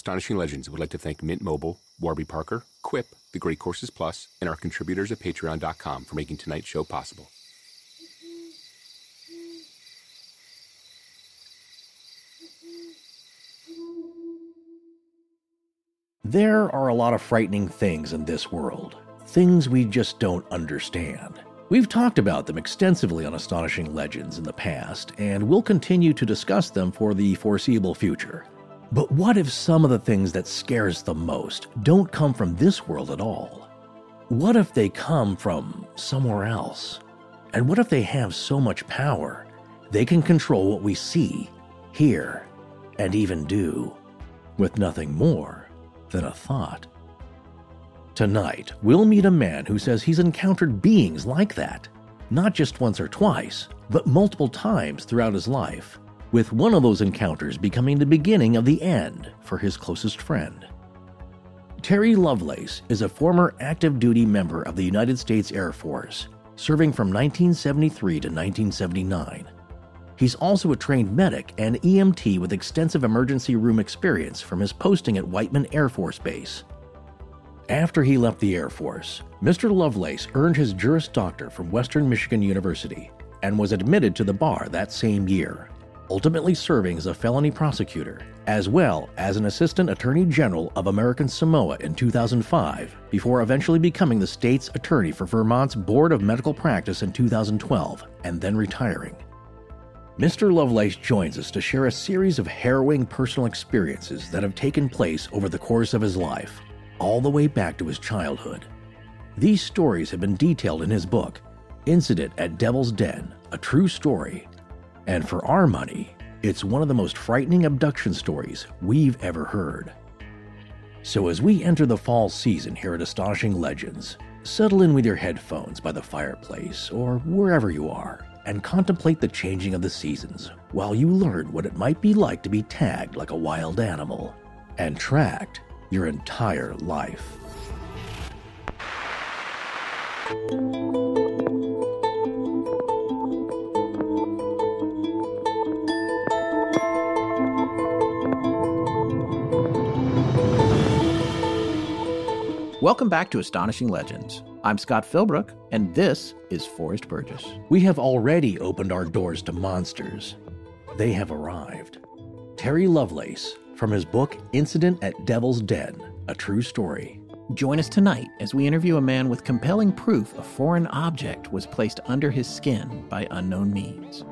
Astonishing Legends would like to thank Mint Mobile, Warby Parker, Quip, The Great Courses Plus, and our contributors at patreon.com for making tonight's show possible. There are a lot of frightening things in this world, things we just don't understand. We've talked about them extensively on Astonishing Legends in the past, and we'll continue to discuss them for the foreseeable future. But what if some of the things that scare us the most don't come from this world at all? What if they come from somewhere else? And what if they have so much power they can control what we see, hear, and even do, with nothing more than a thought? Tonight, we'll meet a man who says he's encountered beings like that, not just once or twice, but multiple times throughout his life with one of those encounters becoming the beginning of the end for his closest friend. Terry Lovelace is a former active duty member of the United States Air Force, serving from 1973 to 1979. He's also a trained medic and EMT with extensive emergency room experience from his posting at Whiteman Air Force Base. After he left the Air Force, Mr. Lovelace earned his Juris Doctor from Western Michigan University and was admitted to the bar that same year ultimately serving as a felony prosecutor, as well as an assistant attorney general of American Samoa in 2005, before eventually becoming the state's attorney for Vermont's Board of Medical Practice in 2012, and then retiring. Mr. Lovelace joins us to share a series of harrowing personal experiences that have taken place over the course of his life, all the way back to his childhood. These stories have been detailed in his book, Incident at Devil's Den A True Story and for our money, it's one of the most frightening abduction stories we've ever heard. So, as we enter the fall season here at Astonishing Legends, settle in with your headphones by the fireplace or wherever you are and contemplate the changing of the seasons while you learn what it might be like to be tagged like a wild animal and tracked your entire life. Welcome back to Astonishing Legends. I'm Scott Philbrook, and this is Forrest Burgess. We have already opened our doors to monsters. They have arrived. Terry Lovelace, from his book Incident at Devil's Den A True Story. Join us tonight as we interview a man with compelling proof a foreign object was placed under his skin by unknown means.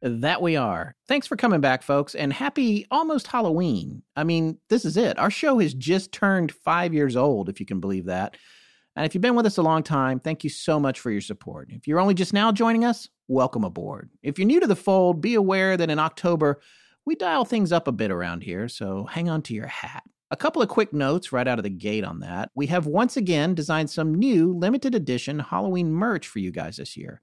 That we are. Thanks for coming back, folks, and happy almost Halloween. I mean, this is it. Our show has just turned five years old, if you can believe that. And if you've been with us a long time, thank you so much for your support. If you're only just now joining us, welcome aboard. If you're new to the fold, be aware that in October, we dial things up a bit around here, so hang on to your hat. A couple of quick notes right out of the gate on that. We have once again designed some new limited edition Halloween merch for you guys this year.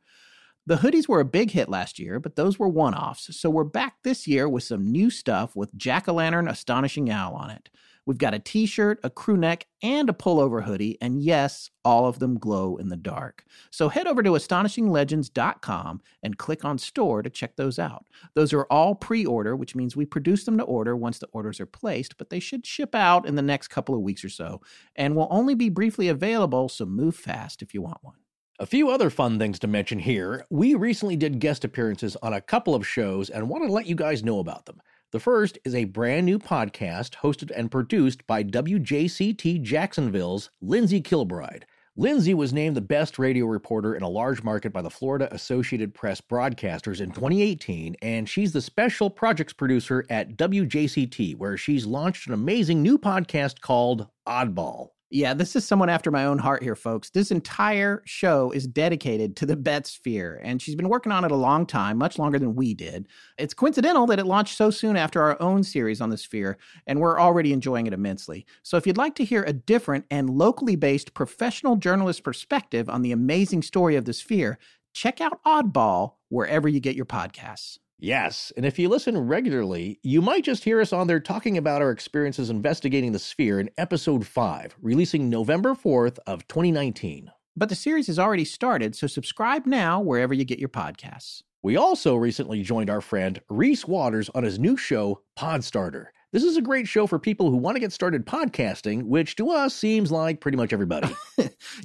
The hoodies were a big hit last year, but those were one offs. So we're back this year with some new stuff with Jack o' Lantern Astonishing Owl on it. We've got a t shirt, a crew neck, and a pullover hoodie, and yes, all of them glow in the dark. So head over to astonishinglegends.com and click on store to check those out. Those are all pre order, which means we produce them to order once the orders are placed, but they should ship out in the next couple of weeks or so and will only be briefly available, so move fast if you want one. A few other fun things to mention here. We recently did guest appearances on a couple of shows and want to let you guys know about them. The first is a brand new podcast hosted and produced by WJCT Jacksonville's Lindsey Kilbride. Lindsey was named the best radio reporter in a large market by the Florida Associated Press Broadcasters in 2018, and she's the special projects producer at WJCT, where she's launched an amazing new podcast called Oddball. Yeah, this is someone after my own heart here, folks. This entire show is dedicated to the Betz sphere, and she's been working on it a long time, much longer than we did. It's coincidental that it launched so soon after our own series on the sphere, and we're already enjoying it immensely. So if you'd like to hear a different and locally based professional journalist perspective on the amazing story of the sphere, check out Oddball wherever you get your podcasts. Yes, and if you listen regularly, you might just hear us on there talking about our experiences investigating the sphere in episode 5, releasing November 4th of 2019. But the series has already started, so subscribe now wherever you get your podcasts. We also recently joined our friend Reese Waters on his new show, Podstarter. This is a great show for people who want to get started podcasting, which to us seems like pretty much everybody.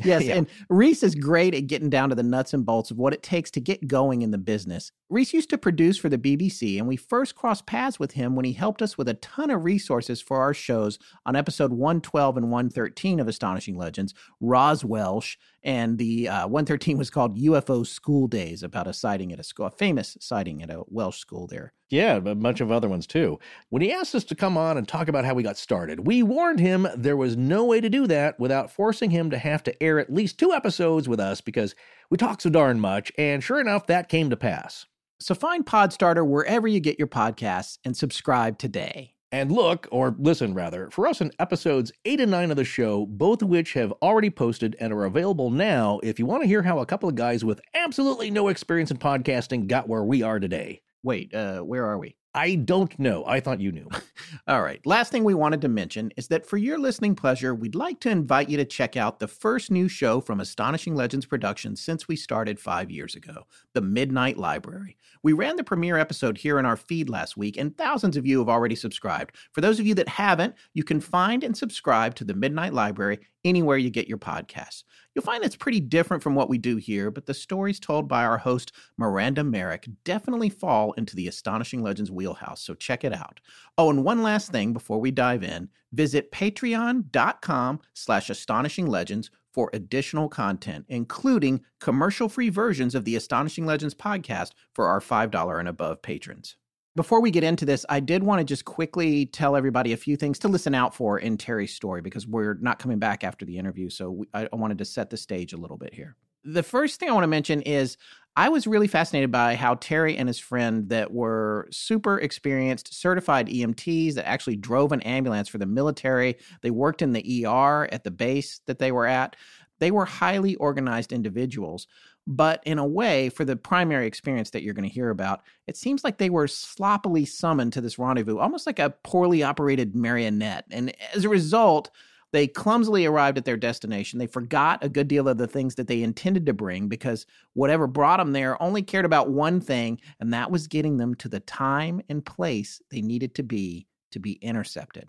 yes, yeah. and Reese is great at getting down to the nuts and bolts of what it takes to get going in the business. Reese used to produce for the BBC, and we first crossed paths with him when he helped us with a ton of resources for our shows on episode 112 and 113 of Astonishing Legends, Roswelsh, and the uh, 113 was called UFO School Days, about a sighting at a school, a famous sighting at a Welsh school there. Yeah, a bunch of other ones too. When he asked us to come on and talk about how we got started, we warned him there was no way to do that without forcing him to have to air at least two episodes with us because we talk so darn much, and sure enough, that came to pass. So find Podstarter wherever you get your podcasts and subscribe today. And look, or listen rather, for us in episodes 8 and 9 of the show, both of which have already posted and are available now if you want to hear how a couple of guys with absolutely no experience in podcasting got where we are today. Wait, uh, where are we? I don't know. I thought you knew. All right. Last thing we wanted to mention is that for your listening pleasure, we'd like to invite you to check out the first new show from Astonishing Legends Productions since we started five years ago The Midnight Library. We ran the premiere episode here in our feed last week, and thousands of you have already subscribed. For those of you that haven't, you can find and subscribe to The Midnight Library anywhere you get your podcasts. You'll find it's pretty different from what we do here, but the stories told by our host, Miranda Merrick, definitely fall into the Astonishing Legends wheelhouse, so check it out. Oh, and one last thing before we dive in, visit patreon.com slash astonishing legends for additional content, including commercial-free versions of the Astonishing Legends podcast for our $5 and above patrons. Before we get into this, I did want to just quickly tell everybody a few things to listen out for in Terry's story because we're not coming back after the interview. So we, I wanted to set the stage a little bit here. The first thing I want to mention is I was really fascinated by how Terry and his friend, that were super experienced, certified EMTs that actually drove an ambulance for the military, they worked in the ER at the base that they were at. They were highly organized individuals but in a way, for the primary experience that you're going to hear about, it seems like they were sloppily summoned to this rendezvous, almost like a poorly operated marionette. And as a result, they clumsily arrived at their destination. They forgot a good deal of the things that they intended to bring because whatever brought them there only cared about one thing, and that was getting them to the time and place they needed to be to be intercepted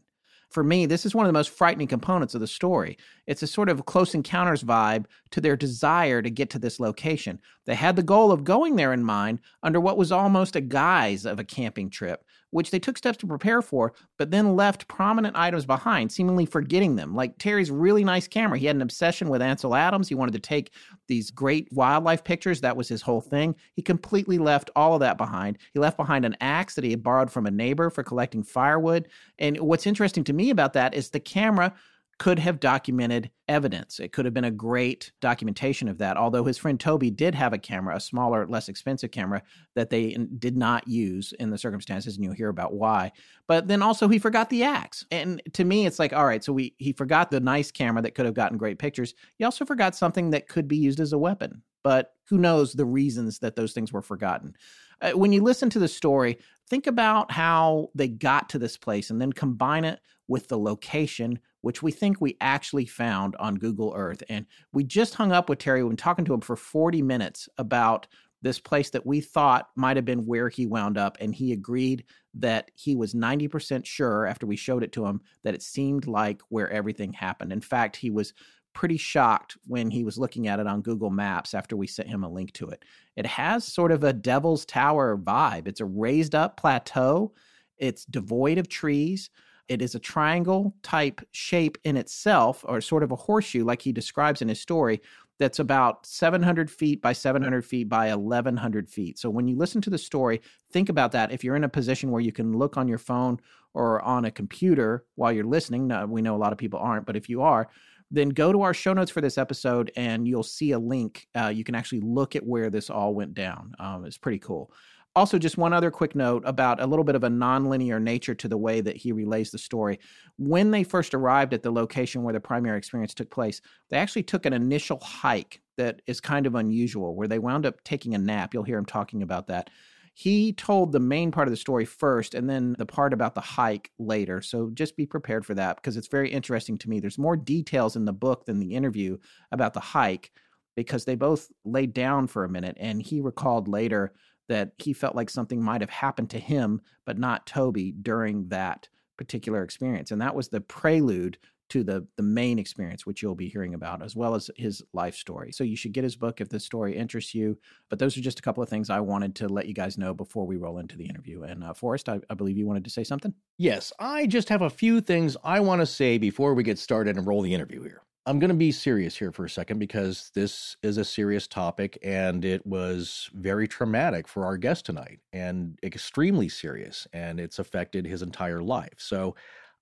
for me, this is one of the most frightening components of the story. It's a sort of close encounters vibe to their desire to get to this location. They had the goal of going there in mind under what was almost a guise of a camping trip, which they took steps to prepare for, but then left prominent items behind, seemingly forgetting them. Like Terry's really nice camera. He had an obsession with Ansel Adams. He wanted to take these great wildlife pictures. That was his whole thing. He completely left all of that behind. He left behind an axe that he had borrowed from a neighbor for collecting firewood. And what's interesting to me about that is the camera could have documented evidence. It could have been a great documentation of that. Although his friend Toby did have a camera, a smaller, less expensive camera that they did not use in the circumstances, and you'll hear about why. But then also he forgot the axe. And to me, it's like, all right, so we he forgot the nice camera that could have gotten great pictures. He also forgot something that could be used as a weapon. But who knows the reasons that those things were forgotten. Uh, when you listen to the story, think about how they got to this place and then combine it with the location which we think we actually found on Google Earth. And we just hung up with Terry. Been talking to him for 40 minutes about this place that we thought might have been where he wound up. And he agreed that he was 90% sure after we showed it to him that it seemed like where everything happened. In fact, he was pretty shocked when he was looking at it on Google Maps after we sent him a link to it. It has sort of a Devil's Tower vibe. It's a raised up plateau, it's devoid of trees. It is a triangle type shape in itself, or sort of a horseshoe, like he describes in his story, that's about 700 feet by 700 feet by 1100 feet. So when you listen to the story, think about that. If you're in a position where you can look on your phone or on a computer while you're listening, no, we know a lot of people aren't, but if you are, then go to our show notes for this episode and you'll see a link. Uh, you can actually look at where this all went down. Um, it's pretty cool. Also, just one other quick note about a little bit of a nonlinear nature to the way that he relays the story. When they first arrived at the location where the primary experience took place, they actually took an initial hike that is kind of unusual, where they wound up taking a nap. You'll hear him talking about that. He told the main part of the story first and then the part about the hike later. So just be prepared for that because it's very interesting to me. There's more details in the book than the interview about the hike because they both laid down for a minute and he recalled later that he felt like something might have happened to him but not Toby during that particular experience. And that was the prelude to the the main experience which you'll be hearing about as well as his life story. So you should get his book if the story interests you. But those are just a couple of things i wanted to let you guys know before we roll into the interview. And uh, forrest I, I believe you wanted to say something? Yes i just have a few things i want to say before we get started and roll the interview here i'm going to be serious here for a second because this is a serious topic and it was very traumatic for our guest tonight and extremely serious and it's affected his entire life so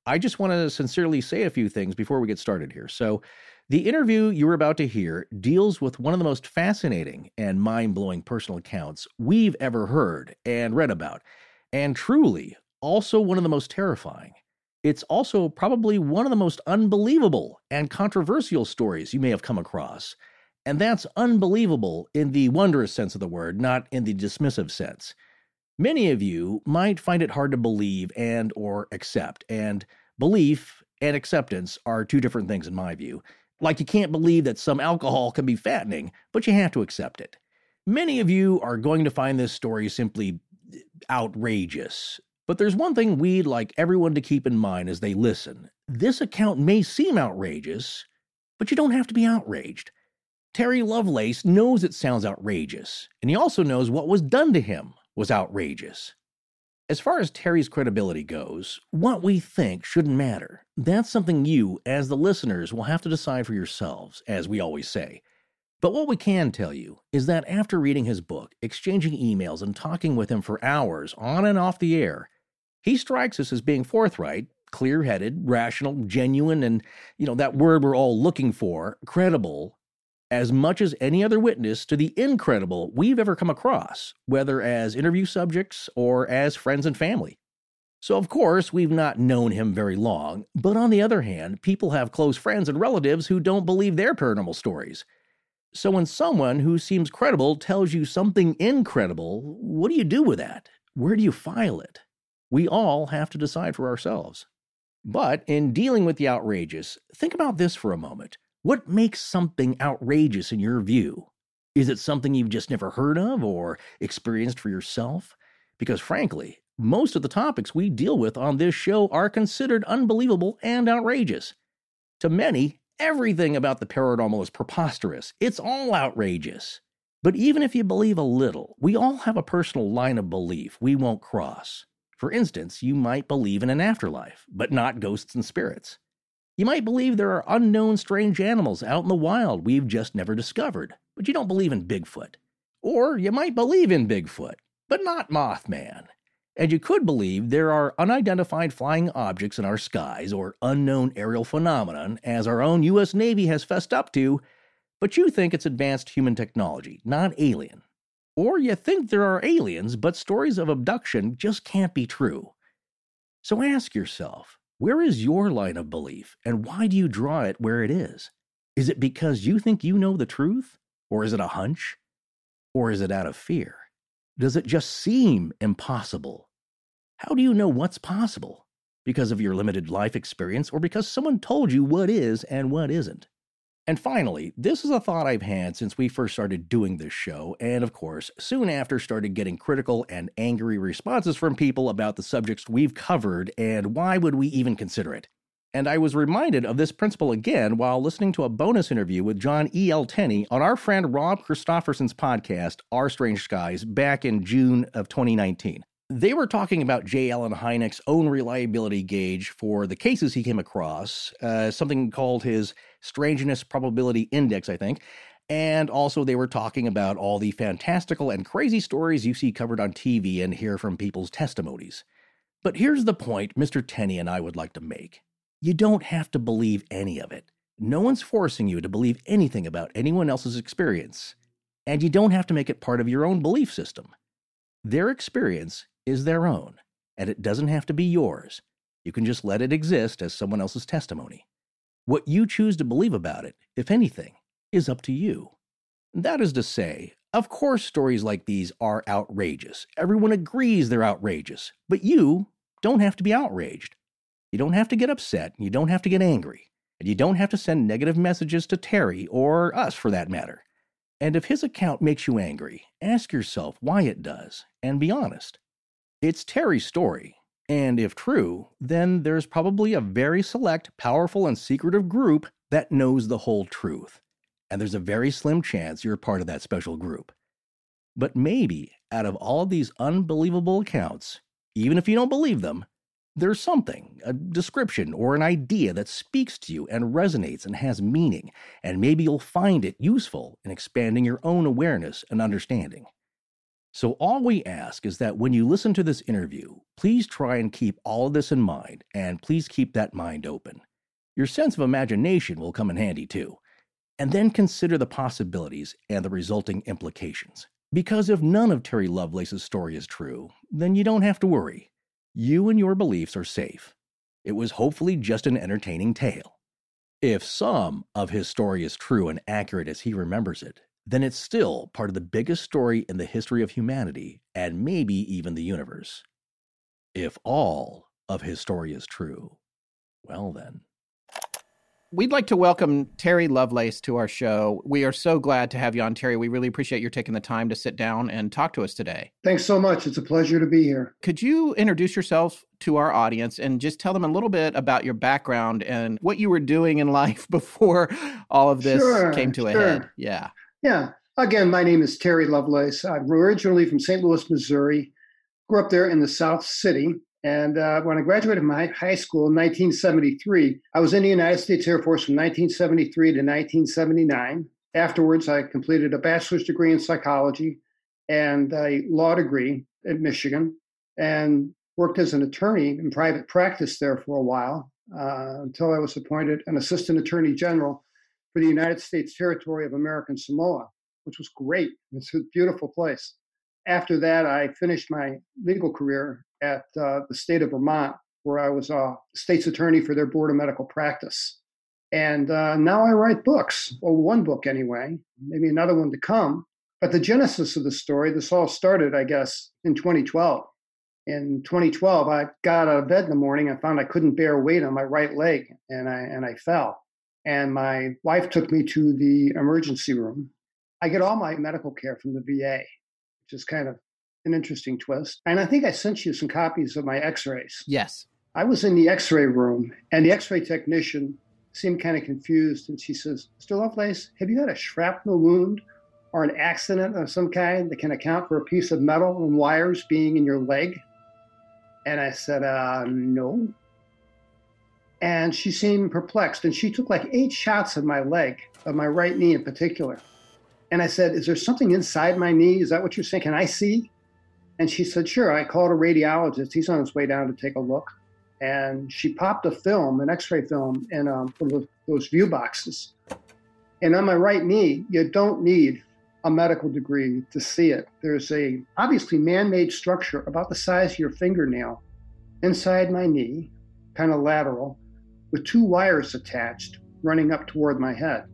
I just want to sincerely say a few things before we get started here. So, the interview you're about to hear deals with one of the most fascinating and mind blowing personal accounts we've ever heard and read about, and truly also one of the most terrifying. It's also probably one of the most unbelievable and controversial stories you may have come across. And that's unbelievable in the wondrous sense of the word, not in the dismissive sense. Many of you might find it hard to believe and or accept, and Belief and acceptance are two different things in my view. Like you can't believe that some alcohol can be fattening, but you have to accept it. Many of you are going to find this story simply outrageous. But there's one thing we'd like everyone to keep in mind as they listen. This account may seem outrageous, but you don't have to be outraged. Terry Lovelace knows it sounds outrageous, and he also knows what was done to him was outrageous. As far as Terry's credibility goes, what we think shouldn't matter. That's something you, as the listeners, will have to decide for yourselves, as we always say. But what we can tell you is that after reading his book, exchanging emails, and talking with him for hours on and off the air, he strikes us as being forthright, clear headed, rational, genuine, and, you know, that word we're all looking for, credible, as much as any other witness to the incredible we've ever come across, whether as interview subjects or as friends and family. So, of course, we've not known him very long, but on the other hand, people have close friends and relatives who don't believe their paranormal stories. So, when someone who seems credible tells you something incredible, what do you do with that? Where do you file it? We all have to decide for ourselves. But in dealing with the outrageous, think about this for a moment. What makes something outrageous in your view? Is it something you've just never heard of or experienced for yourself? Because frankly, most of the topics we deal with on this show are considered unbelievable and outrageous. To many, everything about the paranormal is preposterous. It's all outrageous. But even if you believe a little, we all have a personal line of belief we won't cross. For instance, you might believe in an afterlife, but not ghosts and spirits. You might believe there are unknown strange animals out in the wild we've just never discovered, but you don't believe in Bigfoot. Or you might believe in Bigfoot, but not Mothman. And you could believe there are unidentified flying objects in our skies or unknown aerial phenomenon, as our own U.S. Navy has fessed up to, but you think it's advanced human technology, not alien. Or you think there are aliens, but stories of abduction just can't be true. So ask yourself where is your line of belief, and why do you draw it where it is? Is it because you think you know the truth? Or is it a hunch? Or is it out of fear? Does it just seem impossible? How do you know what's possible? Because of your limited life experience, or because someone told you what is and what isn't? And finally, this is a thought I've had since we first started doing this show, and of course, soon after started getting critical and angry responses from people about the subjects we've covered and why would we even consider it. And I was reminded of this principle again while listening to a bonus interview with John E. L. Tenney on our friend Rob Christofferson's podcast, Our Strange Skies, back in June of 2019. They were talking about J. Allen Hynek's own reliability gauge for the cases he came across, uh, something called his Strangeness Probability Index, I think. And also, they were talking about all the fantastical and crazy stories you see covered on TV and hear from people's testimonies. But here's the point Mr. Tenney and I would like to make you don't have to believe any of it. No one's forcing you to believe anything about anyone else's experience, and you don't have to make it part of your own belief system. Their experience is their own, and it doesn't have to be yours. You can just let it exist as someone else's testimony. What you choose to believe about it, if anything, is up to you. That is to say, Of course, stories like these are outrageous. Everyone agrees they're outrageous. But you don't have to be outraged. You don't have to get upset. You don't have to get angry. And you don't have to send negative messages to Terry, or us for that matter. And if his account makes you angry, ask yourself why it does, and be honest. It's Terry's story, and if true, then there's probably a very select, powerful, and secretive group that knows the whole truth. And there's a very slim chance you're part of that special group. But maybe, out of all these unbelievable accounts, even if you don't believe them, there's something, a description or an idea that speaks to you and resonates and has meaning, and maybe you'll find it useful in expanding your own awareness and understanding. So, all we ask is that when you listen to this interview, please try and keep all of this in mind, and please keep that mind open. Your sense of imagination will come in handy too. And then consider the possibilities and the resulting implications. Because if none of Terry Lovelace's story is true, then you don't have to worry. You and your beliefs are safe. It was hopefully just an entertaining tale. If some of his story is true and accurate as he remembers it, then it's still part of the biggest story in the history of humanity and maybe even the universe. If all of his story is true, well then. We'd like to welcome Terry Lovelace to our show. We are so glad to have you on, Terry. We really appreciate you taking the time to sit down and talk to us today. Thanks so much. It's a pleasure to be here. Could you introduce yourself to our audience and just tell them a little bit about your background and what you were doing in life before all of this Sure, came to a head? Yeah. Yeah. Again, my name is Terry Lovelace. I'm originally from St. Louis, Missouri. Grew up there in the South City. And uh, when I graduated from high school in 1973, I was in the United States Air Force from 1973 to 1979. Afterwards, I completed a bachelor's degree in psychology and a law degree at Michigan and worked as an attorney in private practice there for a while uh, until I was appointed an assistant attorney general for the United States territory of American Samoa, which was great. It's a beautiful place. After that, I finished my legal career at uh, the state of Vermont, where I was a state's attorney for their board of medical practice. And uh, now I write books, well, one book anyway, maybe another one to come. But the genesis of the story, this all started, I guess, in 2012. In 2012, I got out of bed in the morning. I found I couldn't bear weight on my right leg, and I and I fell. And my wife took me to the emergency room. I get all my medical care from the VA, which is kind of an interesting twist. And I think I sent you some copies of my X-rays. Yes. I was in the X-ray room, and the X-ray technician seemed kind of confused, and she says, "Mr. Lovelace, have you had a shrapnel wound or an accident of some kind that can account for a piece of metal and wires being in your leg?" And I said, uh, "No." And she seemed perplexed, and she took like eight shots of my leg, of my right knee in particular. And I said, "Is there something inside my knee? Is that what you're saying? Can I see?" And she said, "Sure." I called a radiologist. He's on his way down to take a look and she popped a film, an X-ray film, in um, one of those view boxes. And on my right knee, you don't need a medical degree to see it. There's a obviously man-made structure about the size of your fingernail inside my knee, kind of lateral, with two wires attached running up toward my head.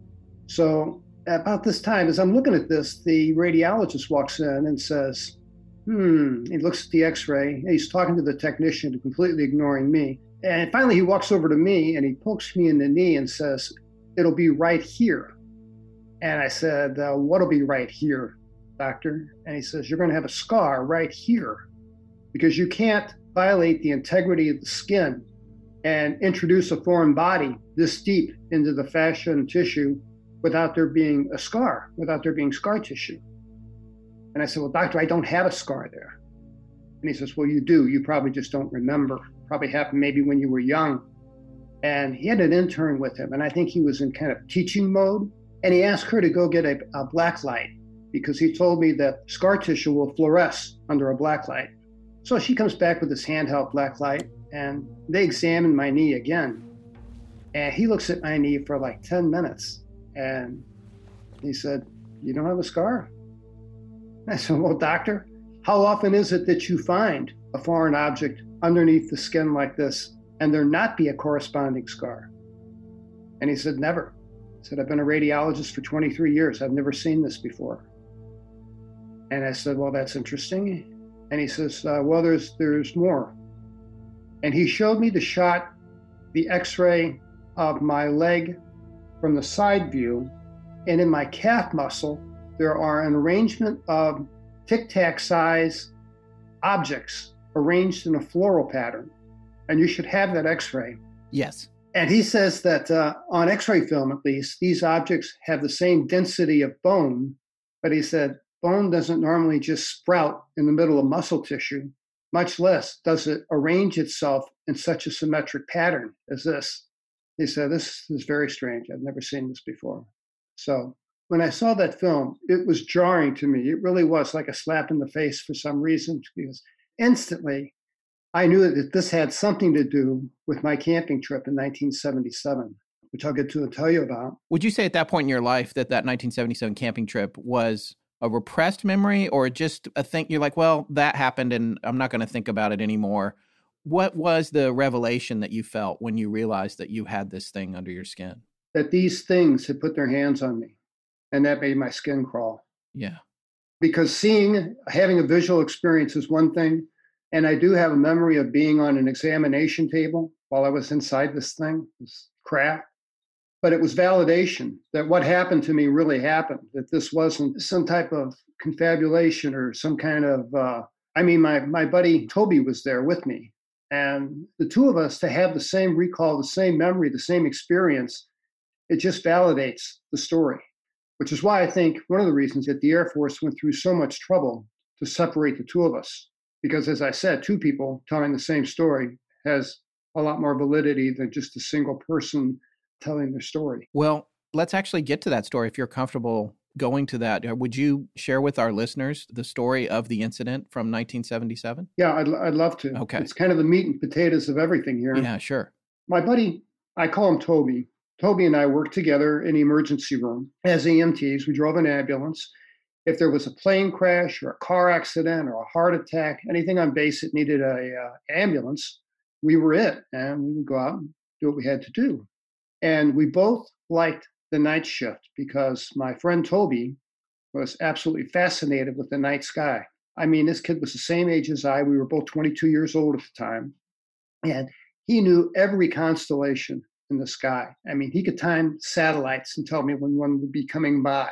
So about this time, as I'm looking at this, the radiologist walks in and says, Hmm. He looks at the x ray. He's talking to the technician, completely ignoring me. And finally, he walks over to me and he pokes me in the knee and says, It'll be right here. And I said, uh, What'll be right here, doctor? And he says, You're going to have a scar right here because you can't violate the integrity of the skin and introduce a foreign body this deep into the fascia and tissue without there being a scar, without there being scar tissue. And I said, Well, doctor, I don't have a scar there. And he says, Well, you do. You probably just don't remember. Probably happened maybe when you were young. And he had an intern with him, and I think he was in kind of teaching mode. And he asked her to go get a, a black light because he told me that scar tissue will fluoresce under a black light. So she comes back with this handheld black light, and they examined my knee again. And he looks at my knee for like 10 minutes. And he said, You don't have a scar? I said, Well, doctor, how often is it that you find a foreign object underneath the skin like this and there not be a corresponding scar? And he said, Never. He said, I've been a radiologist for 23 years. I've never seen this before. And I said, Well, that's interesting. And he says, uh, Well, there's, there's more. And he showed me the shot, the x ray of my leg from the side view. And in my calf muscle, there are an arrangement of tic tac size objects arranged in a floral pattern. And you should have that x ray. Yes. And he says that uh, on x ray film, at least, these objects have the same density of bone. But he said bone doesn't normally just sprout in the middle of muscle tissue, much less does it arrange itself in such a symmetric pattern as this. He said, This is very strange. I've never seen this before. So when I saw that film, it was jarring to me. It really was like a slap in the face for some reason, because instantly I knew that this had something to do with my camping trip in 1977, which I'll get to and tell you about. Would you say at that point in your life that that 1977 camping trip was a repressed memory or just a thing you're like, well, that happened and I'm not going to think about it anymore? What was the revelation that you felt when you realized that you had this thing under your skin? That these things had put their hands on me and that made my skin crawl. Yeah. Because seeing, having a visual experience is one thing and I do have a memory of being on an examination table while I was inside this thing, this craft. But it was validation that what happened to me really happened, that this wasn't some type of confabulation or some kind of. Uh, I mean, my, my buddy Toby was there with me. And the two of us to have the same recall, the same memory, the same experience, it just validates the story, which is why I think one of the reasons that the Air Force went through so much trouble to separate the two of us because as I said, two people telling the same story has a lot more validity than just a single person telling their story. Well, let's actually get to that story if you're comfortable going to that. Uh, would you share with our listeners the story of the incident from 1977? Yeah, I'd, I'd love to. Okay. It's kind of the meat and potatoes of everything here. Yeah, sure. My buddy, I call him Toby. Toby and I worked together in the emergency room as EMTs. We drove an ambulance if there was a plane crash or a car accident or a heart attack, anything on base that needed a uh, ambulance, we were it, and we would go out and do what we had to do. And we both liked the night shift because my friend Toby was absolutely fascinated with the night sky. I mean, this kid was the same age as I. We were both 22 years old at the time, and he knew every constellation in the sky. I mean, he could time satellites and tell me when one would be coming by.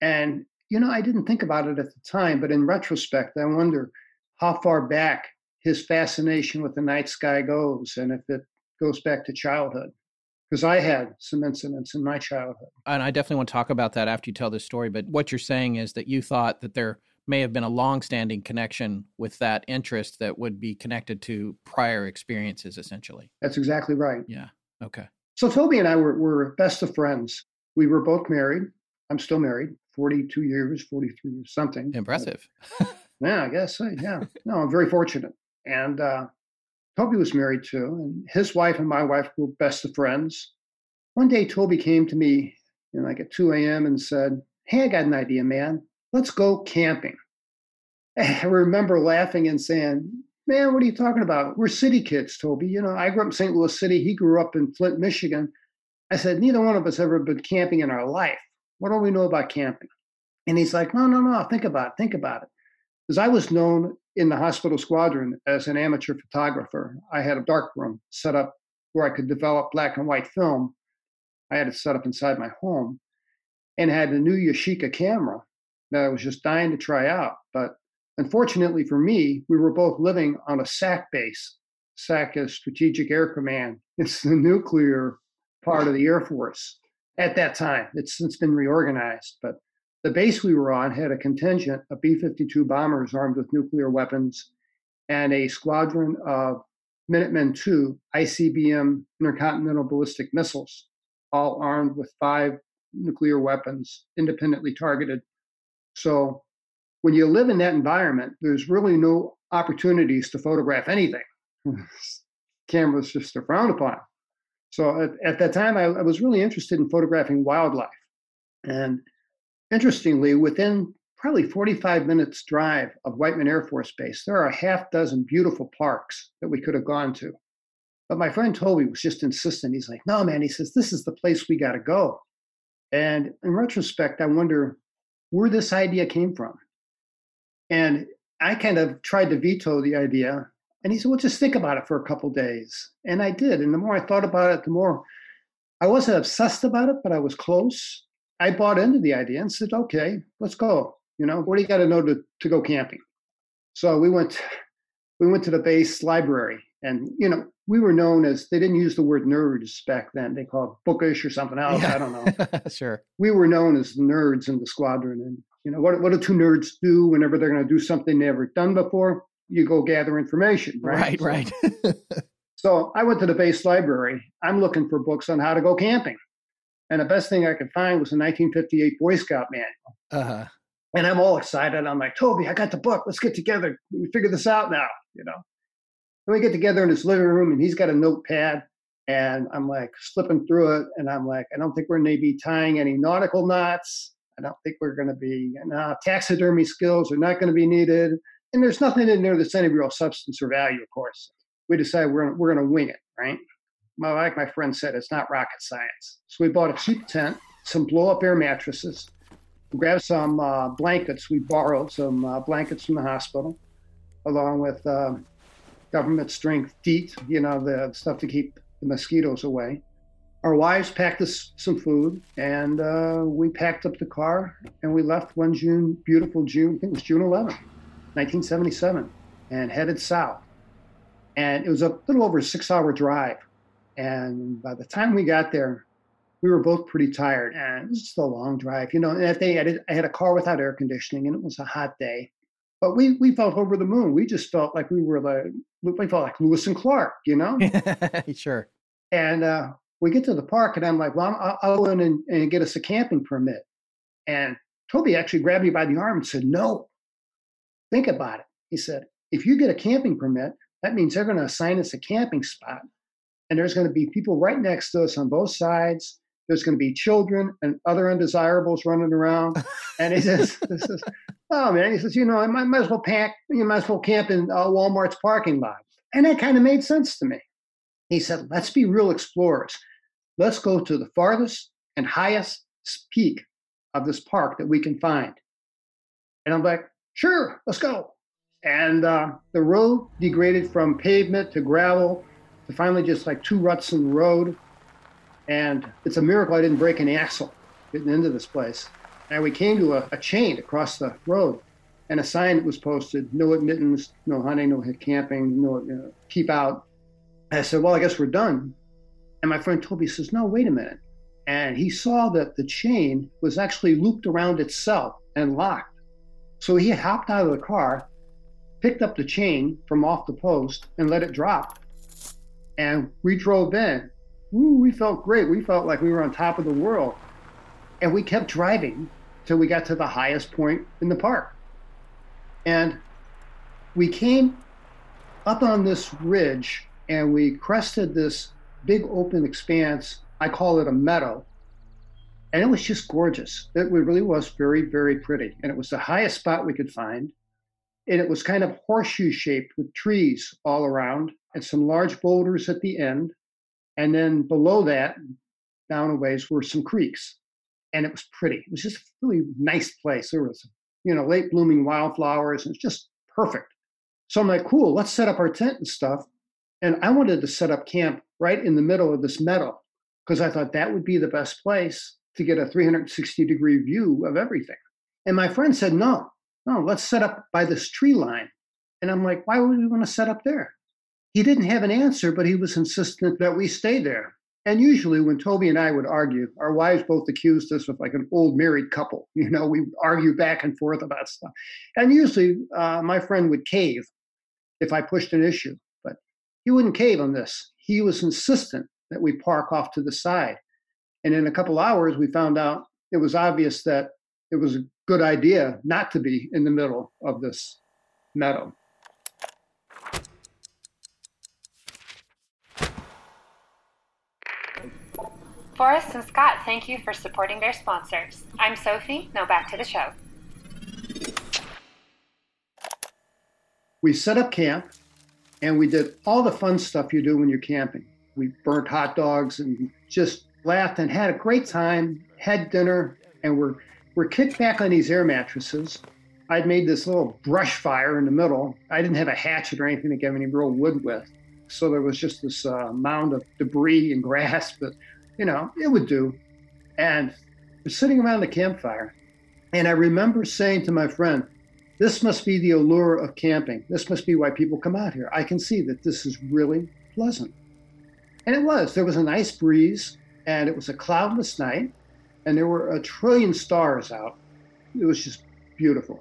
And you know, I didn't think about it at the time, but in retrospect, I wonder how far back his fascination with the night sky goes and if it goes back to childhood. Because I had some incidents in my childhood. And I definitely want to talk about that after you tell this story. But what you're saying is that you thought that there may have been a long-standing connection with that interest that would be connected to prior experiences, essentially. That's exactly right. Yeah. Okay. So Toby and I were, were best of friends. We were both married. I'm still married. 42 years, 43 years, something. Impressive. yeah, I guess. Yeah. No, I'm very fortunate. And uh, Toby was married too, and his wife and my wife were best of friends. One day, Toby came to me, you know, like at 2 a.m. and said, Hey, I got an idea, man. Let's go camping. I remember laughing and saying, Man, what are you talking about? We're city kids, Toby. You know, I grew up in St. Louis City. He grew up in Flint, Michigan. I said, Neither one of us ever been camping in our life. What do we know about camping? And he's like, no, no, no, think about it, think about it. Because I was known in the hospital squadron as an amateur photographer. I had a dark room set up where I could develop black and white film. I had it set up inside my home and had a new Yashica camera that I was just dying to try out. But unfortunately for me, we were both living on a SAC base. SAC is Strategic Air Command. It's the nuclear part of the Air Force at that time. It's since been reorganized, but the base we were on had a contingent of B 52 bombers armed with nuclear weapons and a squadron of Minutemen II ICBM intercontinental ballistic missiles, all armed with five nuclear weapons independently targeted. So when you live in that environment, there's really no opportunities to photograph anything. Cameras just are frowned upon. So at, at that time, I, I, was really interested in photographing wildlife. And interestingly, within probably 45 minutes drive of Whiteman Air Force Base, there are a half dozen beautiful parks that we could have gone to. But my friend Toby was just insistent. He's like, no, man, he says, this is the place we got to go. And in retrospect, I wonder where this idea came from. And I kind of tried to veto the idea. And he said, well, just think about it for a couple days. And I did. And the more I thought about it, the more I wasn't obsessed about it, but I was close. I bought into the idea and said, okay, let's go. You know, what do you got to know to, to go camping? So we went, we went to the base library and, you know, we were known as, they didn't use the word nerds back then. They called bookish or something else. Yeah. I don't know. sure. We were known as the nerds in the squadron. And, you know, what, what do two nerds do whenever they're going to do something they never done before? You go gather information, right? Right, right. so I went to the base library. I'm looking for books on how to go camping. And the best thing I could find was a 1958 Boy Scout manual. Uh-huh. And I'm all excited. I'm like, Toby, I got the book. Let's get together. We figure this out now, you know. And we get together in his living room and he's got a notepad. And I'm like slipping through it. And I'm like, I don't think we're going to be tying any nautical knots. I don't think we're going to be, no, taxidermy skills are not going to be needed. And there's nothing in there that's any real substance or value, of course. We decide we're, we're going to wing it, right? My, like my friend said, it's not rocket science. So we bought a cheap tent, some blow up air mattresses, grabbed some uh, blankets. We borrowed some uh, blankets from the hospital, along with uh, government strength DEET, you know, the stuff to keep the mosquitoes away. Our wives packed us some food, and uh, we packed up the car, and we left one June, beautiful June, I think it was June 11th, 1977, and headed south. And it was a little over a six hour drive. And by the time we got there, we were both pretty tired, and it was just a long drive. You know, and that day I, did, I had a car without air conditioning, and it was a hot day. But we we felt over the moon. We just felt like we were like we felt like Lewis and Clark, you know. sure. And uh, we get to the park, and I'm like, well, I'll, I'll go in and, and get us a camping permit. And Toby actually grabbed me by the arm and said, no. Think about it. He said, if you get a camping permit, that means they're going to assign us a camping spot. And there's going to be people right next to us on both sides. There's going to be children and other undesirables running around. And he says, oh man, he says, you know, I might, might as well pack, you might as well camp in uh, Walmart's parking lot. And that kind of made sense to me. He said, let's be real explorers. Let's go to the farthest and highest peak of this park that we can find. And I'm like, sure, let's go. And uh, the road degraded from pavement to gravel to finally just like two ruts in the road. And it's a miracle I didn't break an axle getting into this place. And we came to a, a chain across the road and a sign that was posted no admittance, no hunting, no camping, no you know, keep out. And I said, well, I guess we're done. And my friend Toby says, no, wait a minute. And he saw that the chain was actually looped around itself and locked. So he hopped out of the car, picked up the chain from off the post, and let it drop. And we drove in we felt great. We felt like we were on top of the world. And we kept driving till we got to the highest point in the park. And we came up on this ridge and we crested this big open expanse. I call it a meadow. And it was just gorgeous. It really was very, very pretty. And it was the highest spot we could find. And it was kind of horseshoe shaped with trees all around and some large boulders at the end. And then below that, down a ways, were some creeks. And it was pretty. It was just a really nice place. There was, you know, late blooming wildflowers. And it's just perfect. So I'm like, cool, let's set up our tent and stuff. And I wanted to set up camp right in the middle of this meadow because I thought that would be the best place to get a 360 degree view of everything. And my friend said, no, no, let's set up by this tree line. And I'm like, why would we want to set up there? He didn't have an answer, but he was insistent that we stay there. And usually, when Toby and I would argue, our wives both accused us of like an old married couple. You know, we argue back and forth about stuff. And usually, uh, my friend would cave if I pushed an issue, but he wouldn't cave on this. He was insistent that we park off to the side. And in a couple hours, we found out it was obvious that it was good idea not to be in the middle of this meadow. Forrest and Scott, thank you for supporting their sponsors. I'm Sophie. Now back to the show. We set up camp and we did all the fun stuff you do when you're camping. We burnt hot dogs and just laughed and had a great time, had dinner, and we're, we're kicked back on these air mattresses I'd made this little brush fire in the middle. I didn't have a hatchet or anything to get any real wood with. So there was just this uh, mound of debris and grass, but you know, it would do. And we're sitting around the campfire. And I remember saying to my friend, this must be the allure of camping. This must be why people come out here. I can see that this is really pleasant. And it was. There was a nice breeze, and it was a cloudless night, and there were a trillion stars out. It was just beautiful.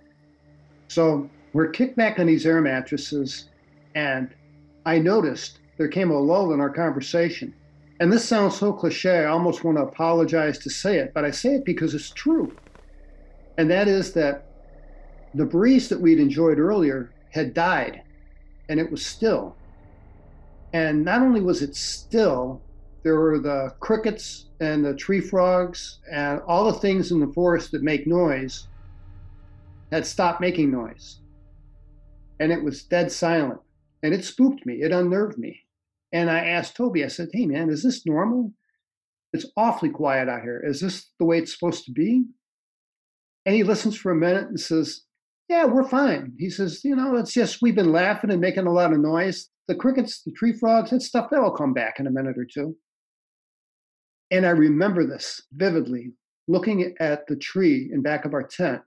So we're kicked back on these air mattresses, and I noticed there came a lull in our conversation. And this sounds so cliche, I almost want to apologize to say it, but I say it because it's true. And that is that the breeze that we'd enjoyed earlier had died, and it was still. And not only was it still, there were the crickets and the tree frogs and all the things in the forest that make noise had stopped making noise. And it was dead silent. And it spooked me, it unnerved me. And I asked Toby, I said, Hey, man, is this normal? It's awfully quiet out here. Is this the way it's supposed to be? And he listens for a minute and says, Yeah, we're fine. He says, You know, it's just we've been laughing and making a lot of noise. The crickets, the tree frogs, that stuff, that'll come back in a minute or two. And I remember this vividly, looking at the tree in back of our tent.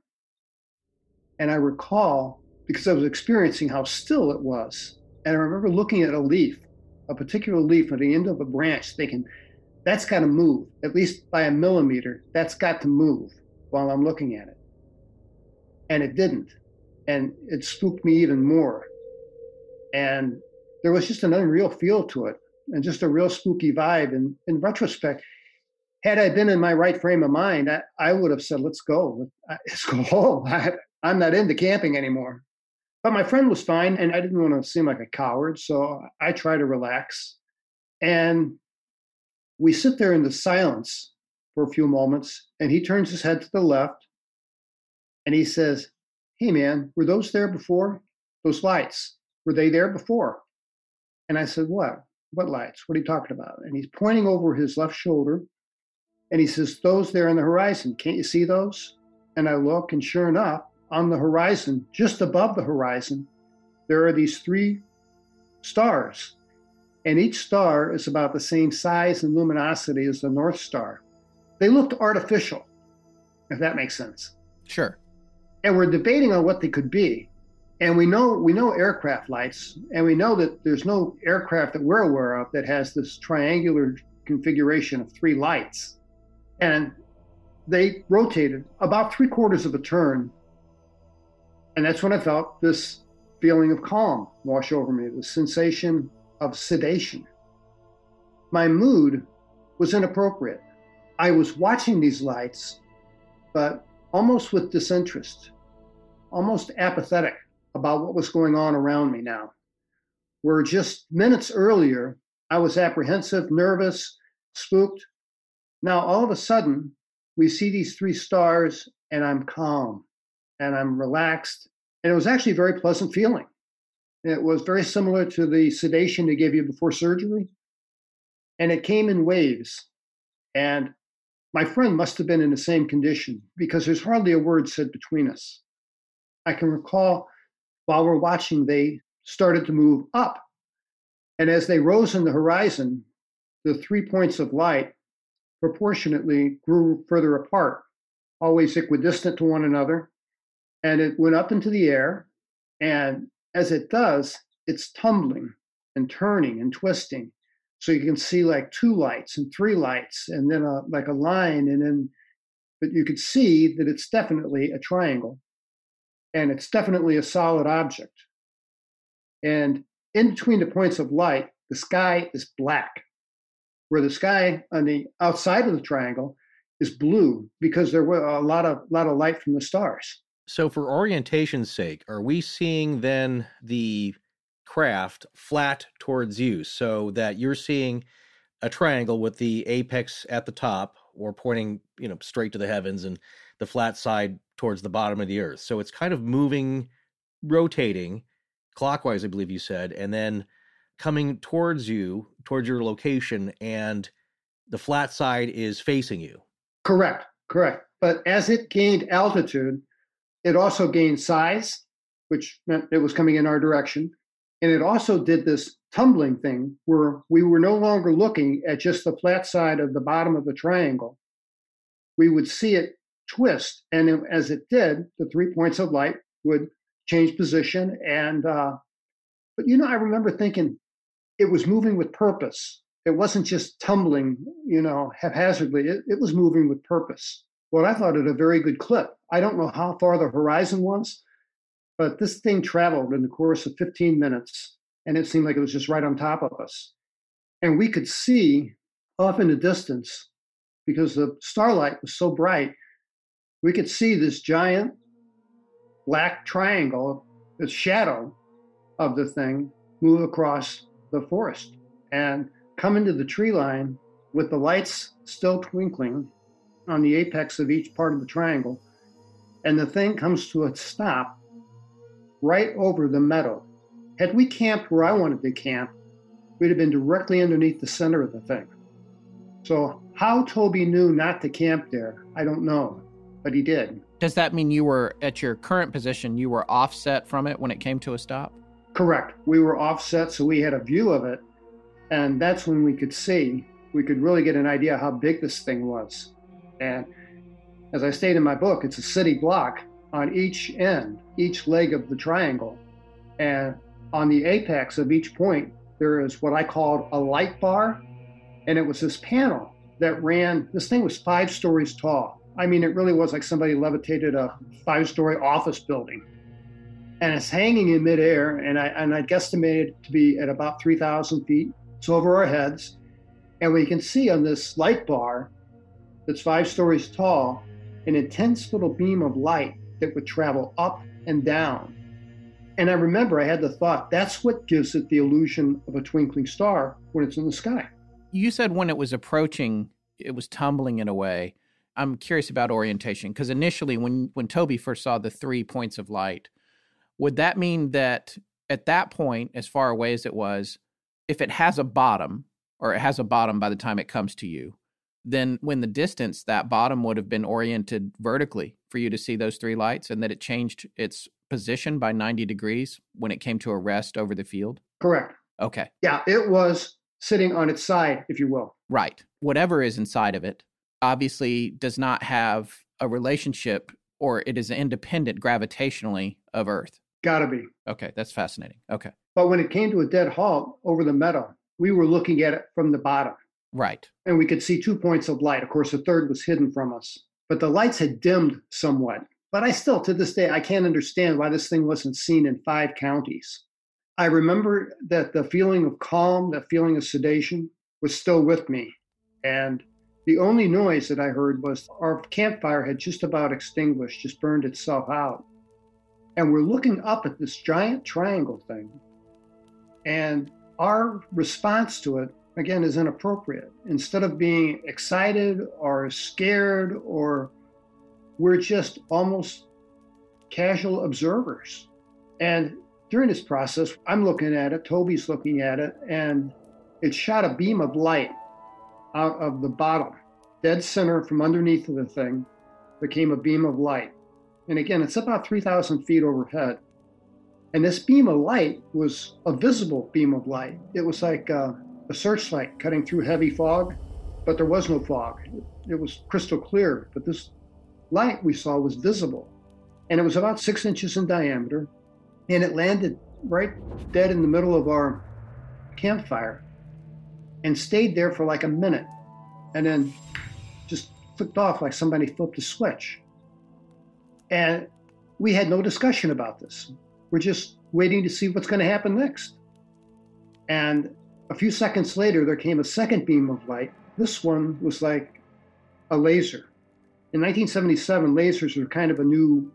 And I recall, because I was experiencing how still it was, and I remember looking at a leaf, a particular leaf at the end of a branch, thinking, that's got to move, at least by a millimeter. That's got to move while I'm looking at it. And it didn't. And it spooked me even more. And there was just an unreal feel to it and just a real spooky vibe. And in retrospect, had I been in my right frame of mind, I, I would have said, let's go. Let's go home. I, I'm not into camping anymore. But my friend was fine, and I didn't want to seem like a coward. So I try to relax. And we sit there in the silence for a few moments, and he turns his head to the left and he says, Hey, man, were those there before? Those lights, were they there before? And I said, What? What lights? What are you talking about? And he's pointing over his left shoulder and he says, Those there on the horizon, can't you see those? And I look, and sure enough, on the horizon, just above the horizon, there are these three stars. And each star is about the same size and luminosity as the North Star. They looked artificial, if that makes sense. Sure. And we're debating on what they could be. And we know we know aircraft lights, and we know that there's no aircraft that we're aware of that has this triangular configuration of three lights. And they rotated about three quarters of a turn and that's when I felt this feeling of calm wash over me, the sensation of sedation. My mood was inappropriate. I was watching these lights, but almost with disinterest, almost apathetic about what was going on around me now. Where just minutes earlier, I was apprehensive, nervous, spooked. Now, all of a sudden, we see these three stars, and I'm calm and I'm relaxed. And it was actually a very pleasant feeling. It was very similar to the sedation they gave you before surgery. And it came in waves. And my friend must have been in the same condition because there's hardly a word said between us. I can recall while we're watching, they started to move up. And as they rose in the horizon, the three points of light proportionately grew further apart, always equidistant to one another, and it went up into the air. And as it does, it's tumbling and turning and twisting. So you can see like two lights and three lights, and then a, like a line, and then, but you could see that it's definitely a triangle, and it's definitely a solid object. And in between the points of light, the sky is black, where the sky on the outside of the triangle is blue because there were a lot of lot of light from the stars. So, for orientation's sake, are we seeing then the craft flat towards you so that you're seeing a triangle with the apex at the top or pointing, you know, straight to the heavens and the flat side towards the bottom of the earth. So it's kind of moving, rotating clockwise, I believe you said, and then coming towards you, towards your location, and the flat side is facing you. Correct, correct. But as it gained altitude, it also gained size, which meant it was coming in our direction. And it also did this tumbling thing where we were no longer looking at just the flat side of the bottom of the triangle. We would see it twist. And as it did, the three points of light would change position. And, uh, but you know, I remember thinking it was moving with purpose. It wasn't just tumbling, you know, haphazardly. It, it was moving with purpose. Well, I thought at a very good clip. I don't know how far the horizon was, but this thing traveled in the course of 15 minutes, and it seemed like it was just right on top of us. And we could see off in the distance, because the starlight was so bright, we could see this giant black triangle, the shadow of the thing, move across the forest and come into the tree line with the lights still twinkling on the apex of each part of the triangle. And the thing comes to a stop right over the meadow. Had we camped where I wanted to camp, we'd have been directly underneath the center of the thing. So, how Toby knew not to camp there, I don't know, but he did. Does that mean you were at your current position, you were offset from it when it came to a stop? Correct. We were offset, so we had a view of it. And that's when we could see, we could really get an idea how big this thing was. And as I state in my book, it's a city block on each end, each leg of the triangle. And on the apex of each point, there is what I called a light bar. And it was this panel that ran, this thing was five stories tall. I mean, it really was like somebody levitated a five story office building. And it's hanging in midair, and I, and I guesstimated to be at about 3,000 feet. It's over our heads. And we can see on this light bar that's five stories tall an intense little beam of light that would travel up and down. And I remember I had the thought that's what gives it the illusion of a twinkling star when it's in the sky. You said when it was approaching, it was tumbling in a way. I'm curious about orientation because initially, when when Toby first saw the three points of light, would that mean that at that point, as far away as it was, if it has a bottom or it has a bottom by the time it comes to you, then when the distance that bottom would have been oriented vertically for you to see those three lights and that it changed its position by 90 degrees when it came to a rest over the field? Correct. Okay. Yeah, it was sitting on its side, if you will. Right. Whatever is inside of it obviously does not have a relationship or it is independent gravitationally of Earth. Gotta be. Okay, that's fascinating. Okay. But when it came to a dead halt over the meadow, we were looking at it from the bottom. Right. And we could see two points of light. Of course, a third was hidden from us, but the lights had dimmed somewhat. But I still, to this day, I can't understand why this thing wasn't seen in five counties. I remember that the feeling of calm, that feeling of sedation was still with me. And the only noise that I heard was our campfire had just about extinguished, just burned itself out. And we're looking up at this giant triangle thing. And our response to it, again, is inappropriate. Instead of being excited or scared, or we're just almost casual observers. And during this process, I'm looking at it, Toby's looking at it, and it shot a beam of light out of the bottom, dead center from underneath of the thing, became a beam of light. And again, it's about 3,000 feet overhead. And this beam of light was a visible beam of light. It was like a, a searchlight cutting through heavy fog, but there was no fog. It was crystal clear, but this light we saw was visible. And it was about six inches in diameter, and it landed right dead in the middle of our campfire and stayed there for like a minute and then just flipped off like somebody flipped a switch. And we had no discussion about this. We're just waiting to see what's going to happen next. And a few seconds later, there came a second beam of light. This one was like a laser. In 1977, lasers were kind of a new,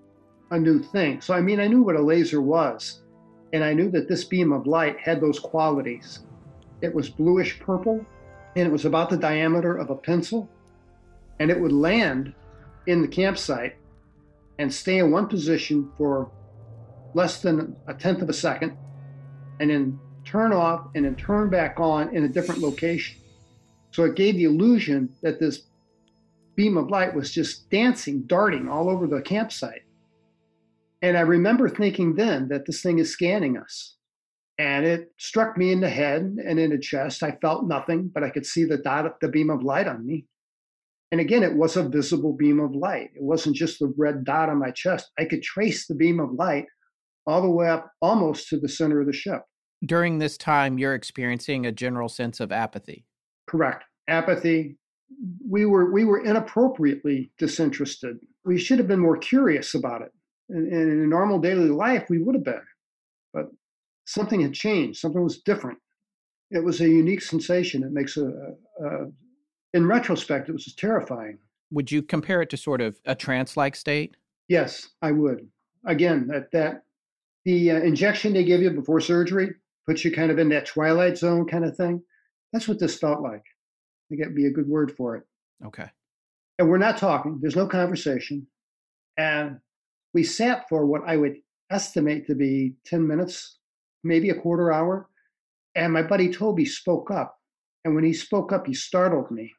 a new thing. So I mean, I knew what a laser was, and I knew that this beam of light had those qualities. It was bluish purple, and it was about the diameter of a pencil, and it would land in the campsite and stay in one position for less than a tenth of a second, and then turn off and then turn back on in a different location. So it gave the illusion that this beam of light was just dancing, darting all over the campsite. And I remember thinking then that this thing is scanning us. And it struck me in the head and in the chest. I felt nothing, but I could see the dot, the beam of light on me. And again, it was a visible beam of light. It wasn't just the red dot on my chest. I could trace the beam of light all the way up almost to the center of the ship. During this time, you're experiencing a general sense of apathy. Correct. Apathy. We were we were inappropriately disinterested. We should have been more curious about it. And, and in a normal daily life, we would have been. But something had changed. Something was different. It was a unique sensation. It makes a, a in retrospect, it was terrifying. Would you compare it to sort of a trance-like state? Yes, I would. Again, that that the uh, injection they give you before surgery puts you kind of in that twilight zone kind of thing. That's what this felt like. I think that'd be a good word for it. Okay. And we're not talking. There's no conversation, and we sat for what I would estimate to be ten minutes, maybe a quarter hour. And my buddy Toby spoke up, and when he spoke up, he startled me.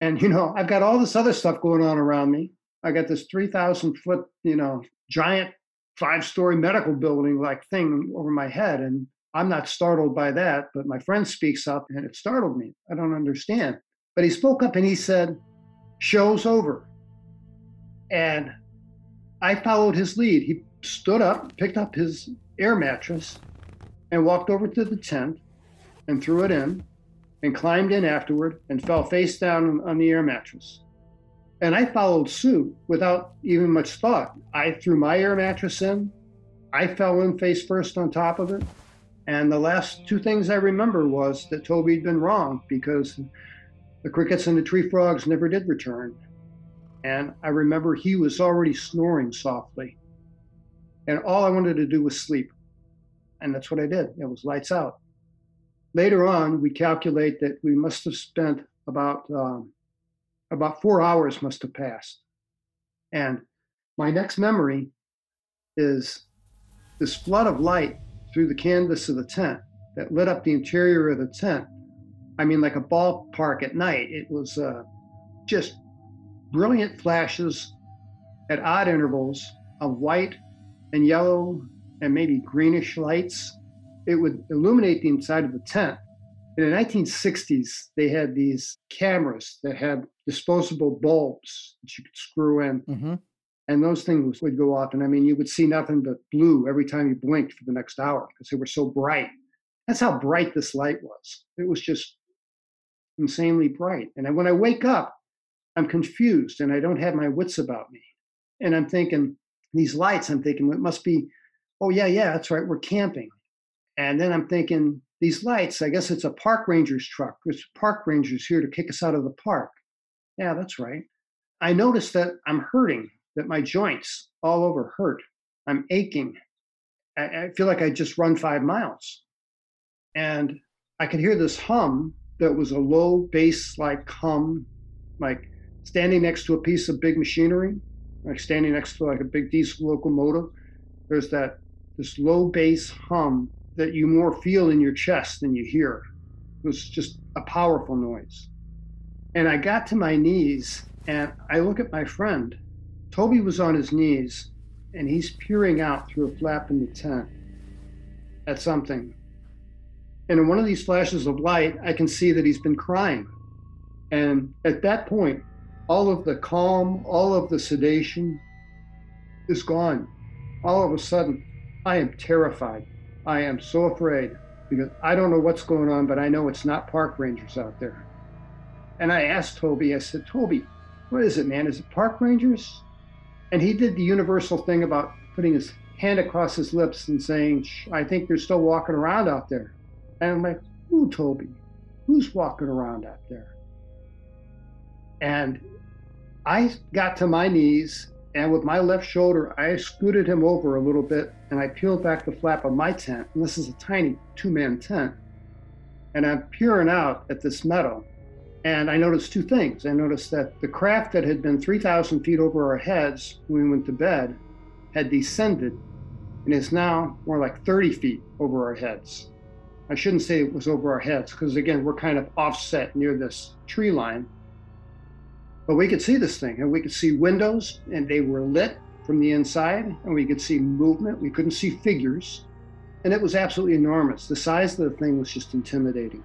And, you know, I've got all this other stuff going on around me. I got this 3,000 foot, you know, giant five story medical building like thing over my head. And I'm not startled by that, but my friend speaks up and it startled me. I don't understand. But he spoke up and he said, Show's over. And I followed his lead. He stood up, picked up his air mattress, and walked over to the tent and threw it in and climbed in afterward and fell face down on the air mattress. And I followed suit without even much thought. I threw my air mattress in. I fell in face first on top of it. And the last two things I remember was that Toby'd been wrong because the crickets and the tree frogs never did return. And I remember he was already snoring softly. And all I wanted to do was sleep. And that's what I did. It was lights out. Later on, we calculate that we must have spent about um, about four hours must have passed. And my next memory is this flood of light through the canvas of the tent that lit up the interior of the tent. I mean, like a ballpark at night. It was uh, just brilliant flashes at odd intervals of white and yellow and maybe greenish lights it would illuminate the inside of the tent. In the 1960s, they had these cameras that had disposable bulbs that you could screw in. Mm-hmm. And those things would go off. And I mean, you would see nothing but blue every time you blinked for the next hour because they were so bright. That's how bright this light was. It was just insanely bright. And when I wake up, I'm confused and I don't have my wits about me. And I'm thinking, these lights, I'm thinking, it must be, oh, yeah, yeah, that's right, we're camping. And then I'm thinking, these lights, I guess it's a park ranger's truck. There's park rangers here to kick us out of the park. Yeah, that's right. I noticed that I'm hurting, that my joints all over hurt. I'm aching. I, I feel like I just run five miles. And I could hear this hum that was a low bass like hum, like standing next to a piece of big machinery, like standing next to like a big diesel locomotive. There's that this low bass hum that you more feel in your chest than you hear. It was just a powerful noise. And I got to my knees and I look at my friend. Toby was on his knees and he's peering out through a flap in the tent at something. And in one of these flashes of light, I can see that he's been crying. And at that point, all of the calm, all of the sedation is gone. All of a sudden, I am terrified. I am so afraid because I don't know what's going on, but I know it's not park rangers out there. And I asked Toby, I said, Toby, what is it, man? Is it park rangers? And he did the universal thing about putting his hand across his lips and saying, I think they're still walking around out there. And I'm like, who, Toby? Who's walking around out there? And I got to my knees and with my left shoulder, I scooted him over a little bit and I peeled back the flap of my tent. And this is a tiny two man tent. And I'm peering out at this meadow. And I noticed two things. I noticed that the craft that had been 3,000 feet over our heads when we went to bed had descended and is now more like 30 feet over our heads. I shouldn't say it was over our heads because, again, we're kind of offset near this tree line. But we could see this thing, and we could see windows, and they were lit, from the inside, and we could see movement. We couldn't see figures. And it was absolutely enormous. The size of the thing was just intimidating.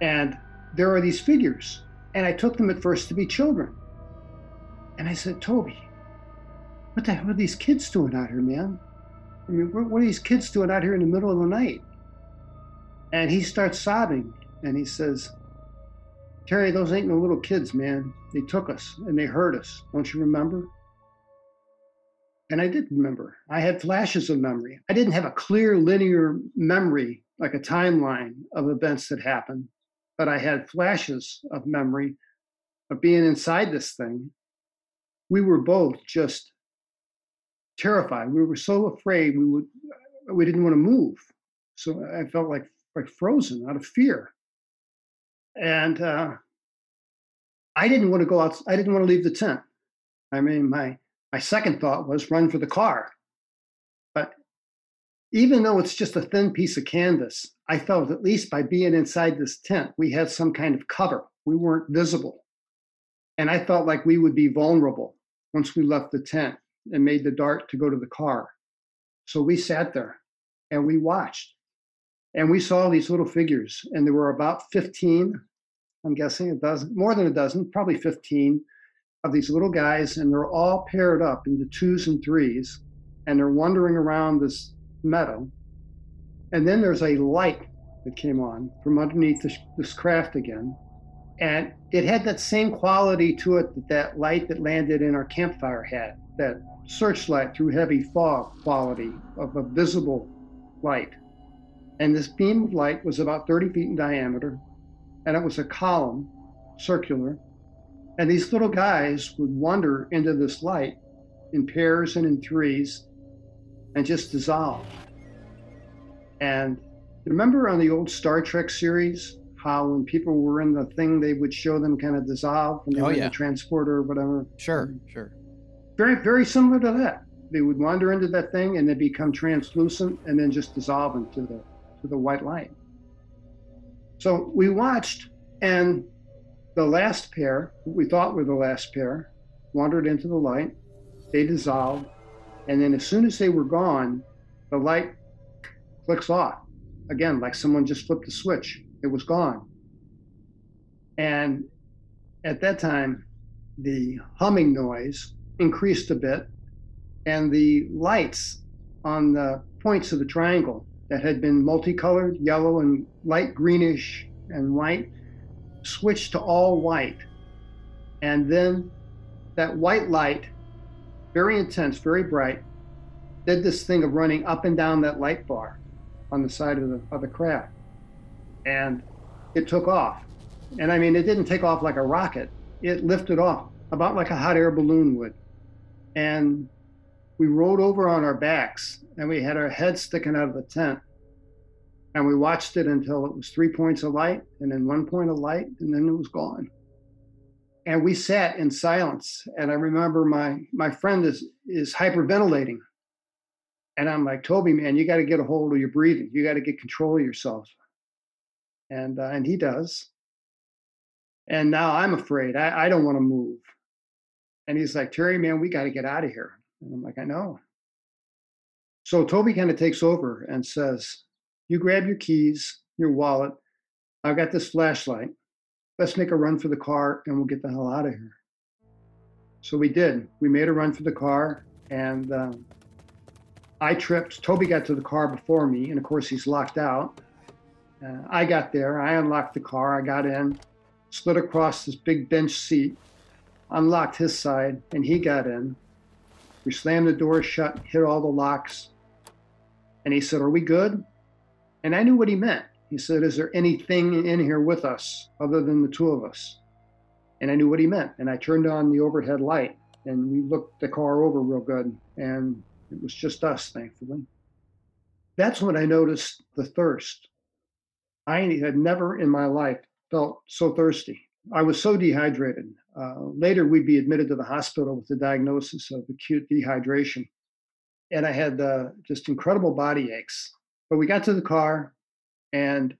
And there are these figures. And I took them at first to be children. And I said, Toby, what the hell are these kids doing out here, man? I mean, what are these kids doing out here in the middle of the night? And he starts sobbing and he says, Terry, those ain't no little kids, man. They took us and they hurt us. Don't you remember? And I did remember. I had flashes of memory. I didn't have a clear linear memory, like a timeline of events that happened, but I had flashes of memory of being inside this thing. We were both just terrified. We were so afraid we would we didn't want to move. So I felt like like frozen out of fear. And uh, I didn't want to go out. I didn't want to leave the tent. I mean, my my second thought was run for the car. But even though it's just a thin piece of canvas, I felt at least by being inside this tent, we had some kind of cover. We weren't visible. And I felt like we would be vulnerable once we left the tent and made the dart to go to the car. So we sat there and we watched. And we saw these little figures, and there were about 15, I'm guessing a dozen, more than a dozen, probably 15 of these little guys, and they're all paired up into twos and threes, and they're wandering around this meadow. And then there's a light that came on from underneath this, this craft again. And it had that same quality to it that that light that landed in our campfire had, that searchlight through heavy fog quality of a visible light. And this beam of light was about 30 feet in diameter, and it was a column, circular, and these little guys would wander into this light in pairs and in threes and just dissolve. And remember on the old Star Trek series, how when people were in the thing, they would show them kind of dissolve when they oh, were yeah. in the transporter or whatever? Sure, sure. Very, very similar to that. They would wander into that thing and they become translucent and then just dissolve into the to the white light. So we watched, and the last pair, we thought were the last pair, wandered into the light. They dissolved. And then as soon as they were gone, the light clicks off. Again, like someone just flipped a switch. It was gone. And at that time, the humming noise increased a bit, and the lights on the points of the triangle that had been multicolored, yellow and light greenish and white, switched to all white. And then that white light, very intense, very bright, did this thing of running up and down that light bar on the side of the, of the craft. And it took off. And I mean, it didn't take off like a rocket, it lifted off about like a hot air balloon would. And we rolled over on our backs and we had our heads sticking out of the tent. And we watched it until it was three points of light and then one point of light, and then it was gone. And we sat in silence. And I remember my my friend is is hyperventilating. And I'm like, Toby, man, you got to get a hold of your breathing. You got to get control of yourself. And uh, and he does. And now I'm afraid. I, I don't want to move. And he's like, Terry, man, we got to get out of here. And I'm like, I know. So Toby kind of takes over and says, You grab your keys, your wallet. I've got this flashlight. Let's make a run for the car and we'll get the hell out of here. So we did. We made a run for the car and um, I tripped. Toby got to the car before me, and of course, he's locked out. Uh, I got there. I unlocked the car. I got in, slid across this big bench seat, unlocked his side, and he got in. We slammed the door shut, hit all the locks. And he said, Are we good? And I knew what he meant. He said, Is there anything in here with us other than the two of us? And I knew what he meant. And I turned on the overhead light and we looked the car over real good. And it was just us, thankfully. That's when I noticed the thirst. I had never in my life felt so thirsty. I was so dehydrated. Uh, later, we'd be admitted to the hospital with the diagnosis of acute dehydration. And I had uh, just incredible body aches. But we got to the car, and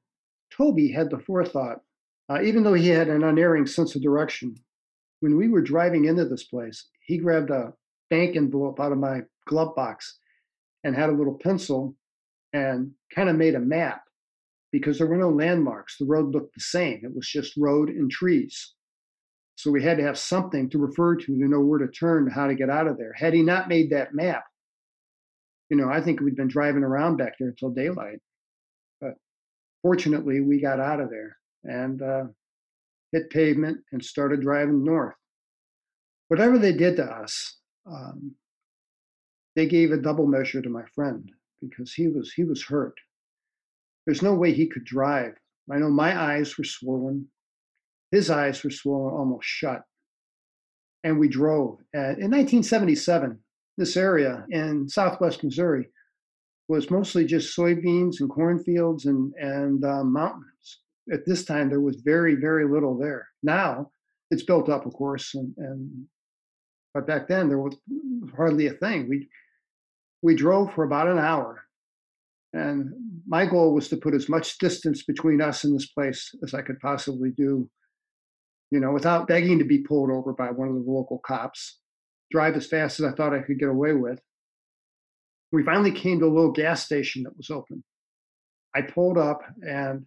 Toby had the forethought, uh, even though he had an unerring sense of direction. When we were driving into this place, he grabbed a, bank envelope out of my glove box and had a little pencil and kind of made a map because there were no landmarks. The road looked the same. It was just road and trees. So we had to have something to refer to to know where to turn, how to get out of there. Had he not made that map, you know, I think we'd been driving around back there until daylight. But fortunately, we got out of there and uh, hit pavement and started driving north. Whatever they did to us, um, they gave a double measure to my friend because he was he was hurt. There's no way he could drive. I know my eyes were swollen. His eyes were swollen almost shut. And we drove. in 1977, this area in southwest Missouri was mostly just soybeans and cornfields and, and uh, mountains. At this time, there was very, very little there. Now it's built up, of course, and, and but back then there was hardly a thing. We we drove for about an hour, and my goal was to put as much distance between us and this place as I could possibly do. You know, without begging to be pulled over by one of the local cops, drive as fast as I thought I could get away with. We finally came to a little gas station that was open. I pulled up, and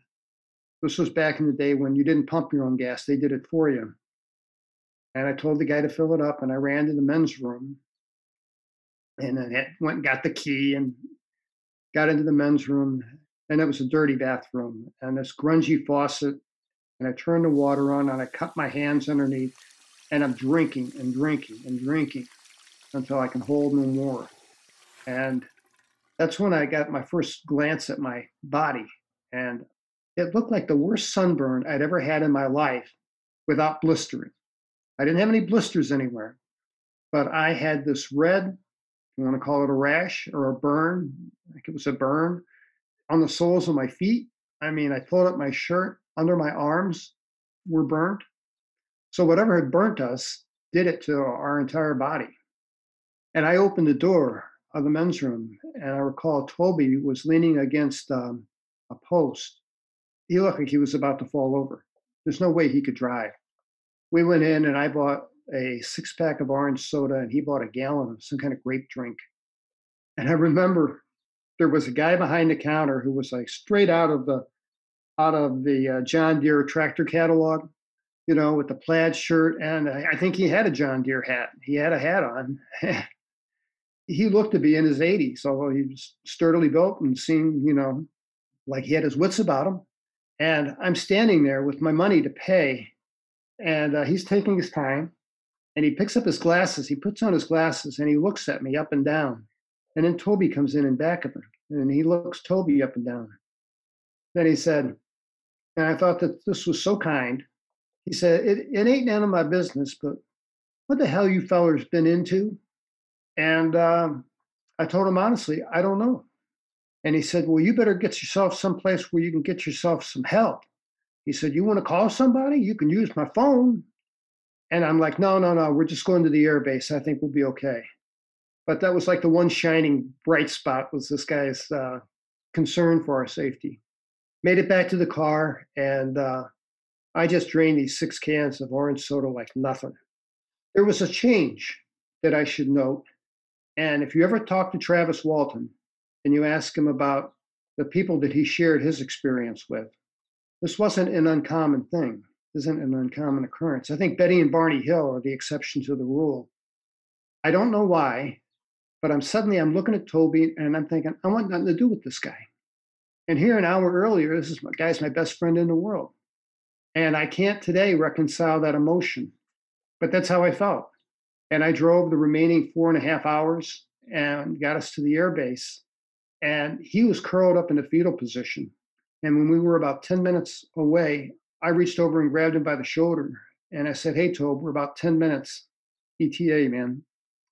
this was back in the day when you didn't pump your own gas, they did it for you. And I told the guy to fill it up, and I ran to the men's room and then went and got the key and got into the men's room. And it was a dirty bathroom and this grungy faucet. And I turn the water on and I cut my hands underneath and I'm drinking and drinking and drinking until I can hold no more. And that's when I got my first glance at my body. And it looked like the worst sunburn I'd ever had in my life without blistering. I didn't have any blisters anywhere, but I had this red, you want to call it a rash or a burn, I think it was a burn on the soles of my feet. I mean, I pulled up my shirt under my arms were burnt. So whatever had burnt us did it to our entire body. And I opened the door of the men's room, and I recall Toby was leaning against um, a post. He looked like he was about to fall over. There's no way he could drive we went in and I bought a six pack of orange soda and he bought a gallon of some kind of grape drink. And I remember there was a guy behind the counter who was like straight out of the out of the uh, John Deere tractor catalog, you know, with the plaid shirt and I, I think he had a John Deere hat. He had a hat on. he looked to be in his 80s, although he was sturdily built and seemed, you know, like he had his wits about him. And I'm standing there with my money to pay and uh, he's taking his time and he picks up his glasses he puts on his glasses and he looks at me up and down and then toby comes in in back of him and he looks toby up and down then he said and i thought that this was so kind he said it, it ain't none of my business but what the hell you fellers been into and um, i told him honestly i don't know and he said well you better get yourself someplace where you can get yourself some help he said, You want to call somebody? You can use my phone. And I'm like, No, no, no. We're just going to the airbase. I think we'll be okay. But that was like the one shining bright spot was this guy's uh, concern for our safety. Made it back to the car, and uh, I just drained these six cans of orange soda like nothing. There was a change that I should note. And if you ever talk to Travis Walton and you ask him about the people that he shared his experience with, this wasn't an uncommon thing. Isn't an uncommon occurrence. I think Betty and Barney Hill are the exception to the rule. I don't know why, but I'm suddenly I'm looking at Toby and I'm thinking I want nothing to do with this guy. And here an hour earlier, this is my guy's my best friend in the world, and I can't today reconcile that emotion, but that's how I felt. And I drove the remaining four and a half hours and got us to the airbase. And he was curled up in a fetal position and when we were about 10 minutes away, I reached over and grabbed him by the shoulder and I said, Hey, Tobe, we're about 10 minutes ETA, man,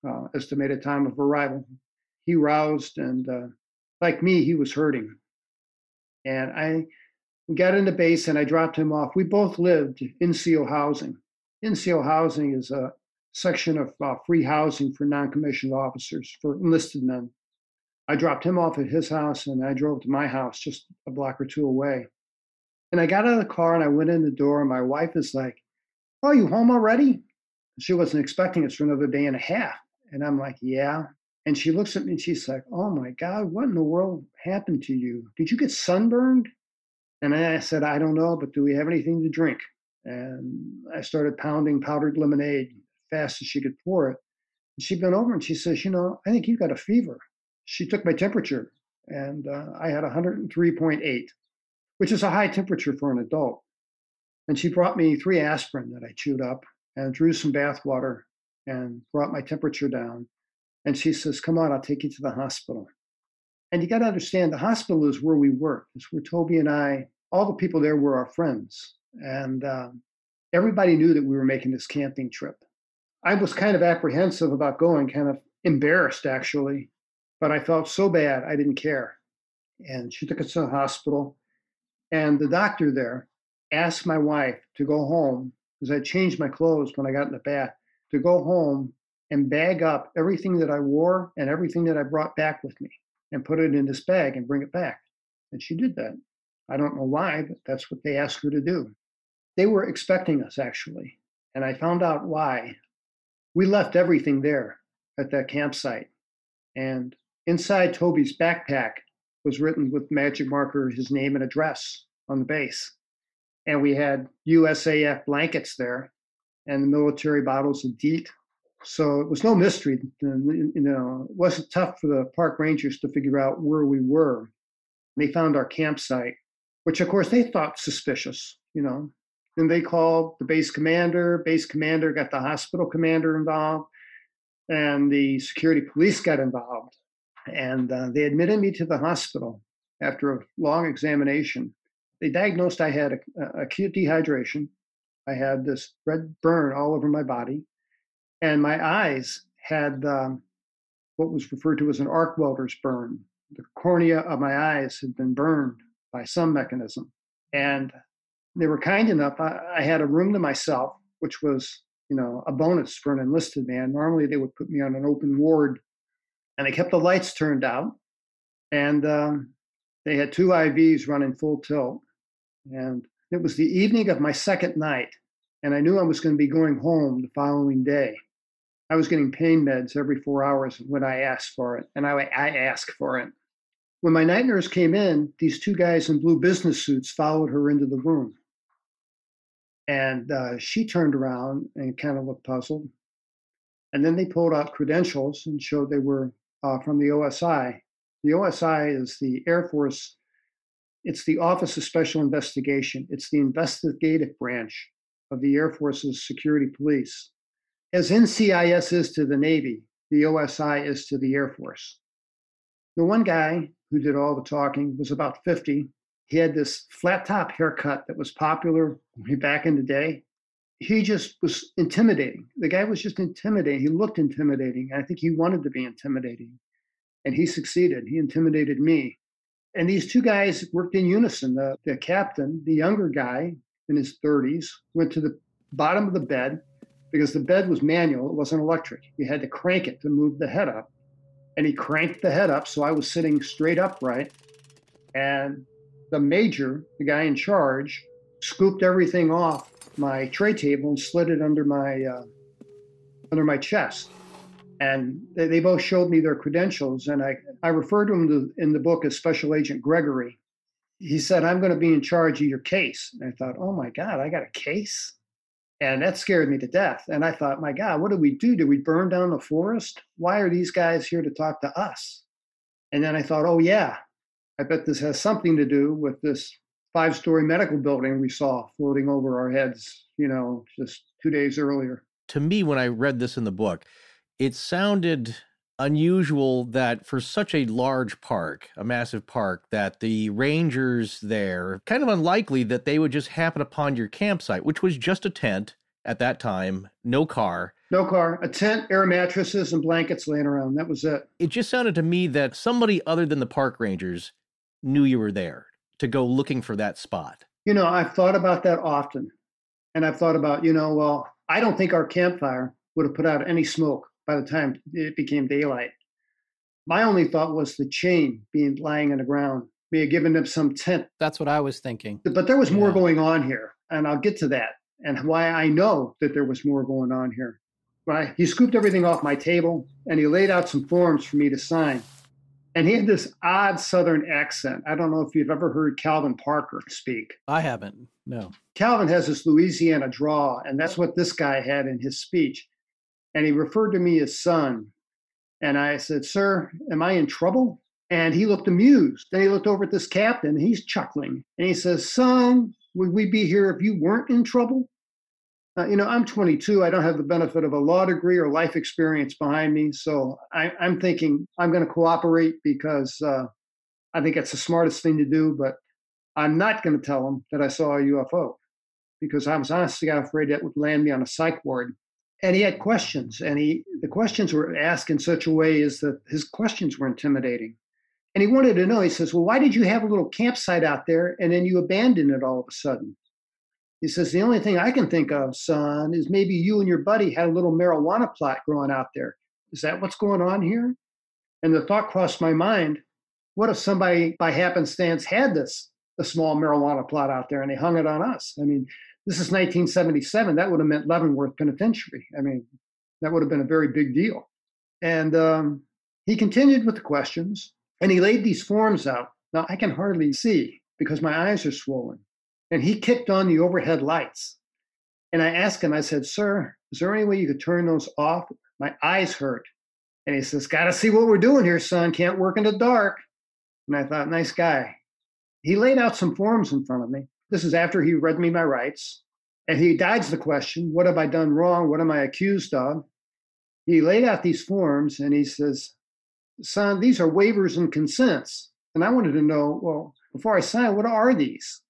uh, estimated time of arrival. He roused and, uh, like me, he was hurting. And I we got into base and I dropped him off. We both lived in NCO housing. NCO housing is a section of uh, free housing for non commissioned officers, for enlisted men. I dropped him off at his house and I drove to my house just a block or two away. And I got out of the car and I went in the door, and my wife is like, Oh, you home already? She wasn't expecting us for another day and a half. And I'm like, Yeah. And she looks at me and she's like, Oh my God, what in the world happened to you? Did you get sunburned? And I said, I don't know, but do we have anything to drink? And I started pounding powdered lemonade fast as she could pour it. And she bent over and she says, You know, I think you've got a fever. She took my temperature and uh, I had 103.8, which is a high temperature for an adult. And she brought me three aspirin that I chewed up and drew some bath water and brought my temperature down. And she says, Come on, I'll take you to the hospital. And you got to understand, the hospital is where we work. It's where Toby and I, all the people there were our friends. And um, everybody knew that we were making this camping trip. I was kind of apprehensive about going, kind of embarrassed actually, but I felt so bad I didn't care. And she took us to the hospital. And the doctor there asked my wife to go home because I changed my clothes when I got in the bath to go home and bag up everything that I wore and everything that I brought back with me and put it in this bag and bring it back. And she did that. I don't know why, but that's what they asked her to do. They were expecting us actually. And I found out why. We left everything there at that campsite. And inside Toby's backpack was written with magic marker his name and address on the base. And we had USAF blankets there and the military bottles of DEET. So it was no mystery. You know, it wasn't tough for the park rangers to figure out where we were. They found our campsite, which of course they thought suspicious, you know. Then they called the base commander. Base commander got the hospital commander involved, and the security police got involved. And uh, they admitted me to the hospital after a long examination. They diagnosed I had a, a acute dehydration. I had this red burn all over my body, and my eyes had um, what was referred to as an arc welder's burn. The cornea of my eyes had been burned by some mechanism. And they were kind enough. I, I, had a room to myself, which was, you know, a bonus for an enlisted man. Normally, they would put me on an open ward, and they kept the lights turned out, and um, they had two IVs running full tilt. And it was the evening of my second night, and I knew I was going to be going home the following day. I was getting pain meds every four hours when I asked for it, and I, I asked for it. When my night nurse came in, these two guys in blue business suits followed her into the room. And uh, she turned around and kind of looked puzzled. And then they pulled out credentials and showed they were uh, from the OSI. The OSI is the Air Force, it's the Office of Special Investigation, it's the investigative branch of the Air Force's security police. As NCIS is to the Navy, the OSI is to the Air Force. The one guy who did all the talking was about 50 he had this flat top haircut that was popular back in the day. He just was intimidating. The guy was just intimidating. He looked intimidating. I think he wanted to be intimidating. And he succeeded. He intimidated me. And these two guys worked in unison. The, the captain, the younger guy in his 30s, went to the bottom of the bed because the bed was manual, it wasn't electric. You had to crank it to move the head up. And he cranked the head up, so I was sitting straight upright. And the major, the guy in charge, scooped everything off my tray table and slid it under my uh, under my chest. And they, they, both showed me their credentials, and I, I referred to him to, in the book as Special Agent Gregory. He said, I'm going to be in charge of your case. And I thought, oh my God, I got a case? And that scared me to death. And I thought, my God, what did we do? Did we burn down the forest? Why are these guys here to talk to us? And then I thought, oh, yeah, I bet this has something to do with this five story medical building we saw floating over our heads, you know, just two days earlier. To me, when I read this in the book, it sounded unusual that for such a large park, a massive park, that the rangers there, kind of unlikely that they would just happen upon your campsite, which was just a tent at that time, no car. No car, a tent, air mattresses, and blankets laying around. That was it. It just sounded to me that somebody other than the park rangers knew you were there to go looking for that spot? You know, I've thought about that often. And I've thought about, you know, well, I don't think our campfire would have put out any smoke by the time it became daylight. My only thought was the chain being lying on the ground may have given them some tent. That's what I was thinking. But there was more yeah. going on here, and I'll get to that and why I know that there was more going on here. Well, he scooped everything off my table and he laid out some forms for me to sign. And he had this odd Southern accent. I don't know if you've ever heard Calvin Parker speak. I haven't. No. Calvin has this Louisiana draw, and that's what this guy had in his speech. And he referred to me as son. And I said, Sir, am I in trouble? And he looked amused. Then he looked over at this captain, he's chuckling. And he says, Son, would we be here if you weren't in trouble? Uh, you know, I'm 22. I don't have the benefit of a law degree or life experience behind me. So I, am thinking I'm going to cooperate because uh, I think it's the smartest thing to do. But I'm not going to tell them that I saw a UFO because I was honestly afraid that would land me on a psych ward. And he had questions, and he the questions were asked in such a way as that his questions were intimidating. And he wanted to know. He says, "Well, why did you have a little campsite out there and then you abandoned it all of a sudden?" He says, "The only thing I can think of, son, is maybe you and your buddy had a little marijuana plot growing out there. Is that what's going on here?" And the thought crossed my mind: What if somebody by happenstance had this a small marijuana plot out there and they hung it on us. I mean, this is 1977. That would have meant Leavenworth Penitentiary. I mean, that would have been a very big deal. And um, he continued with the questions and he laid these forms out. Now, I can hardly see because my eyes are swollen. And he kicked on the overhead lights. And I asked him, I said, Sir, is there any way you could turn those off? My eyes hurt. And he says, Got to see what we're doing here, son. Can't work in the dark. And I thought, nice guy. He laid out some forms in front of me. This is after he read me my rights. And he dodged the question, What have I done wrong? What am I accused of? He laid out these forms and he says, Son, these are waivers and consents. And I wanted to know, well, before I sign, what are these?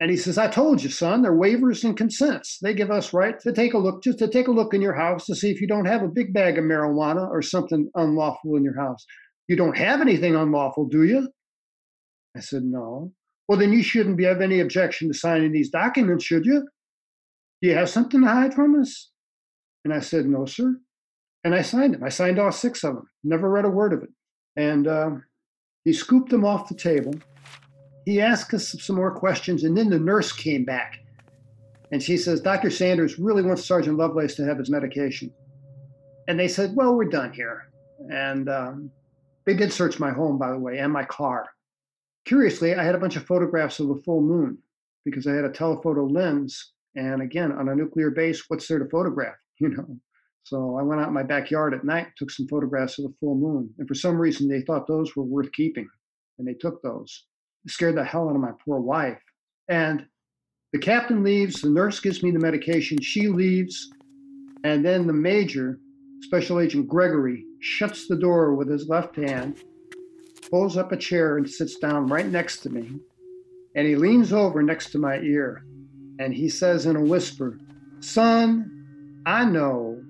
And he says, I told you, son, they're waivers and consents. They give us right to take a look, just to take a look in your house to see if you don't have a big bag of marijuana or something unlawful in your house. You don't have anything unlawful, do you? I said, No. Well, then you shouldn't have any objection to signing these documents, should you? Do you have something to hide from us? And I said, No, sir. And I signed them. I signed all six of them. Never read a word of it. And uh, he scooped them off the table. He asked us some more questions, and then the nurse came back. And she says, Dr. Sanders really wants Sergeant Lovelace to have his medication. And they said, Well, we're done here. And um, they did search my home, by the way, and my car. Curiously, I had a bunch of photographs of the full moon because I had a telephoto lens. And again, on a nuclear base, what's there to photograph? You know. So I went out in my backyard at night, took some photographs of the full moon. And for some reason, they thought those were worth keeping. And they took those. It scared the hell out of my poor wife. And the captain leaves, the nurse gives me the medication, she leaves. And then the major, Special Agent Gregory, shuts the door with his left hand pulls up a chair and sits down right next to me. And he leans over next to my ear and he says in a whisper, Son, I know,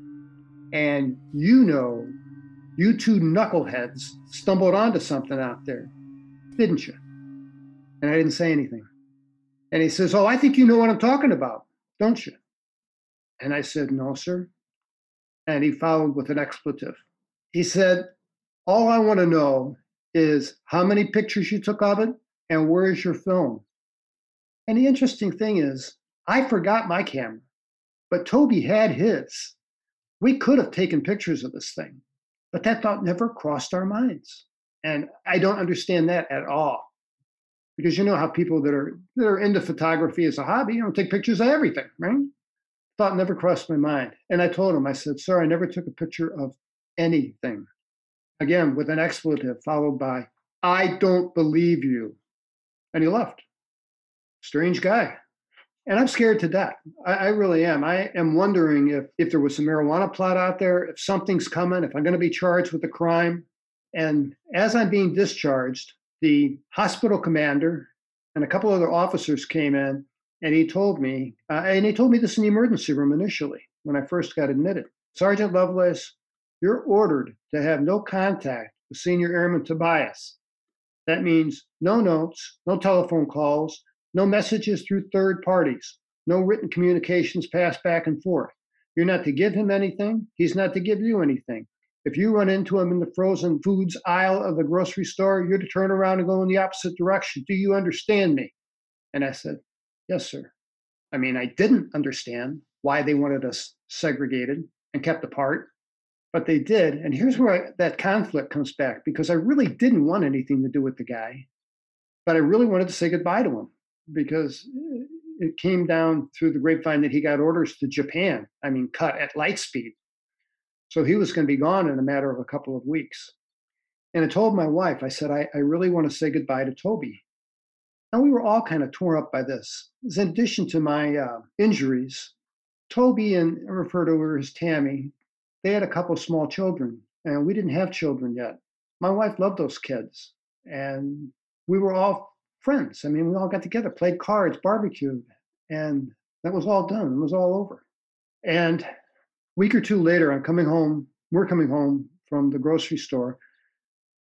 and you know, you two knuckleheads stumbled onto something out there, didn't you? And I didn't say anything. And he says, Oh, I think you know what I'm talking about, don't you? And I said, No, sir. And he followed with an expletive. He said, All I want to know is how many pictures you took of it and where is your film. And the interesting thing is, I forgot my camera, but Toby had his. We could have taken pictures of this thing, but that thought never crossed our minds. And I don't understand that at all. Because you know how people that are that are into photography as a hobby, you know, take pictures of everything, right? Thought never crossed my mind. And I told him, I said, sir, I never took a picture of anything again with an expletive followed by, I don't believe you. And he left. Strange guy. And I'm scared to death. I, I, really am. I am wondering if, if there was some marijuana plot out there, if something's coming, if I'm going to be charged with a crime. And as I'm being discharged, the hospital commander and a couple other officers came in and he told me, uh, and he told me this in the emergency room initially when I first got admitted. Sergeant Lovelace, you're ordered to have no contact with Senior Airman Tobias. That means no notes, no telephone calls, no messages through third parties, no written communications passed back and forth. You're not to give him anything, he's not to give you anything. If you run into him in the frozen foods aisle of the grocery store, you're to turn around and go in the opposite direction. Do you understand me? And I said, Yes, sir. I mean, I didn't understand why they wanted us segregated and kept apart, but they did. And here's where I, that conflict comes back because I really didn't want anything to do with the guy, but I really wanted to say goodbye to him because it came down through the grapevine that he got orders to Japan. I mean, cut at light speed. So he was going to be gone in a matter of a couple of weeks. And I told my wife, I said, I, I really want to say goodbye to Toby. And we were all kind of torn up by this. In addition to my uh, injuries, Toby and I refer to her as Tammy, they had a couple small children, and we didn't have children yet. My wife loved those kids, and we were all friends. I mean, we all got together, played cards, barbecued, and that was all done. It was all over. And week or two later, I'm coming home. We're coming home from the grocery store.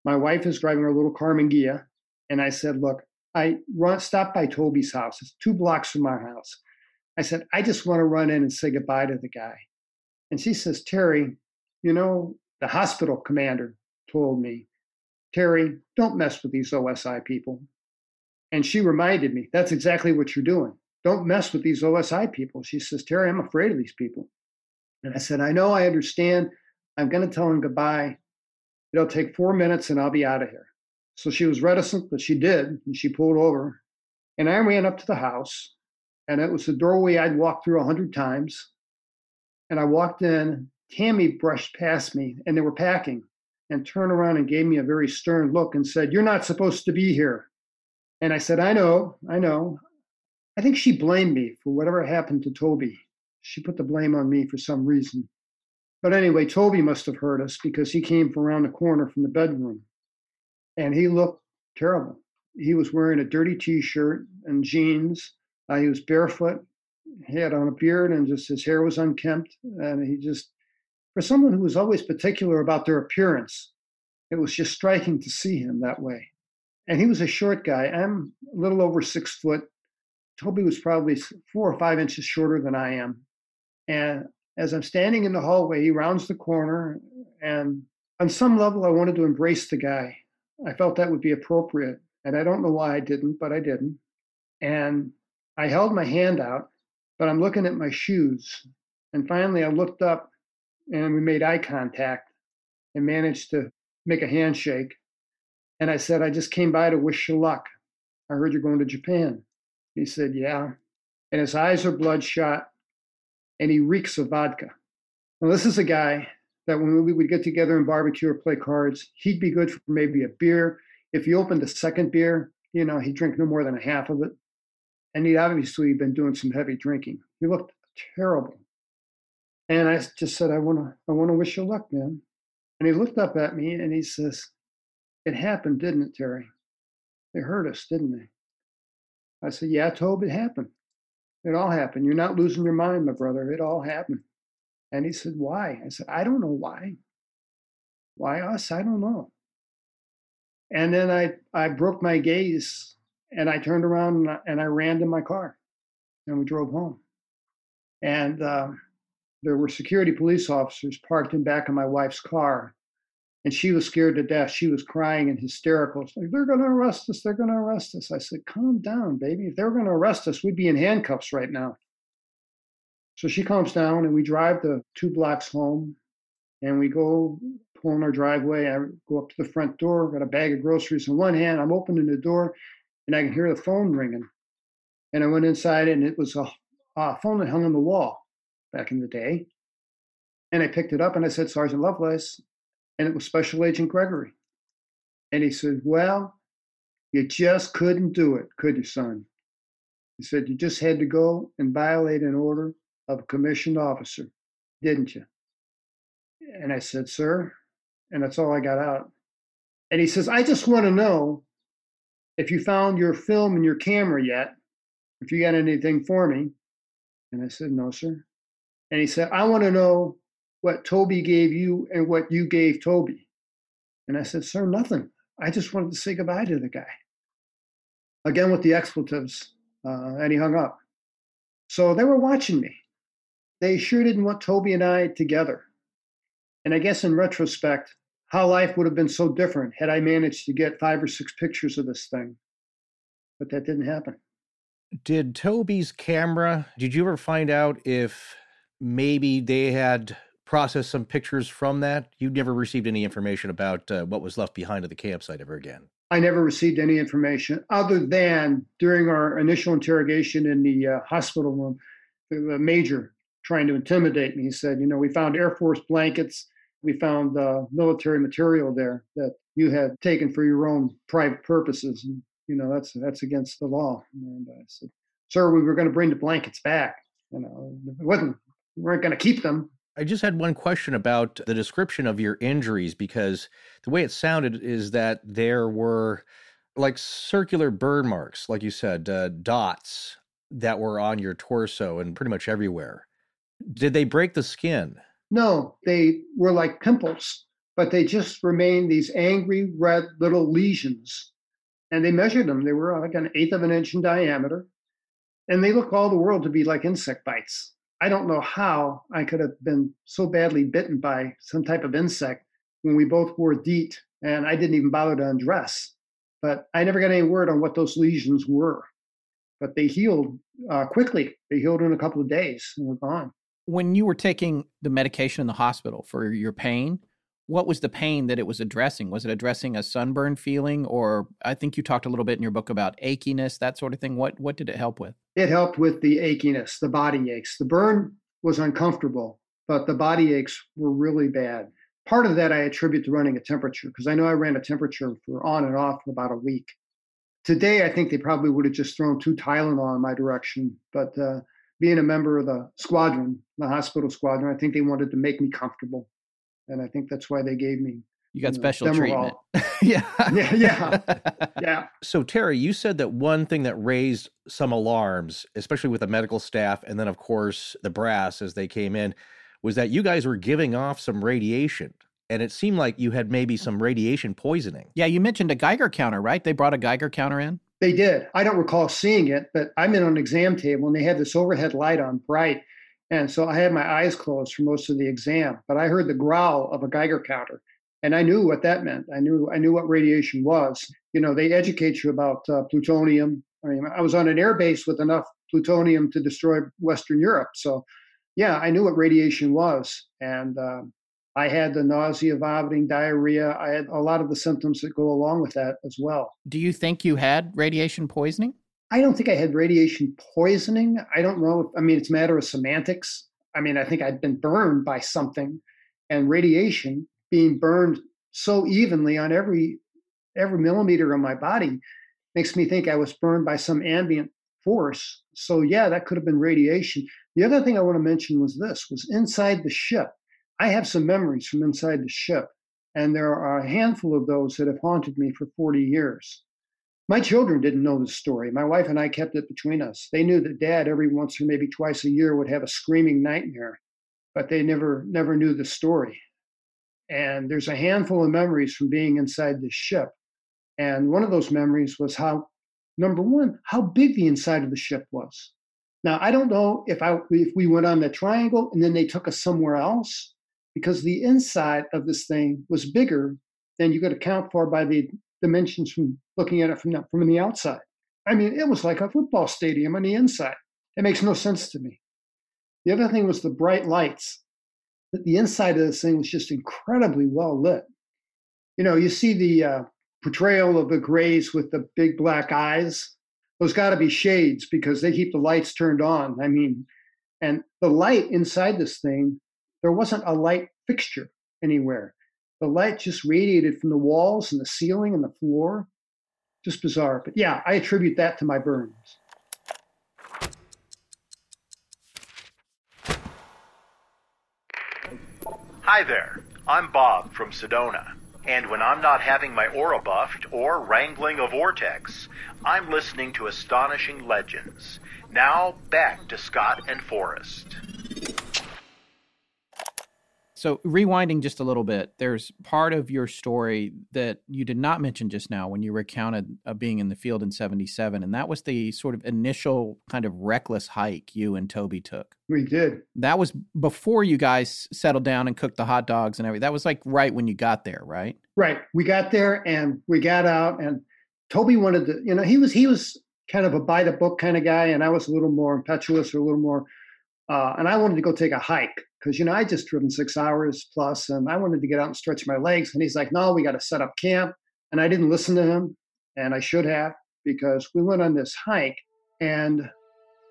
My wife is driving her little Karmann Ghia, and I said, "Look, I run, stopped by Toby's house. It's two blocks from our house. I said, I just want to run in and say goodbye to the guy. And she says, Terry, you know, the hospital commander told me, Terry, don't mess with these OSI people. And she reminded me, that's exactly what you're doing. Don't mess with these OSI people. She says, Terry, I'm afraid of these people. And I said, I know, I understand. I'm going to tell him goodbye. It'll take four minutes and I'll be out of here. So she was reticent, but she did, and she pulled over. And I ran up to the house, and it was a doorway I'd walked through a hundred times. And I walked in. Tammy brushed past me, and they were packing, and turned around and gave me a very stern look and said, You're not supposed to be here. And I said, I know, I know. I think she blamed me for whatever happened to Toby. She put the blame on me for some reason. But anyway, Toby must have heard us because he came from around the corner from the bedroom and he looked terrible. He was wearing a dirty T-shirt and jeans. Uh, he was barefoot. He had on a beard, and just his hair was unkempt. And he just, for someone who was always particular about their appearance, it was just striking to see him that way. And he was a short guy. I'm a little over six foot. Toby was probably four or five inches shorter than I am. And as I'm standing in the hallway, he rounds the corner, and on some level, I wanted to embrace the guy. I felt that would be appropriate. And I don't know why I didn't, but I didn't. And I held my hand out, but I'm looking at my shoes. And finally, I looked up and we made eye contact and managed to make a handshake. And I said, I just came by to wish you luck. I heard you're going to Japan. He said, Yeah. And his eyes are bloodshot and he reeks of vodka. Now, this is a guy that when we would get together and barbecue or play cards, he'd be good for maybe a beer. If he opened a second beer, you know, he'd drink no more than a half of it. And he'd obviously been doing some heavy drinking. He looked terrible. And I just said, I want to, I want to wish you luck, man. And he looked up at me and he says, It happened, didn't it, Terry? They hurt us, didn't they? I said, Yeah, Tobe, it happened. It all happened. You're not losing your mind, my brother. It all happened. And he said, Why? I said, I don't know why. Why us? I don't know. And then I, I broke my gaze and I turned around and I, and I ran to my car and we drove home. And uh, there were security police officers parked in back of my wife's car. And she was scared to death. She was crying and hysterical. She's like, they're going to arrest us. They're going to arrest us. I said, calm down, baby. If they were going to arrest us, we'd be in handcuffs right now. So she calms down and we drive the two blocks home and we go pull in our driveway. I go up to the front door, got a bag of groceries in one hand. I'm opening the door and I can hear the phone ringing. And I went inside and it was a, a phone that hung on the wall back in the day. And I picked it up and I said, Sergeant Lovelace. And it was Special Agent Gregory. And he said, Well, you just couldn't do it, could you, son? He said, You just had to go and violate an order of a commissioned officer, didn't you? And I said, Sir. And that's all I got out. And he says, I just want to know if you found your film and your camera yet, if you got anything for me. And I said, No, sir. And he said, I want to know what Toby gave you and what you gave Toby. And I said, Sir, nothing. I just wanted to say goodbye to the guy. Again with the expletives. Uh, and he hung up. So they were watching me they sure didn't want Toby and I together. And I guess in retrospect, how life would have been so different had I managed to get five or six pictures of this thing. But that didn't happen. Did Toby's camera, did you ever find out if maybe they had processed some pictures from that? You never received any information about uh, what was left behind at the campsite ever again. I never received any information other than during our initial interrogation in the uh, hospital room, the major trying to intimidate me. He said, You know, we found Air Force blankets, we found uh, military material there that you had taken for your own private purposes. And, you know, that's that's against the law. And I said, Sir, we were going to bring the blankets back. You know, it wasn't, we weren't going to keep them. I just had one question about the description of your injuries because the way it sounded is that there were like circular burn marks, like you said, uh, dots that were on your torso and pretty much everywhere. Did they break the skin? No, they were like pimples, but they just remained these angry red little lesions. And they measured them. They were like an eighth of an inch in diameter. And they look all the world to be like insect bites. I don't know how I could have been so badly bitten by some type of insect when we both wore DEET and I didn't even bother to undress. But I never got any word on what those lesions were. But they healed uh, quickly. They healed in a couple of days and were gone when you were taking the medication in the hospital for your pain, what was the pain that it was addressing? Was it addressing a sunburn feeling, or I think you talked a little bit in your book about achiness, that sort of thing? What what did it help with? It helped with the achiness, the body aches. The burn was uncomfortable, but the body aches were really bad. Part of that I attribute to running a temperature because I know I ran a temperature for on and off for about a week. Today, I think they probably would have just thrown two Tylenol in my direction, but uh, being a member of the squadron, the hospital squadron, I think they wanted to make me comfortable. And I think that's why they gave me. You got you know, special treatment. yeah. Yeah. Yeah. Yeah. So, Terry, you said that one thing that raised some alarms, especially with the medical staff and then, of course, the brass as they came in, was that you guys were giving off some radiation. And it seemed like you had maybe some radiation poisoning. Yeah. You mentioned a Geiger counter, right? They brought a Geiger counter in? They did. I don't recall seeing it, but I'm in an exam table and they had this overhead light on bright. And so I had my eyes closed for most of the exam, but I heard the growl of a Geiger counter. And I knew what that meant. I knew I knew what radiation was. You know, they educate you about uh, plutonium. I mean, I was on an air base with enough plutonium to destroy Western Europe. So, yeah, I knew what radiation was. And uh, I had the nausea, vomiting, diarrhea. I had a lot of the symptoms that go along with that as well. Do you think you had radiation poisoning? I don't think I had radiation poisoning. I don't know. If, I mean, it's a matter of semantics. I mean, I think I'd been burned by something, and radiation being burned so evenly on every every millimeter of my body makes me think I was burned by some ambient force. So yeah, that could have been radiation. The other thing I want to mention was this: was inside the ship I have some memories from inside the ship, and there are a handful of those that have haunted me for 40 years. My children didn't know the story. My wife and I kept it between us. They knew that dad every once or maybe twice a year would have a screaming nightmare, but they never never knew the story. And there's a handful of memories from being inside the ship. And one of those memories was how number one, how big the inside of the ship was. Now I don't know if I if we went on the triangle and then they took us somewhere else, because the inside of this thing was bigger than you could account for by the dimensions from looking at it from the, from the outside. I mean, it was like a football stadium on the inside. It makes no sense to me. The other thing was the bright lights. The inside of this thing was just incredibly well lit. You know, you see the uh, portrayal of the Greys with the big black eyes. Those got to be shades because they keep the lights turned on. I mean, and the light inside this thing there wasn't a light fixture anywhere. The light just radiated from the walls and the ceiling and the floor. Just bizarre. But yeah, I attribute that to my burns. Hi there. I'm Bob from Sedona. And when I'm not having my aura buffed or wrangling a vortex, I'm listening to Astonishing Legends. Now back to Scott and Forrest. So, rewinding just a little bit, there's part of your story that you did not mention just now when you recounted uh, being in the field in 77. And that was the sort of initial kind of reckless hike you and Toby took. We did. That was before you guys settled down and cooked the hot dogs and everything. That was like right when you got there, right? Right. We got there and we got out, and Toby wanted to, you know, he was, he was kind of a by the book kind of guy, and I was a little more impetuous or a little more, uh, and I wanted to go take a hike because you know I just driven six hours plus, and I wanted to get out and stretch my legs. And he's like, "No, we got to set up camp." And I didn't listen to him, and I should have because we went on this hike, and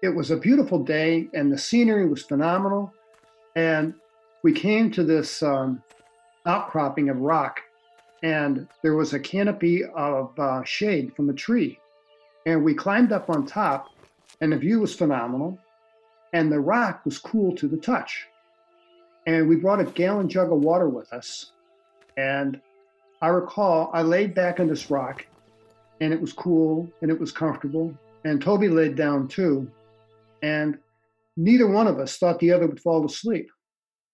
it was a beautiful day, and the scenery was phenomenal. And we came to this um, outcropping of rock, and there was a canopy of uh, shade from a tree. And we climbed up on top, and the view was phenomenal, and the rock was cool to the touch. And we brought a gallon jug of water with us. And I recall I laid back on this rock, and it was cool and it was comfortable. And Toby laid down too. And neither one of us thought the other would fall asleep.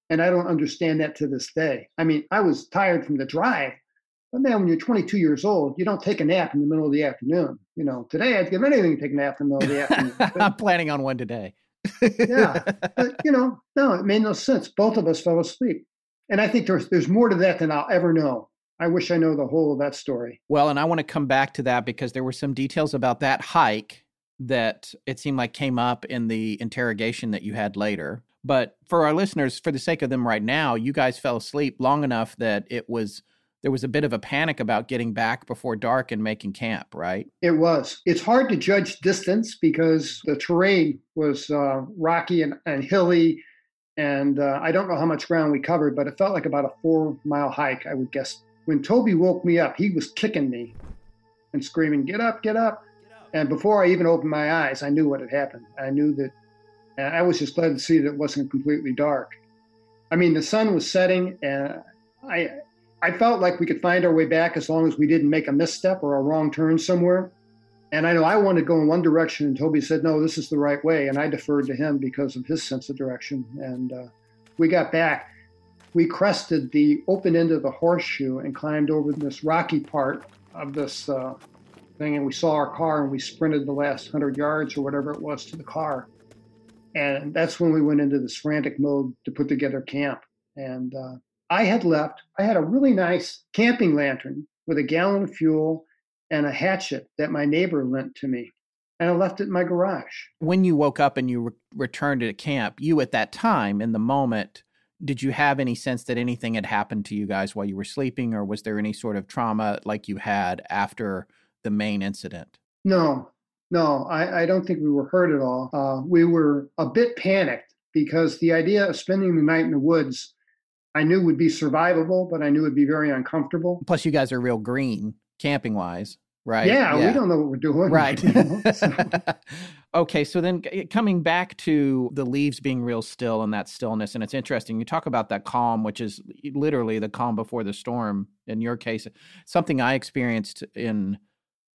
And I don't understand that to this day. I mean, I was tired from the drive, but man, when you're 22 years old, you don't take a nap in the middle of the afternoon. You know, today I'd give anything to take a nap in the middle of the afternoon. I'm planning on one today. Yeah, but you know, no, it made no sense. Both of us fell asleep, and I think there's there's more to that than I'll ever know. I wish I know the whole of that story. Well, and I want to come back to that because there were some details about that hike that it seemed like came up in the interrogation that you had later. But for our listeners, for the sake of them right now, you guys fell asleep long enough that it was there was a bit of a panic about getting back before dark and making camp, right? It was. It's hard to judge distance because the terrain was uh, rocky and, and hilly. And uh, I don't know how much ground we covered, but it felt like about a four mile hike, I would guess. When Toby woke me up, he was kicking me and screaming, Get up, get up. And before I even opened my eyes, I knew what had happened. I knew that and I was just glad to see that it wasn't completely dark. I mean, the sun was setting, and I, I felt like we could find our way back as long as we didn't make a misstep or a wrong turn somewhere. And I know I wanted to go in one direction, and Toby said, no, this is the right way. And I deferred to him because of his sense of direction. And uh, we got back. We crested the open end of the horseshoe and climbed over this rocky part of this uh, thing. And we saw our car and we sprinted the last 100 yards or whatever it was to the car. And that's when we went into this frantic mode to put together camp. And uh, I had left, I had a really nice camping lantern with a gallon of fuel and a hatchet that my neighbor lent to me. And I left it in my garage. When you woke up and you re- returned to camp, you at that time, in the moment, did you have any sense that anything had happened to you guys while you were sleeping, or was there any sort of trauma like you had after the main incident? No, no, I, I don't think we were hurt at all. Uh, we were a bit panicked because the idea of spending the night in the woods, I knew would be survivable, but I knew it would be very uncomfortable. Plus, you guys are real green camping wise, right? Yeah, yeah, we don't know what we're doing. Right. You know, so. okay, so then eh, coming back to the leaves being real still and that stillness, and it's interesting. You talk about that calm, which is literally the calm before the storm. In your case, something I experienced in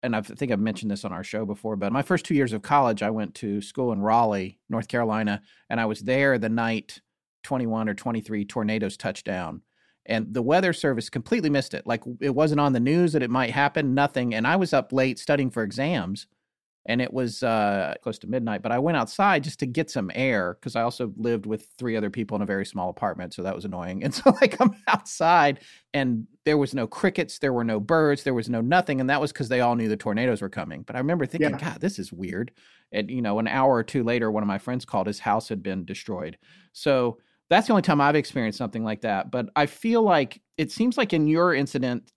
and I think I've mentioned this on our show before, but my first two years of college, I went to school in Raleigh, North Carolina, and I was there the night 21 or 23 tornadoes touched down. And the weather service completely missed it. Like it wasn't on the news that it might happen, nothing. And I was up late studying for exams and it was uh, close to midnight. But I went outside just to get some air because I also lived with three other people in a very small apartment, so that was annoying. And so I come outside, and there was no crickets, there were no birds, there was no nothing, and that was because they all knew the tornadoes were coming. But I remember thinking, yeah. God, this is weird. And you know, an hour or two later, one of my friends called; his house had been destroyed. So that's the only time I've experienced something like that. But I feel like it seems like in your incident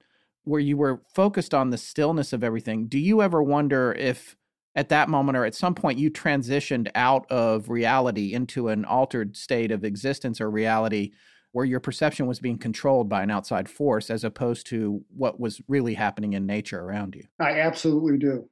where you were focused on the stillness of everything, do you ever wonder if at that moment or at some point you transitioned out of reality into an altered state of existence or reality where your perception was being controlled by an outside force as opposed to what was really happening in nature around you. I absolutely do.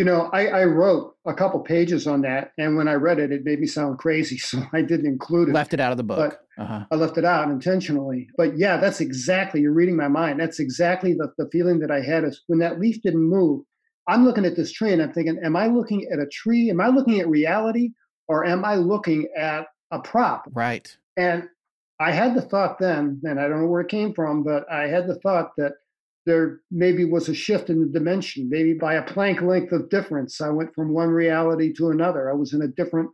You know, I, I wrote a couple pages on that, and when I read it, it made me sound crazy, so I didn't include it. Left it out of the book. Uh-huh. I left it out intentionally. But yeah, that's exactly, you're reading my mind. That's exactly the, the feeling that I had is when that leaf didn't move, I'm looking at this tree and I'm thinking, am I looking at a tree? Am I looking at reality or am I looking at a prop? Right. And I had the thought then, and I don't know where it came from, but I had the thought that there maybe was a shift in the dimension, maybe by a Planck length of difference. I went from one reality to another. I was in a different,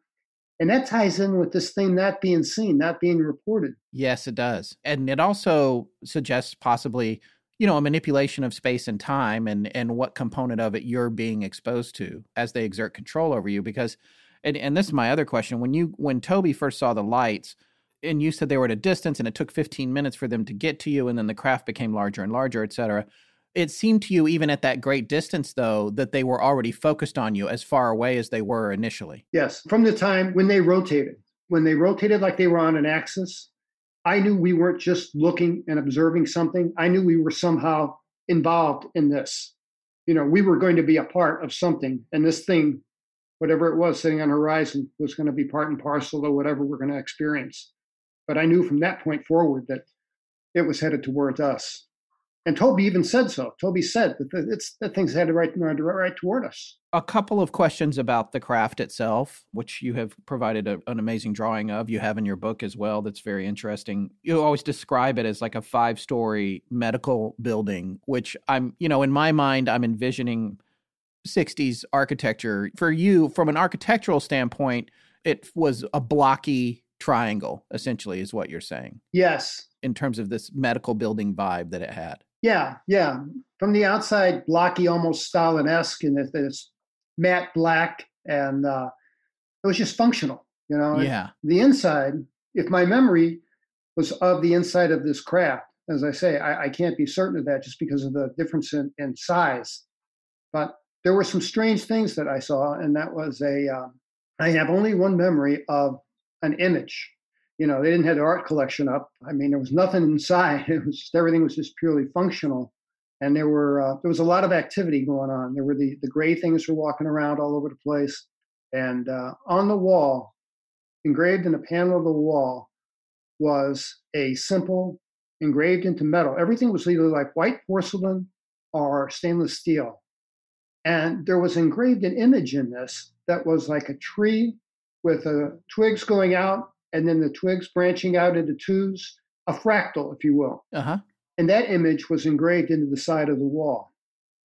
and that ties in with this thing not being seen, not being reported. Yes, it does. And it also suggests possibly you know a manipulation of space and time and and what component of it you're being exposed to as they exert control over you because and, and this is my other question when you when toby first saw the lights and you said they were at a distance and it took 15 minutes for them to get to you and then the craft became larger and larger et cetera. It seemed to you even at that great distance though that they were already focused on you as far away as they were initially? Yes. From the time when they rotated. When they rotated like they were on an axis i knew we weren't just looking and observing something. I knew we were somehow involved in this. You know we were going to be a part of something and this thing whatever it was sitting on the horizon was going to be part and parcel of whatever we're going to experience. But I knew from that point forward that it was headed towards us. And Toby even said so. Toby said that it's that thing's headed right, right toward us. A couple of questions about the craft itself, which you have provided a, an amazing drawing of. You have in your book as well. That's very interesting. You always describe it as like a five-story medical building, which I'm, you know, in my mind, I'm envisioning 60s architecture. For you, from an architectural standpoint, it was a blocky triangle, essentially, is what you're saying. Yes. In terms of this medical building vibe that it had. Yeah, yeah. From the outside, blocky, almost Stalin esque, and it, it's matte black, and uh, it was just functional, you know? Yeah. The inside, if my memory was of the inside of this craft, as I say, I, I can't be certain of that just because of the difference in, in size. But there were some strange things that I saw, and that was a. Um, I have only one memory of an image. You know, they didn't have the art collection up. I mean, there was nothing inside. It was just, everything was just purely functional, and there were uh, there was a lot of activity going on. There were the the gray things were walking around all over the place, and uh, on the wall, engraved in a panel of the wall, was a simple engraved into metal. Everything was either like white porcelain or stainless steel and there was engraved an image in this that was like a tree with uh, twigs going out and then the twigs branching out into twos, a fractal, if you will. Uh-huh. And that image was engraved into the side of the wall.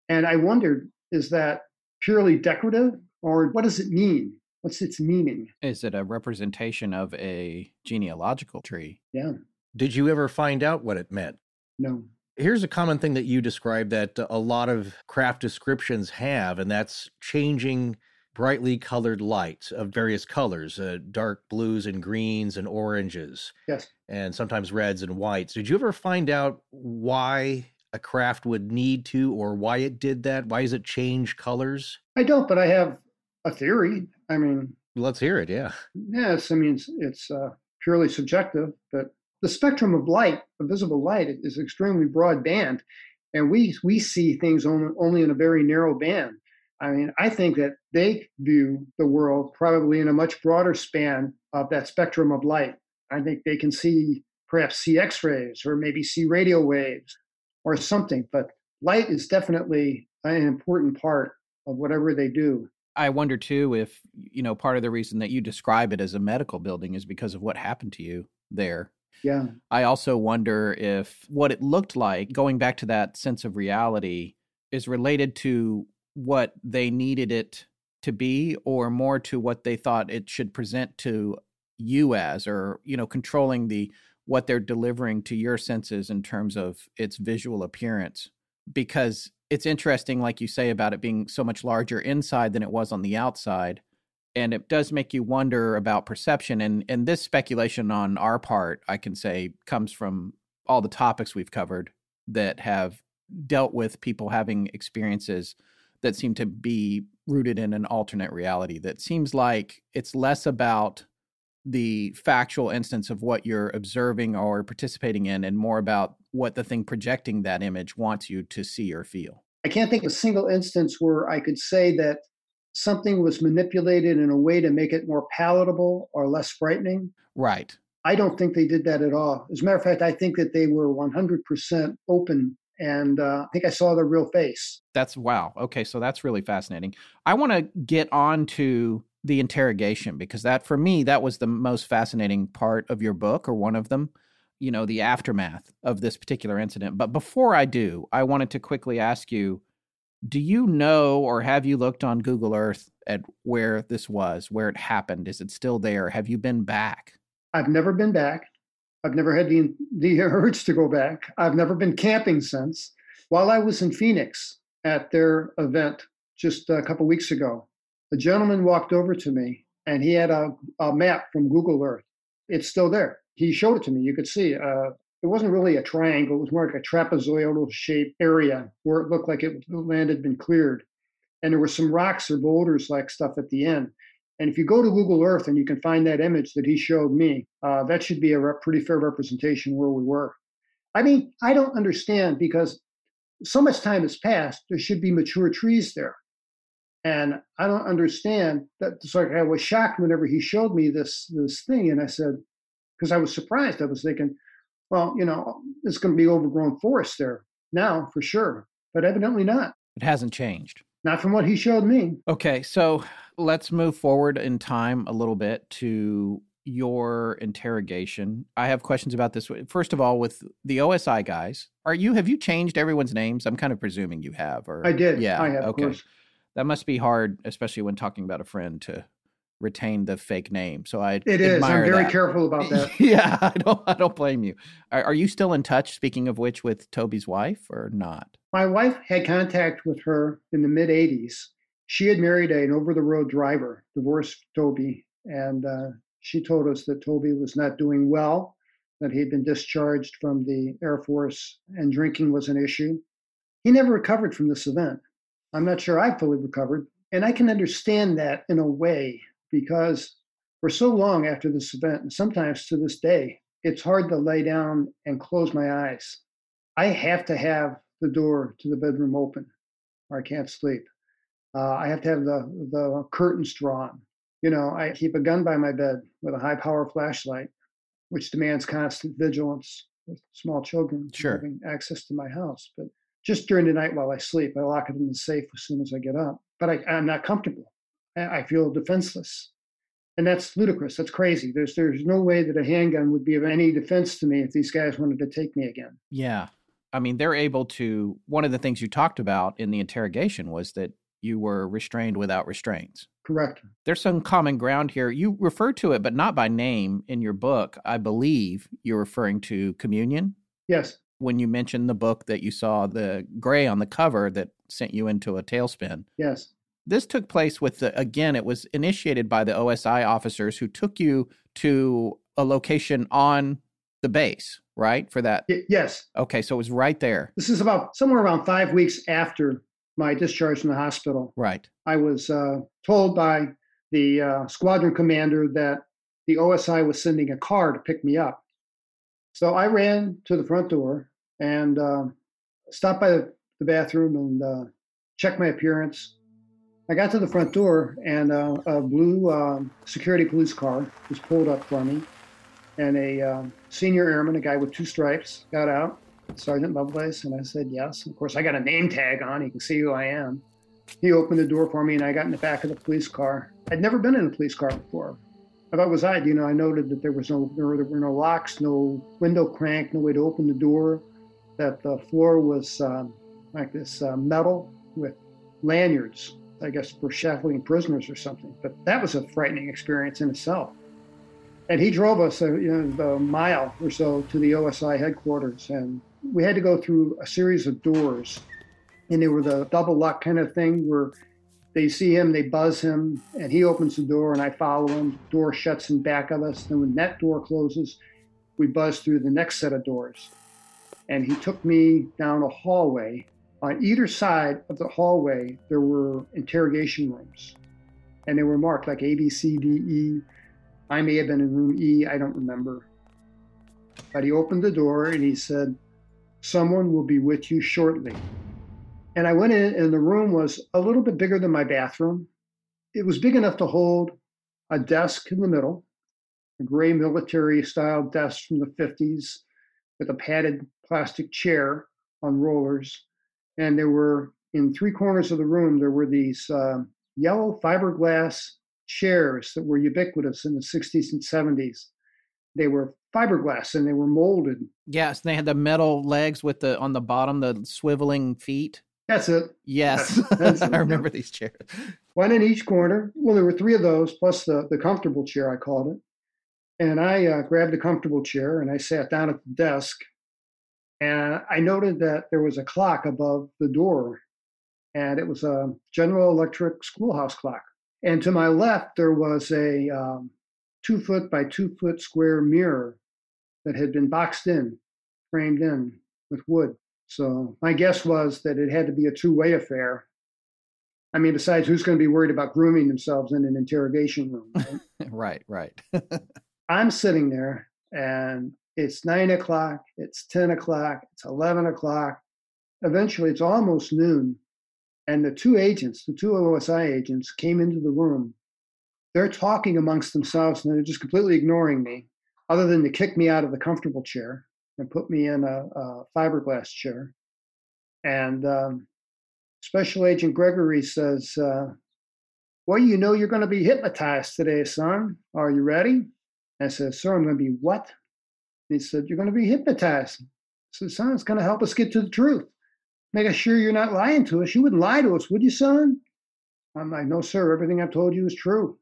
And I wondered, is that purely decorative or what does it mean? What's its meaning? Is it a representation of a genealogical tree? Yeah. Did you ever find out what it meant? No. Here's a common thing that you describe that a lot of craft descriptions have, and that's changing brightly colored lights of various colors, uh, dark blues and greens and oranges. Yes. And sometimes reds and whites. Did you ever find out why a craft would need to or why it did that? Why does it change colors? I don't, but I have a theory. I mean, let's hear it. Yeah. Yes. I mean, it's, it's uh, purely subjective, but the spectrum of light, of visible light, is extremely broad band, and we we see things only, only in a very narrow band. I mean, I think that they view the world probably in a much broader span of that spectrum of light. I think they can see perhaps see X-rays or maybe see radio waves or something. But light is definitely an important part of whatever they do. I wonder too if you know part of the reason that you describe it as a medical building is because of what happened to you there yeah. I also wonder if what it looked like, going back to that sense of reality, is related to what they needed it to be or more to what they thought it should present to you as or you know controlling the what they're delivering to your senses in terms of its visual appearance? Because it's interesting like you say about it being so much larger inside than it was on the outside and it does make you wonder about perception and and this speculation on our part i can say comes from all the topics we've covered that have dealt with people having experiences that seem to be rooted in an alternate reality that seems like it's less about the factual instance of what you're observing or participating in and more about what the thing projecting that image wants you to see or feel i can't think of a single instance where i could say that something was manipulated in a way to make it more palatable or less frightening. Right. I don't think they did that at all. As a matter of fact, I think that they were 100% open and uh, I think I saw their real face. That's wow. Okay, so that's really fascinating. I want to get on to the interrogation because that, for me, that was the most fascinating part of your book or one of them. You know, the aftermath of this particular incident. But before I do, I wanted to quickly ask you do you know or have you looked on Google Earth at where this was, where it happened? Is it still there? Have you been back? I've never been back. I've never had the the urge to go back. I've never been camping since. While I was in Phoenix at their event just a couple weeks ago, a gentleman walked over to me and he had a, a map from Google Earth. It's still there. he showed it to me. You could see uh, it wasn't really a triangle; it was more like a trapezoidal shaped area where it looked like it, the land had been cleared, and there were some rocks or boulders like stuff at the end. And if you go to Google Earth and you can find that image that he showed me, uh, that should be a pretty fair representation where we were. I mean, I don't understand because so much time has passed. There should be mature trees there. And I don't understand that. So I was shocked whenever he showed me this this thing, and I said, because I was surprised. I was thinking, well, you know, it's going to be overgrown forest there now for sure, but evidently not. It hasn't changed. Not from what he showed me. Okay, so let's move forward in time a little bit to your interrogation. I have questions about this. First of all, with the OSI guys, are you have you changed everyone's names? I'm kind of presuming you have. Or I did. Yeah. I have, okay. That must be hard, especially when talking about a friend to retain the fake name. So I it is. I'm very that. careful about that. yeah, I don't. I don't blame you. Are, are, you still in touch? Speaking of which, with Toby's wife or not? My wife had contact with her in the mid '80s. She had married an over-the-road driver, divorced Toby, and uh, she told us that Toby was not doing well, that he'd been discharged from the Air Force, and drinking was an issue. He never recovered from this event. I'm not sure I fully recovered, and I can understand that in a way because for so long after this event, and sometimes to this day, it's hard to lay down and close my eyes. I have to have the door to the bedroom open or I can't sleep. Uh, I have to have the, the curtains drawn. You know, I keep a gun by my bed with a high power flashlight, which demands constant vigilance with small children sure. having access to my house. But just during the night while I sleep, I lock it in the safe as soon as I get up. But I, I'm not comfortable. I feel defenseless. And that's ludicrous. That's crazy. There's there's no way that a handgun would be of any defense to me if these guys wanted to take me again. Yeah. I mean, they're able to one of the things you talked about in the interrogation was that you were restrained without restraints. Correct. There's some common ground here. You refer to it, but not by name in your book. I believe you're referring to communion. Yes. When you mentioned the book that you saw the gray on the cover that sent you into a tailspin. Yes. This took place with the, again, it was initiated by the OSI officers who took you to a location on the base, right? For that? Y- yes. Okay, so it was right there. This is about somewhere around five weeks after my discharge from the hospital. Right. I was uh, told by the uh, squadron commander that the OSI was sending a car to pick me up. So I ran to the front door and uh, stopped by the, the bathroom and uh, checked my appearance. I got to the front door, and uh, a blue um, security police car was pulled up for me. And a um, senior airman, a guy with two stripes, got out, Sergeant Lovelace, and I said yes. Of course, I got a name tag on. He can see who I am. He opened the door for me, and I got in the back of the police car. I'd never been in a police car before. I thought was odd. You know, I noted that there was no there were no locks, no window crank, no way to open the door. That the floor was um, like this uh, metal with lanyards I guess, for shackling prisoners or something. But that was a frightening experience in itself. And he drove us, a, you know, a mile or so to the OSI headquarters, and we had to go through a series of doors, and they were the double lock kind of thing where they see him, they buzz him, and he opens the door, and I follow him. Door shuts in back of us. Then when that door closes, we buzz through the next set of doors. And he took me down a hallway on either side of the hallway, there were interrogation rooms, and they were marked like A, B, C, D, E. I may have been in room E, I don't remember. But he opened the door and he said, Someone will be with you shortly. And I went in, and the room was a little bit bigger than my bathroom. It was big enough to hold a desk in the middle, a gray military style desk from the 50s with a padded plastic chair on rollers and there were in three corners of the room there were these uh, yellow fiberglass chairs that were ubiquitous in the 60s and 70s they were fiberglass and they were molded. Yes they had the metal legs with the on the bottom the swiveling feet. That's it. Yes That's- that's i remember these chairs. One in each corner. Well there were three of those plus the, the comfortable chair i called it. And i uh, grabbed a comfortable chair and i sat down at the desk. And I noted that there was a clock above the door, and it was a General Electric schoolhouse clock. And to my left, there was a um, two foot by two foot square mirror that had been boxed in, framed in with wood. So my guess was that it had to be a two way affair. I mean, besides, who's going to be worried about grooming themselves in an interrogation room? Right, right. right. I'm sitting there and it's nine o'clock, it's 10 o'clock, it's 11 o'clock. Eventually, it's almost noon. And the two agents, the two OSI agents, came into the room. They're talking amongst themselves and they're just completely ignoring me, other than to kick me out of the comfortable chair and put me in a, a fiberglass chair. And um, Special Agent Gregory says, uh, Well, you know you're going to be hypnotized today, son. Are you ready? I said, Sir, I'm going to be what? he said, You're going to be hypnotized. Said, Son, it's going to help us get to the truth. Make sure you're not lying to us. You wouldn't lie to us, would you, son? I'm like, No, sir, everything I've told you is true.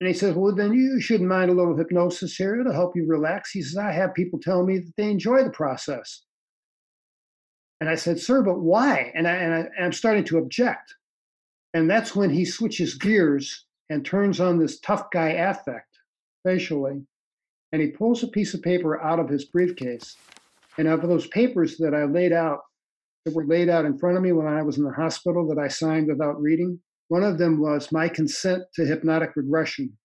And he says, Well, then you shouldn't mind a little hypnosis here. It'll help you relax. He says, I have people tell me that they enjoy the process. And I said, Sir, but why? And, I, and, I, and I'm starting to object. And that's when he switches gears and turns on this tough guy affect facially. And he pulls a piece of paper out of his briefcase. And out of those papers that I laid out, that were laid out in front of me when I was in the hospital that I signed without reading, one of them was my consent to hypnotic regression.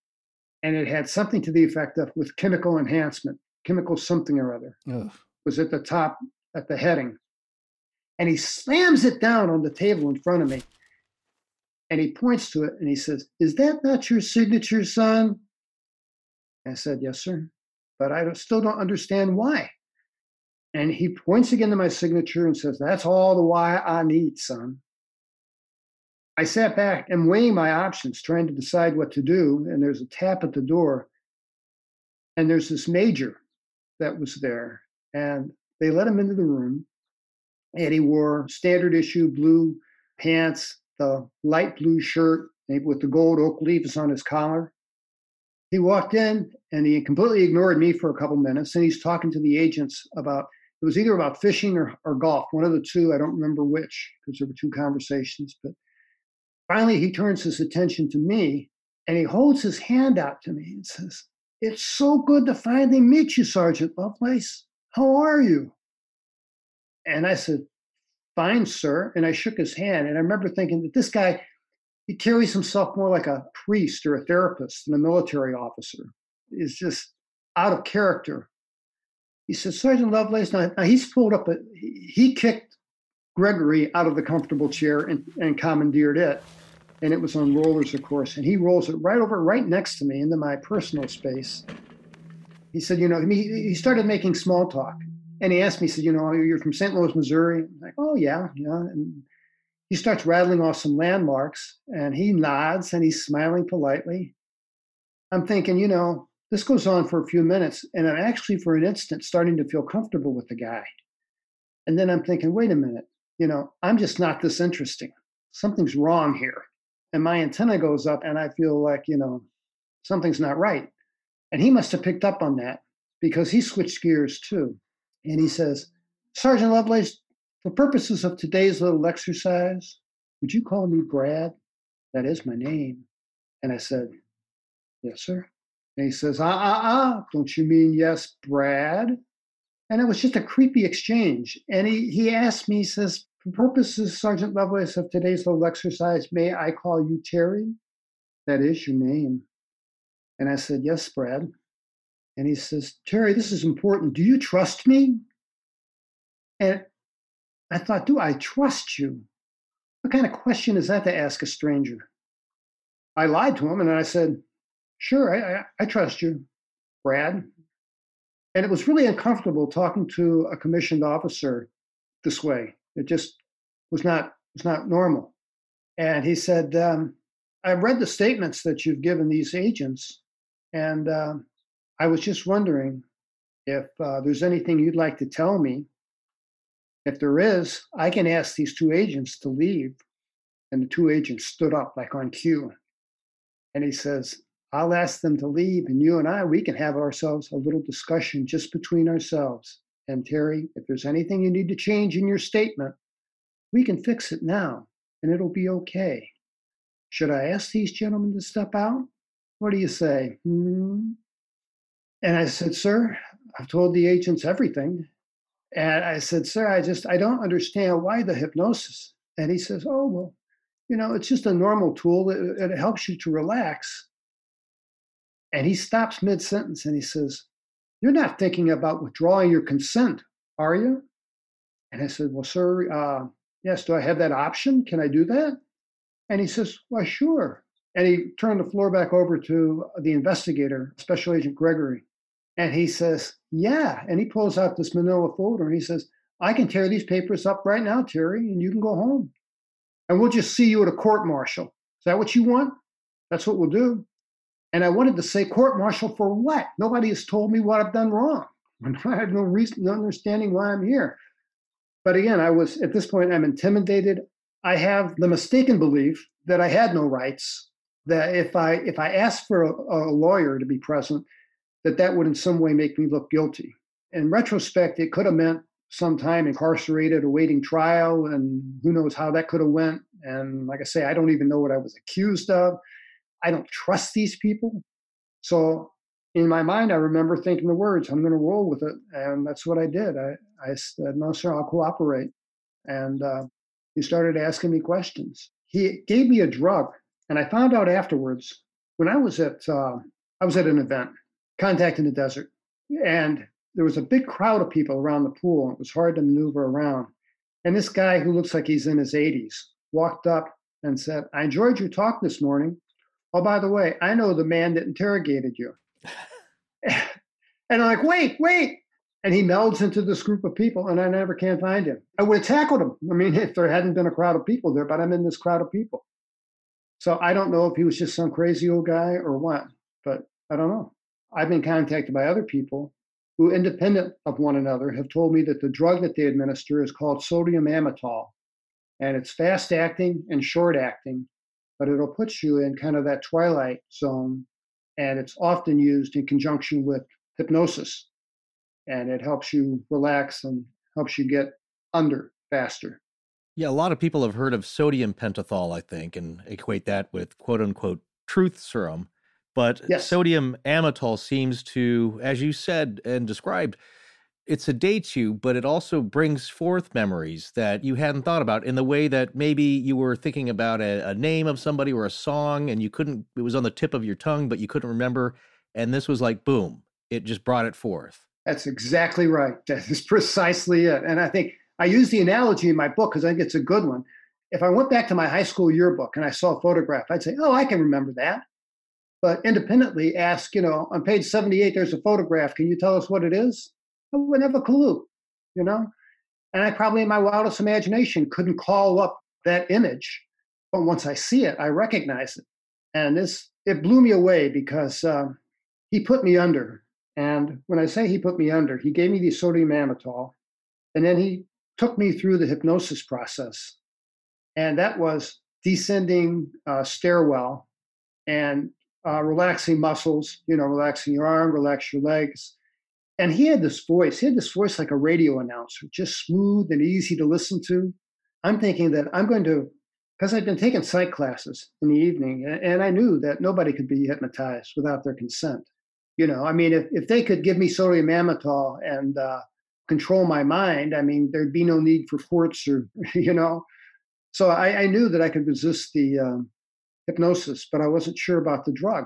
And it had something to the effect of with chemical enhancement, chemical something or other, Ugh. was at the top, at the heading. And he slams it down on the table in front of me. And he points to it and he says, Is that not your signature, son? I said, Yes, sir. But I still don't understand why. And he points again to my signature and says, That's all the why I need, son. I sat back and weighing my options, trying to decide what to do. And there's a tap at the door. And there's this major that was there. And they let him into the room. And he wore standard issue blue pants, the light blue shirt eh, with the gold oak leaves on his collar. He walked in and he completely ignored me for a couple minutes. And he's talking to the agents about it was either about fishing or, or golf, one of the two. I don't remember which because there were two conversations. But finally, he turns his attention to me and he holds his hand out to me and says, It's so good to finally meet you, Sergeant Lovelace. How are you? And I said, Fine, sir. And I shook his hand. And I remember thinking that this guy, he carries himself more like a priest or a therapist than a military officer. Is just out of character. He said, Sergeant Lovelace, now, now he's pulled up a, he kicked Gregory out of the comfortable chair and, and commandeered it. And it was on rollers, of course. And he rolls it right over, right next to me into my personal space. He said, you know, he, he started making small talk. And he asked me, he said, you know, you're from St. Louis, Missouri. I'm like, oh, yeah, yeah. And he starts rattling off some landmarks and he nods and he's smiling politely. I'm thinking, you know, this goes on for a few minutes and I'm actually, for an instant, starting to feel comfortable with the guy. And then I'm thinking, wait a minute, you know, I'm just not this interesting. Something's wrong here. And my antenna goes up and I feel like, you know, something's not right. And he must have picked up on that because he switched gears too. And he says, Sergeant Lovelace, for purposes of today's little exercise, would you call me Brad? That is my name. And I said, Yes, sir. And he says, Ah, ah, ah, don't you mean yes, Brad? And it was just a creepy exchange. And he, he asked me, he says, For purposes, Sergeant Lovelace, of today's little exercise, may I call you Terry? That is your name. And I said, Yes, Brad. And he says, Terry, this is important. Do you trust me? And I thought, do I trust you? What kind of question is that to ask a stranger? I lied to him and I said, Sure, I, I, I trust you, Brad. And it was really uncomfortable talking to a commissioned officer this way. It just was not was not normal. And he said, um, "I've read the statements that you've given these agents, and um, I was just wondering if uh, there's anything you'd like to tell me. If there is, I can ask these two agents to leave. And the two agents stood up like on cue. And he says, I'll ask them to leave, and you and I, we can have ourselves a little discussion just between ourselves. And Terry, if there's anything you need to change in your statement, we can fix it now, and it'll be okay. Should I ask these gentlemen to step out? What do you say? Hmm? And I said, Sir, I've told the agents everything. And I said, Sir, I just, I don't understand why the hypnosis. And he says, Oh, well, you know, it's just a normal tool. It, it helps you to relax. And he stops mid sentence and he says, You're not thinking about withdrawing your consent, are you? And I said, Well, sir, uh, yes, do I have that option? Can I do that? And he says, Well, sure. And he turned the floor back over to the investigator, Special Agent Gregory. And he says, Yeah. And he pulls out this manila folder and he says, I can tear these papers up right now, Terry, and you can go home. And we'll just see you at a court martial. Is that what you want? That's what we'll do. And I wanted to say, court martial for what? Nobody has told me what I've done wrong. I have no reason, no understanding why I'm here. But again, I was at this point, I'm intimidated. I have the mistaken belief that I had no rights. That if I if I asked for a, a lawyer to be present, that that would in some way make me look guilty. In retrospect, it could have meant some time incarcerated awaiting trial, and who knows how that could have went. And like I say, I don't even know what I was accused of. I don't trust these people. So in my mind, I remember thinking the words, I'm going to roll with it. And that's what I did. I, I said, no, sir, I'll cooperate. And uh, he started asking me questions. He gave me a drug. And I found out afterwards when I was at, uh, I was at an event, Contact in the Desert. And there was a big crowd of people around the pool. It was hard to maneuver around. And this guy who looks like he's in his 80s walked up and said, I enjoyed your talk this morning. Oh, by the way, I know the man that interrogated you. and I'm like, wait, wait. And he melds into this group of people, and I never can find him. I would have tackled him. I mean, if there hadn't been a crowd of people there, but I'm in this crowd of people. So I don't know if he was just some crazy old guy or what, but I don't know. I've been contacted by other people who, independent of one another, have told me that the drug that they administer is called sodium amytal. And it's fast acting and short acting, but it'll put you in kind of that twilight zone. And it's often used in conjunction with hypnosis. And it helps you relax and helps you get under faster. Yeah, a lot of people have heard of sodium pentothal, I think, and equate that with quote unquote truth serum. But yes. sodium amytal seems to, as you said and described, it sedates you, but it also brings forth memories that you hadn't thought about in the way that maybe you were thinking about a, a, name of somebody or a song and you couldn't, it was on the tip of your tongue, but you couldn't remember. And this was like, boom, it just brought it forth. That's exactly right. That is precisely it. And I think I use the analogy in my book because I think it's a good one. If I went back to my high school yearbook and I saw a photograph, I'd say, oh, I can remember that. But independently ask, you know, on page 78, there's a photograph. Can you tell us what it is? I wouldn't have a clue, you know? And I probably, in my wildest imagination, couldn't call up that image. But once I see it, I recognize it. And this, it blew me away because uh, he put me under. And when I say he put me under, he gave me the sodium amytal, and then he took me through the hypnosis process. And that was descending uh, stairwell and uh, relaxing muscles, you know, relaxing your arm, relax your legs, and he had this voice. He had this voice like a radio announcer, just smooth and easy to listen to. I'm thinking that I'm going to, because I'd been taking psych classes in the evening, and I knew that nobody could be hypnotized without their consent. You know, I mean, if, if they could give me sodium amytal and uh, control my mind, I mean, there'd be no need for courts or, you know. So I, I knew that I could resist the um, hypnosis, but I wasn't sure about the drug.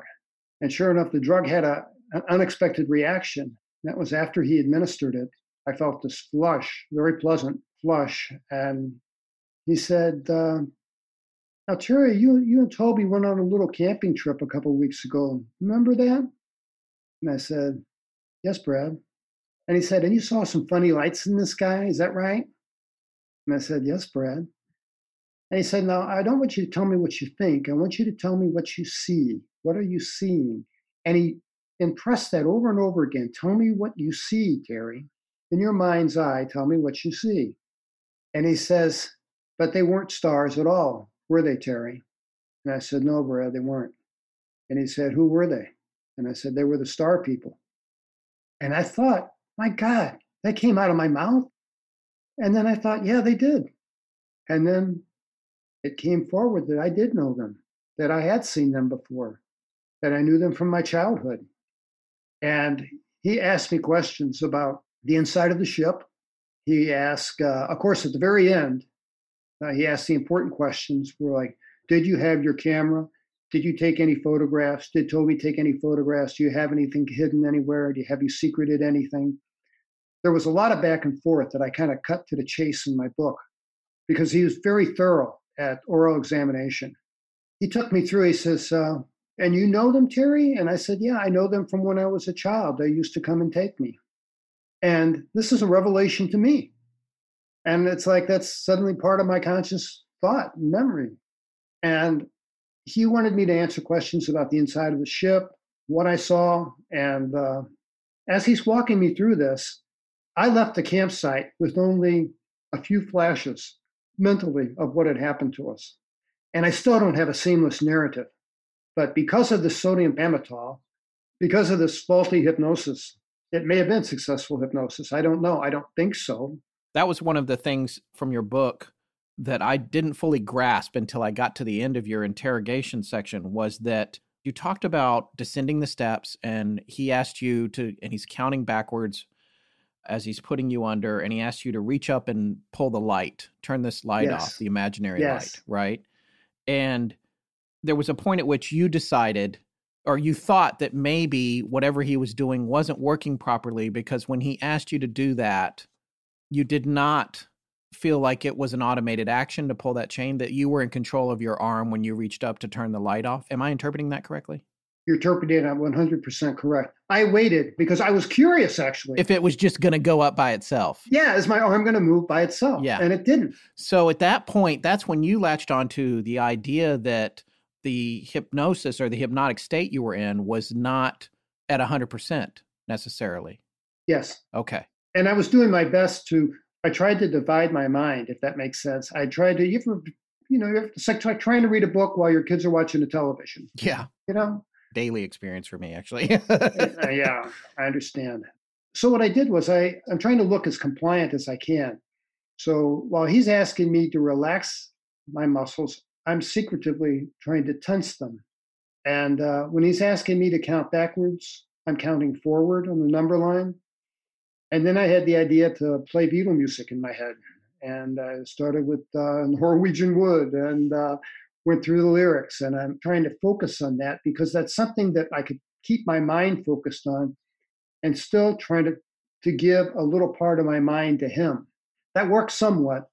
And sure enough, the drug had a, an unexpected reaction. That was after he administered it. I felt this flush, very pleasant flush. And he said, uh, Now, Terry, you, you and Toby went on a little camping trip a couple weeks ago. Remember that? And I said, Yes, Brad. And he said, And you saw some funny lights in the sky, is that right? And I said, Yes, Brad. And he said, Now, I don't want you to tell me what you think. I want you to tell me what you see. What are you seeing? And he and press that over and over again. Tell me what you see, Terry. In your mind's eye, tell me what you see. And he says, But they weren't stars at all, were they, Terry? And I said, No, Brad, they weren't. And he said, Who were they? And I said, They were the star people. And I thought, My God, that came out of my mouth. And then I thought, Yeah, they did. And then it came forward that I did know them, that I had seen them before, that I knew them from my childhood. And he asked me questions about the inside of the ship. He asked, uh, of course, at the very end, uh, he asked the important questions were like, did you have your camera? Did you take any photographs? Did Toby take any photographs? Do you have anything hidden anywhere? Do you have you secreted anything? There was a lot of back and forth that I kind of cut to the chase in my book because he was very thorough at oral examination. He took me through, he says, uh, and you know them, Terry? And I said, Yeah, I know them from when I was a child. They used to come and take me. And this is a revelation to me. And it's like that's suddenly part of my conscious thought and memory. And he wanted me to answer questions about the inside of the ship, what I saw. And uh, as he's walking me through this, I left the campsite with only a few flashes mentally of what had happened to us. And I still don't have a seamless narrative. But because of the sodium amytal, because of this faulty hypnosis, it may have been successful hypnosis. I don't know. I don't think so. That was one of the things from your book that I didn't fully grasp until I got to the end of your interrogation section was that you talked about descending the steps and he asked you to and he's counting backwards as he's putting you under and he asked you to reach up and pull the light, turn this light Yes. off, the imaginary Yes. light, right? And there was a point at which you decided or you thought that maybe whatever he was doing wasn't working properly because when he asked you to do that, you did not feel like it was an automated action to pull that chain, that you were in control of your arm when you reached up to turn the light off. Am I interpreting that correctly? You're interpreting it 100% correct. I waited because I was curious, actually. If it was just going to go up by itself. yeah, is my arm going to move by itself? Yeah. And it didn't. So at that point, that's when you latched onto the idea that the hypnosis or the hypnotic state you were in was not at 100% necessarily. Yes. Okay. And I was doing my best to, I tried to divide my mind, if that makes sense. I tried to, you ever, you know, it's like trying to read a book while your kids are watching the television, Yeah. you know? Daily experience for me, actually. Yeah, I understand. So what I did was I, I'm trying to look as compliant as I can. So while he's asking me to relax my muscles, I'm secretively trying to tense them. And uh, when he's asking me to count backwards, I'm counting forward on the number line. And then I had the idea to play Beatle music in my head. And I started with uh, Norwegian Wood and uh, went through the lyrics. And I'm trying to focus on that because that's something that I could keep my mind focused on and still trying to, to give a little part of my mind to him. That worked somewhat,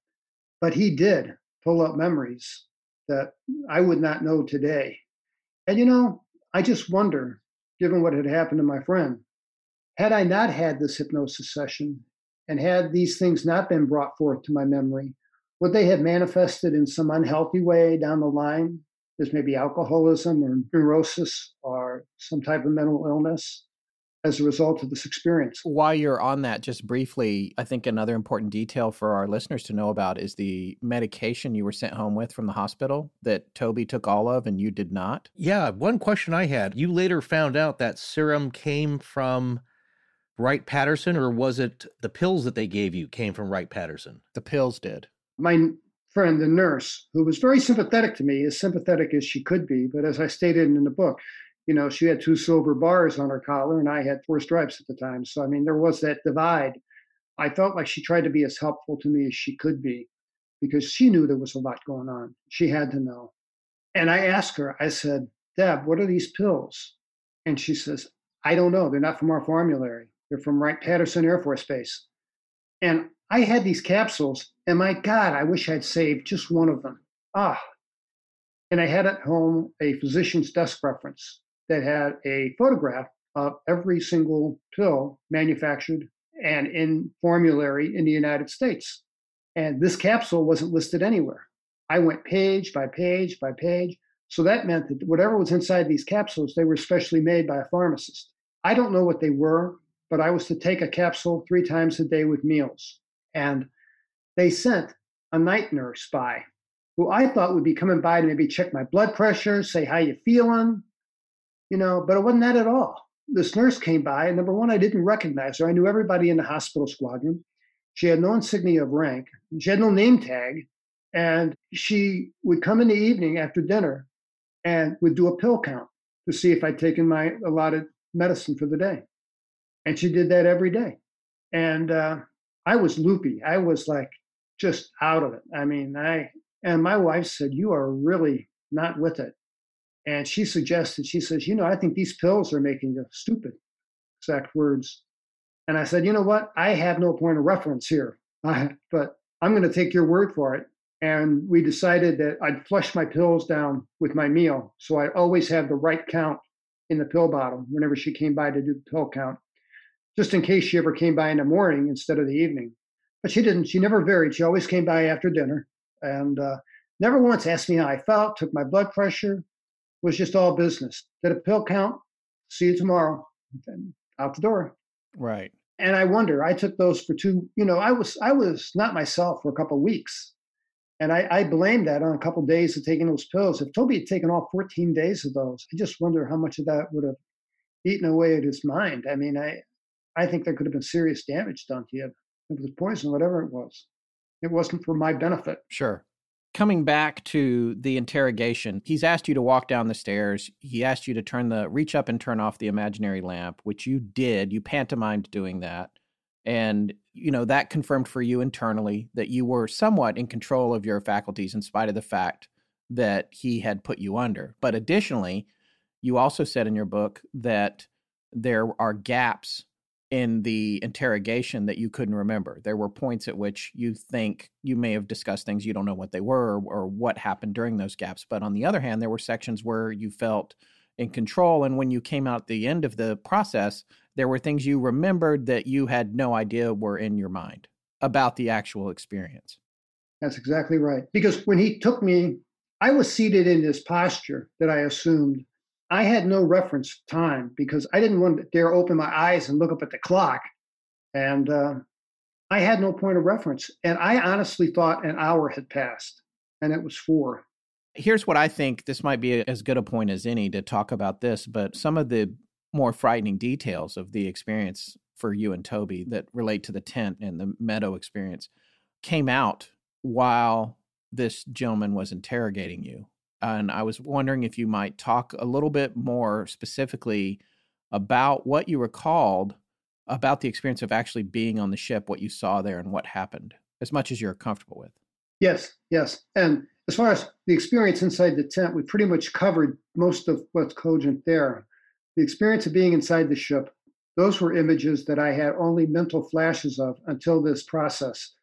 but he did pull up memories that I would not know today. And you know, I just wonder, given what had happened to my friend, had I not had this hypnosis session and had these things not been brought forth to my memory, would they have manifested in some unhealthy way down the line? There's maybe alcoholism or neurosis or some type of mental illness as a result of this experience. While you're on that, just briefly, I think another important detail for our listeners to know about is the medication you were sent home with from the hospital that Toby took all of and you did not. Yeah, one question I had. You later found out that serum came from Wright Patterson, or was it the pills that they gave you came from Wright Patterson? The pills did. my friend, the nurse, who was very sympathetic to me, as sympathetic as she could be, but as I stated in the book, you know, she had two silver bars on her collar and I had four stripes at the time. So, I mean, there was that divide. I felt like she tried to be as helpful to me as she could be because she knew there was a lot going on. She had to know. And I asked her, I said, Deb, what are these pills? And she says, I don't know. They're not from our formulary. They're from Wright Patterson Air Force Base. And I had these capsules, and my God, I wish I'd saved just one of them. Ah. And I had at home a physician's desk reference that had a photograph of every single pill manufactured and in formulary in the United States. And this capsule wasn't listed anywhere. I went page by page by page. So that meant that whatever was inside these capsules, they were specially made by a pharmacist. I don't know what they were, but I was to take a capsule three times a day with meals. And they sent a night nurse by who I thought would be coming by to maybe check my blood pressure, say how you feeling, you know, but it wasn't that at all. This nurse came by, and number one, I didn't recognize her. I knew everybody in the hospital squadron. She had no insignia of rank. She had no name tag. And she would come in the evening after dinner and would do a pill count to see if I'd taken my allotted medicine for the day. And she did that every day. And uh, I was loopy. I was like just out of it. I mean, I, and my wife said, You are really not with it. And she suggested, she says, You know, I think these pills are making you stupid. Exact words. And I said, You know what? I have no point of reference here, but I'm going to take your word for it. And we decided that I'd flush my pills down with my meal. So I always have the right count in the pill bottle whenever she came by to do the pill count, just in case she ever came by in the morning instead of the evening. But she didn't. She never varied. She always came by after dinner and uh, never once asked me how I felt, took my blood pressure, was just all business. Did a pill count, see you tomorrow, and out the door. Right. And I wonder, I took those for two, you know, I was I was not myself for a couple of weeks. And I, I blame that on a couple of days of taking those pills. If Toby had taken all 14 days of those, I just wonder how much of that would have eaten away at his mind. I mean, I I think there could have been serious damage done to you. It was poison, whatever it was. It wasn't for my benefit. Sure. Coming back to the interrogation, he's asked you to walk down the stairs. He asked you to turn the reach up and turn off the imaginary lamp, which you did. You pantomimed doing that. And, you know, that confirmed for you internally that you were somewhat in control of your faculties in spite of the fact that he had put you under. But additionally, you also said in your book that there are gaps in the interrogation that you couldn't remember. There were points at which you think you may have discussed things you don't know what they were or, what happened during those gaps. But on the other hand, there were sections where you felt in control. And when you came out the end of the process, there were things you remembered that you had no idea were in your mind about the actual experience. That's exactly right. Because when he took me, I was seated in this posture that I assumed. I had no reference time because I didn't want to dare open my eyes and look up at the clock. And uh, I had no point of reference. And I honestly thought an hour had passed, and it was four. Here's what I think this might be as good a point as any to talk about this, but some of the more frightening details of the experience for you and Toby that relate to the tent and the meadow experience came out while this gentleman was interrogating you. And I was wondering if you might talk a little bit more specifically about what you recalled about the experience of actually being on the ship, what you saw there, and what happened, as much as you're comfortable with. Yes, yes. And as far as the experience inside the tent, we pretty much covered most of what's cogent there the experience of being inside the ship, those were images that I had only mental flashes of until this process.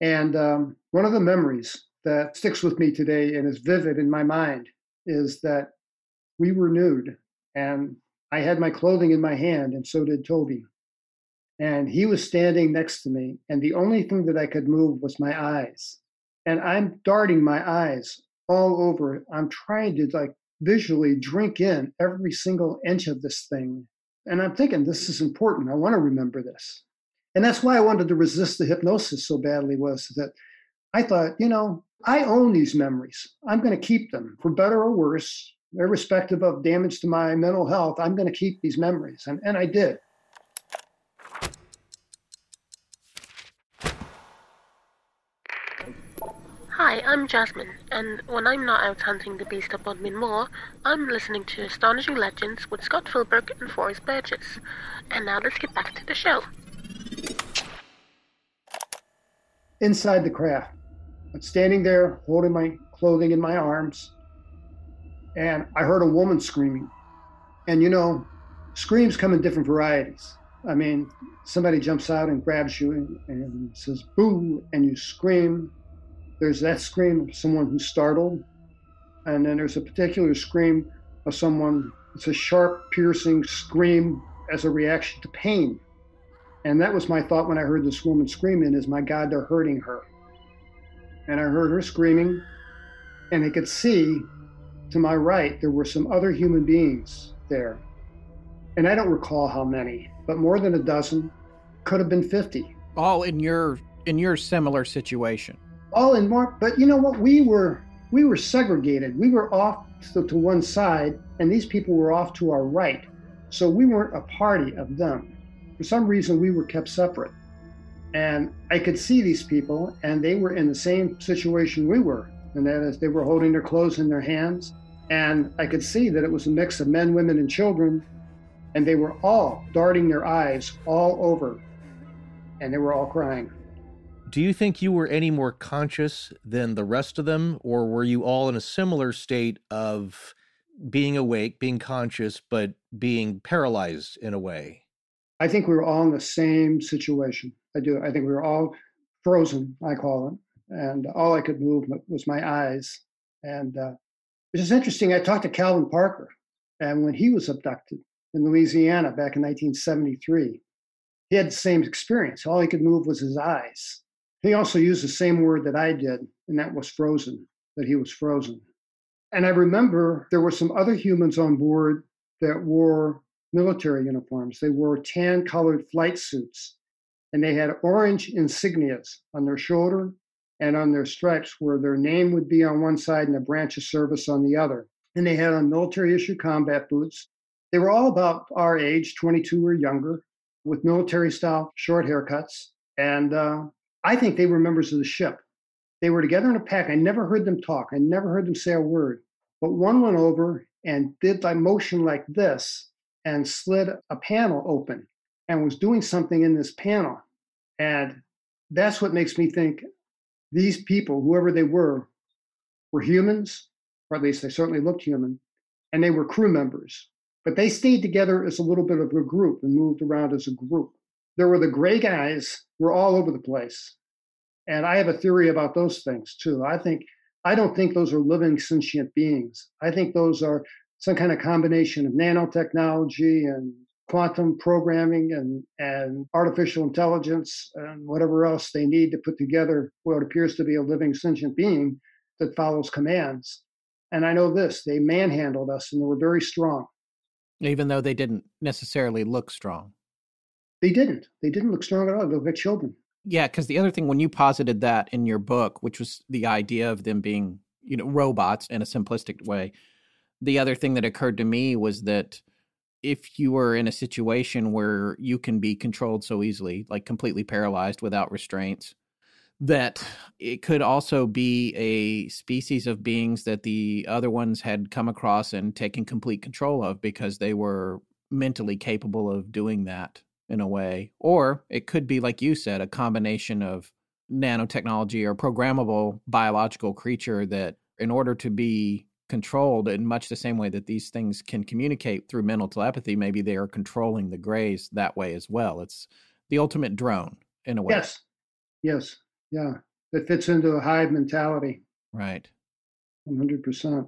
And um, one of the memories that sticks with me today and is vivid in my mind is that we were nude and I had my clothing in my hand, and so did Toby. And he was standing next to me, and the only thing that I could move was my eyes. And I'm darting my eyes all over. I'm trying to like visually drink in every single inch of this thing. And I'm thinking, this is important. I want to remember this. And that's why I wanted to resist the hypnosis so badly, was that I thought, you know, I own these memories. I'm going to keep them for better or worse, irrespective of damage to my mental health. I'm going to keep these memories. And, and I did. Hi, I'm Jasmine, and when I'm not out hunting the beast of Bodmin Moor, I'm listening to Astonishing Legends with Scott Philbrook and Forrest Burgess. And now let's get back to the show. Inside the craft, I'm standing there holding my clothing in my arms, and I heard a woman screaming. And you know, screams come in different varieties. I mean, somebody jumps out and grabs you and, and says, boo, and you scream there's that scream of someone who's startled, and then there's a particular scream of someone, it's a sharp, piercing scream as a reaction to pain. And that was my thought when I heard this woman screaming is, my God, they're hurting her. And I heard her screaming, and I could see to my right there were some other human beings there. And I don't recall how many, but more than a dozen, could have been 50. All in your in your similar situation all in more. But you know what? We were we were segregated. We were off to, to one side, and these people were off to our right. So we weren't a party of them. For some reason, we were kept separate. And I could see these people, and they were in the same situation we were. And that is, they were holding their clothes in their hands. And I could see that it was a mix of men, women, and children. And they were all darting their eyes all over, and they were all crying. Do you think you were any more conscious than the rest of them, or were you all in a similar state of being awake, being conscious, but being paralyzed in a way? I think we were all in the same situation. I do. I think we were all frozen, I call it. And all I could move was my eyes. And uh, it's just interesting. I talked to Calvin Parker, and when he was abducted in Louisiana back in 1973, he had the same experience. All he could move was his eyes. He also used the same word that I did, and that was frozen, that he was frozen. And I remember there were some other humans on board that wore military uniforms. They wore tan colored flight suits, and they had orange insignias on their shoulder and on their stripes, where their name would be on one side and a branch of service on the other. And they had on military issue combat boots. They were all about our age, 22 or younger, with military style short haircuts. And uh, I think they were members of the ship. They were together in a pack. I never heard them talk. I never heard them say a word. But one went over and did a motion like this and slid a panel open and was doing something in this panel. And that's what makes me think these people, whoever they were, were humans, or at least they certainly looked human, and they were crew members. But they stayed together as a little bit of a group and moved around as a group. There were the gray guys, were all over the place. And I have a theory about those things too. I think I don't think those are living sentient beings. I think those are some kind of combination of nanotechnology and quantum programming and, and artificial intelligence and whatever else they need to put together what appears to be a living sentient being that follows commands. And I know this they manhandled us and they were very strong. Even though they didn't necessarily look strong. They didn't. They didn't look strong at all. They looked like children. Yeah, because the other thing, when you posited that in your book, which was the idea of them being, you know, robots in a simplistic way, the other thing that occurred to me was that if you were in a situation where you can be controlled so easily, like completely paralyzed without restraints, that it could also be a species of beings that the other ones had come across and taken complete control of because they were mentally capable of doing that in a way. Or it could be, like you said, a combination of nanotechnology or programmable biological creature that, in order to be controlled in much the same way that these things can communicate through mental telepathy, maybe they are controlling the grays that way as well. It's the ultimate drone in a way. Yes. Yes. Yeah. It fits into a hive mentality. Right. 100%.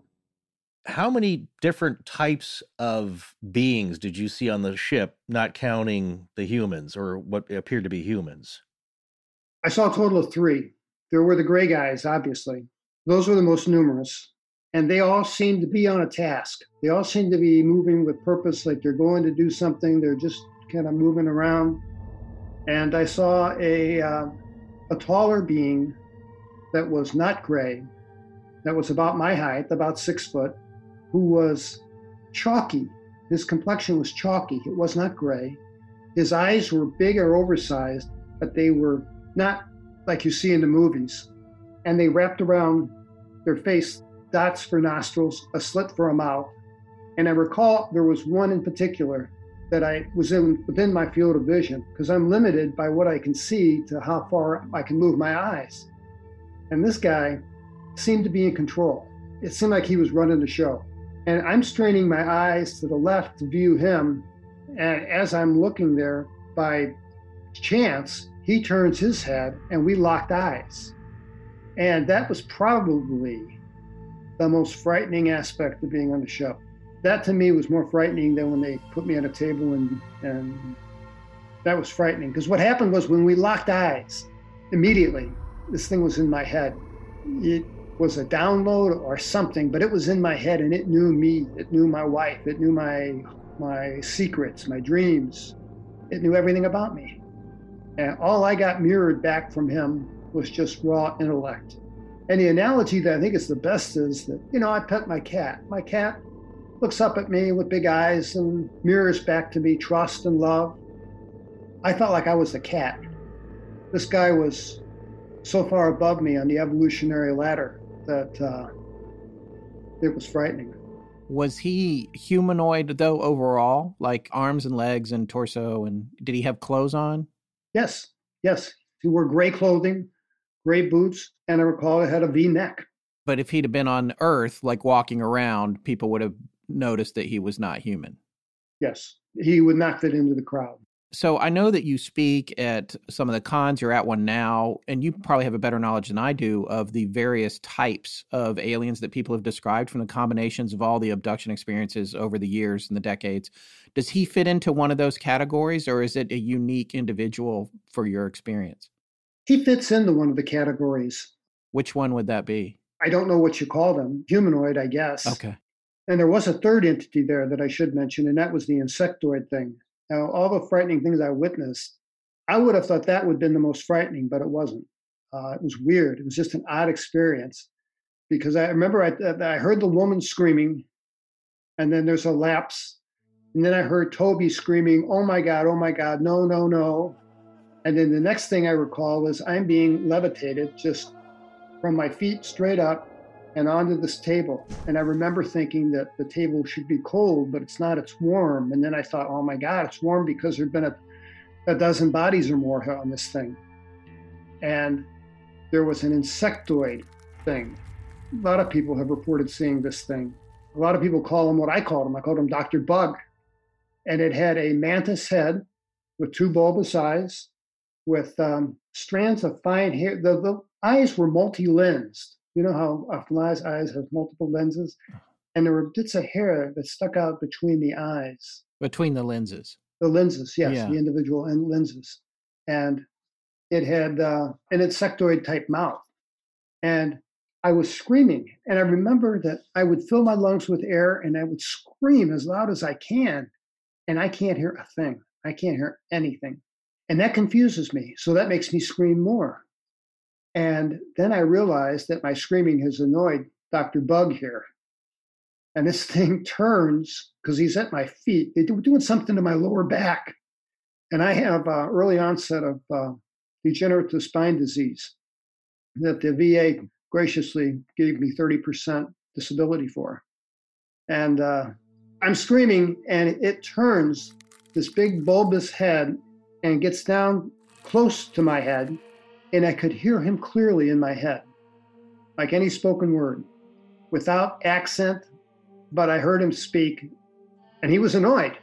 How many different types of beings did you see on the ship, not counting the humans or what appeared to be humans? I saw a total of three. There were the gray guys, obviously. Those were the most numerous and they all seem to be on a task. They all seem to be moving with purpose, like they're going to do something. They're just kind of moving around. And I saw a uh, a taller being that was not gray, that was about my height, about six foot, who was chalky. His complexion was chalky. It was not gray. His eyes were big or oversized, but they were not like you see in the movies. And they wrapped around their face dots for nostrils, a slit for a mouth. And I recall there was one in particular that I was in within my field of vision because I'm limited by what I can see to how far I can move my eyes. And this guy seemed to be in control. It seemed like he was running the show. And I'm straining my eyes to the left to view him. And as I'm looking there, by chance, he turns his head and we locked eyes. And that was probably the most frightening aspect of being on the show. That to me was more frightening than when they put me on a table and and that was frightening because what happened was when we locked eyes, immediately this thing was in my head. It was a download or something, but it was in my head and it knew me. It knew my wife. It knew my my secrets, my dreams. It knew everything about me. And all I got mirrored back from him was just raw intellect. And the analogy that I think is the best is that, you know, I pet my cat. My cat looks up at me with big eyes and mirrors back to me trust and love. I felt like I was the cat. This guy was so far above me on the evolutionary ladder that uh, it was frightening. Was he humanoid though overall, like arms and legs and torso? And did he have clothes on? Yes, yes. He wore gray clothing, gray boots, and I recall it had a V neck. But if he'd have been on Earth, like walking around, people would have noticed that he was not human. Yes, he would not fit into the crowd. So I know that you speak at some of the cons. You're at one now, and you probably have a better knowledge than I do of the various types of aliens that people have described from the combinations of all the abduction experiences over the years and the decades. Does he fit into one of those categories, or is it a unique individual for your experience? He fits into one of the categories. Which one would that be? I don't know what you call them. Humanoid, I guess. Okay. And there was a third entity there that I should mention, and that was the insectoid thing. Now, all the frightening things I witnessed, I would have thought that would have been the most frightening, but it wasn't. Uh, it was weird. It was just an odd experience because I remember I, I heard the woman screaming, and then there's a lapse. And then I heard Toby screaming, Oh my God, oh my God, no, no, no. And then the next thing I recall was I'm being levitated just from my feet straight up and onto this table. And I remember thinking that the table should be cold, but it's not, it's warm. And then I thought, oh my God, it's warm because there'd been a, a dozen bodies or more on this thing. And there was an insectoid thing. A lot of people have reported seeing this thing. A lot of people call him what I called him. I called him Dr. Bug. And it had a mantis head with two bulbous eyes, with um, strands of fine hair. The, the eyes were multi lensed you know how a fly's eyes have multiple lenses? And there were bits of hair that stuck out between the eyes. Between the lenses. The lenses, yes, yeah. the individual lenses. And it had uh, an insectoid type mouth. And I was screaming. And I remember that I would fill my lungs with air and I would scream as loud as I can. And I can't hear a thing. I can't hear anything. And that confuses me. So that makes me scream more. And then I realize that my screaming has annoyed Dr. Bug here. And this thing turns because he's at my feet. They're doing something to my lower back. And I have uh, early onset of uh, degenerative spine disease that the VA graciously gave me 30% disability for. And uh, I'm screaming, and it turns this big bulbous head and gets down close to my head and I could hear him clearly in my head, like any spoken word, without accent, but I heard him speak, and he was annoyed.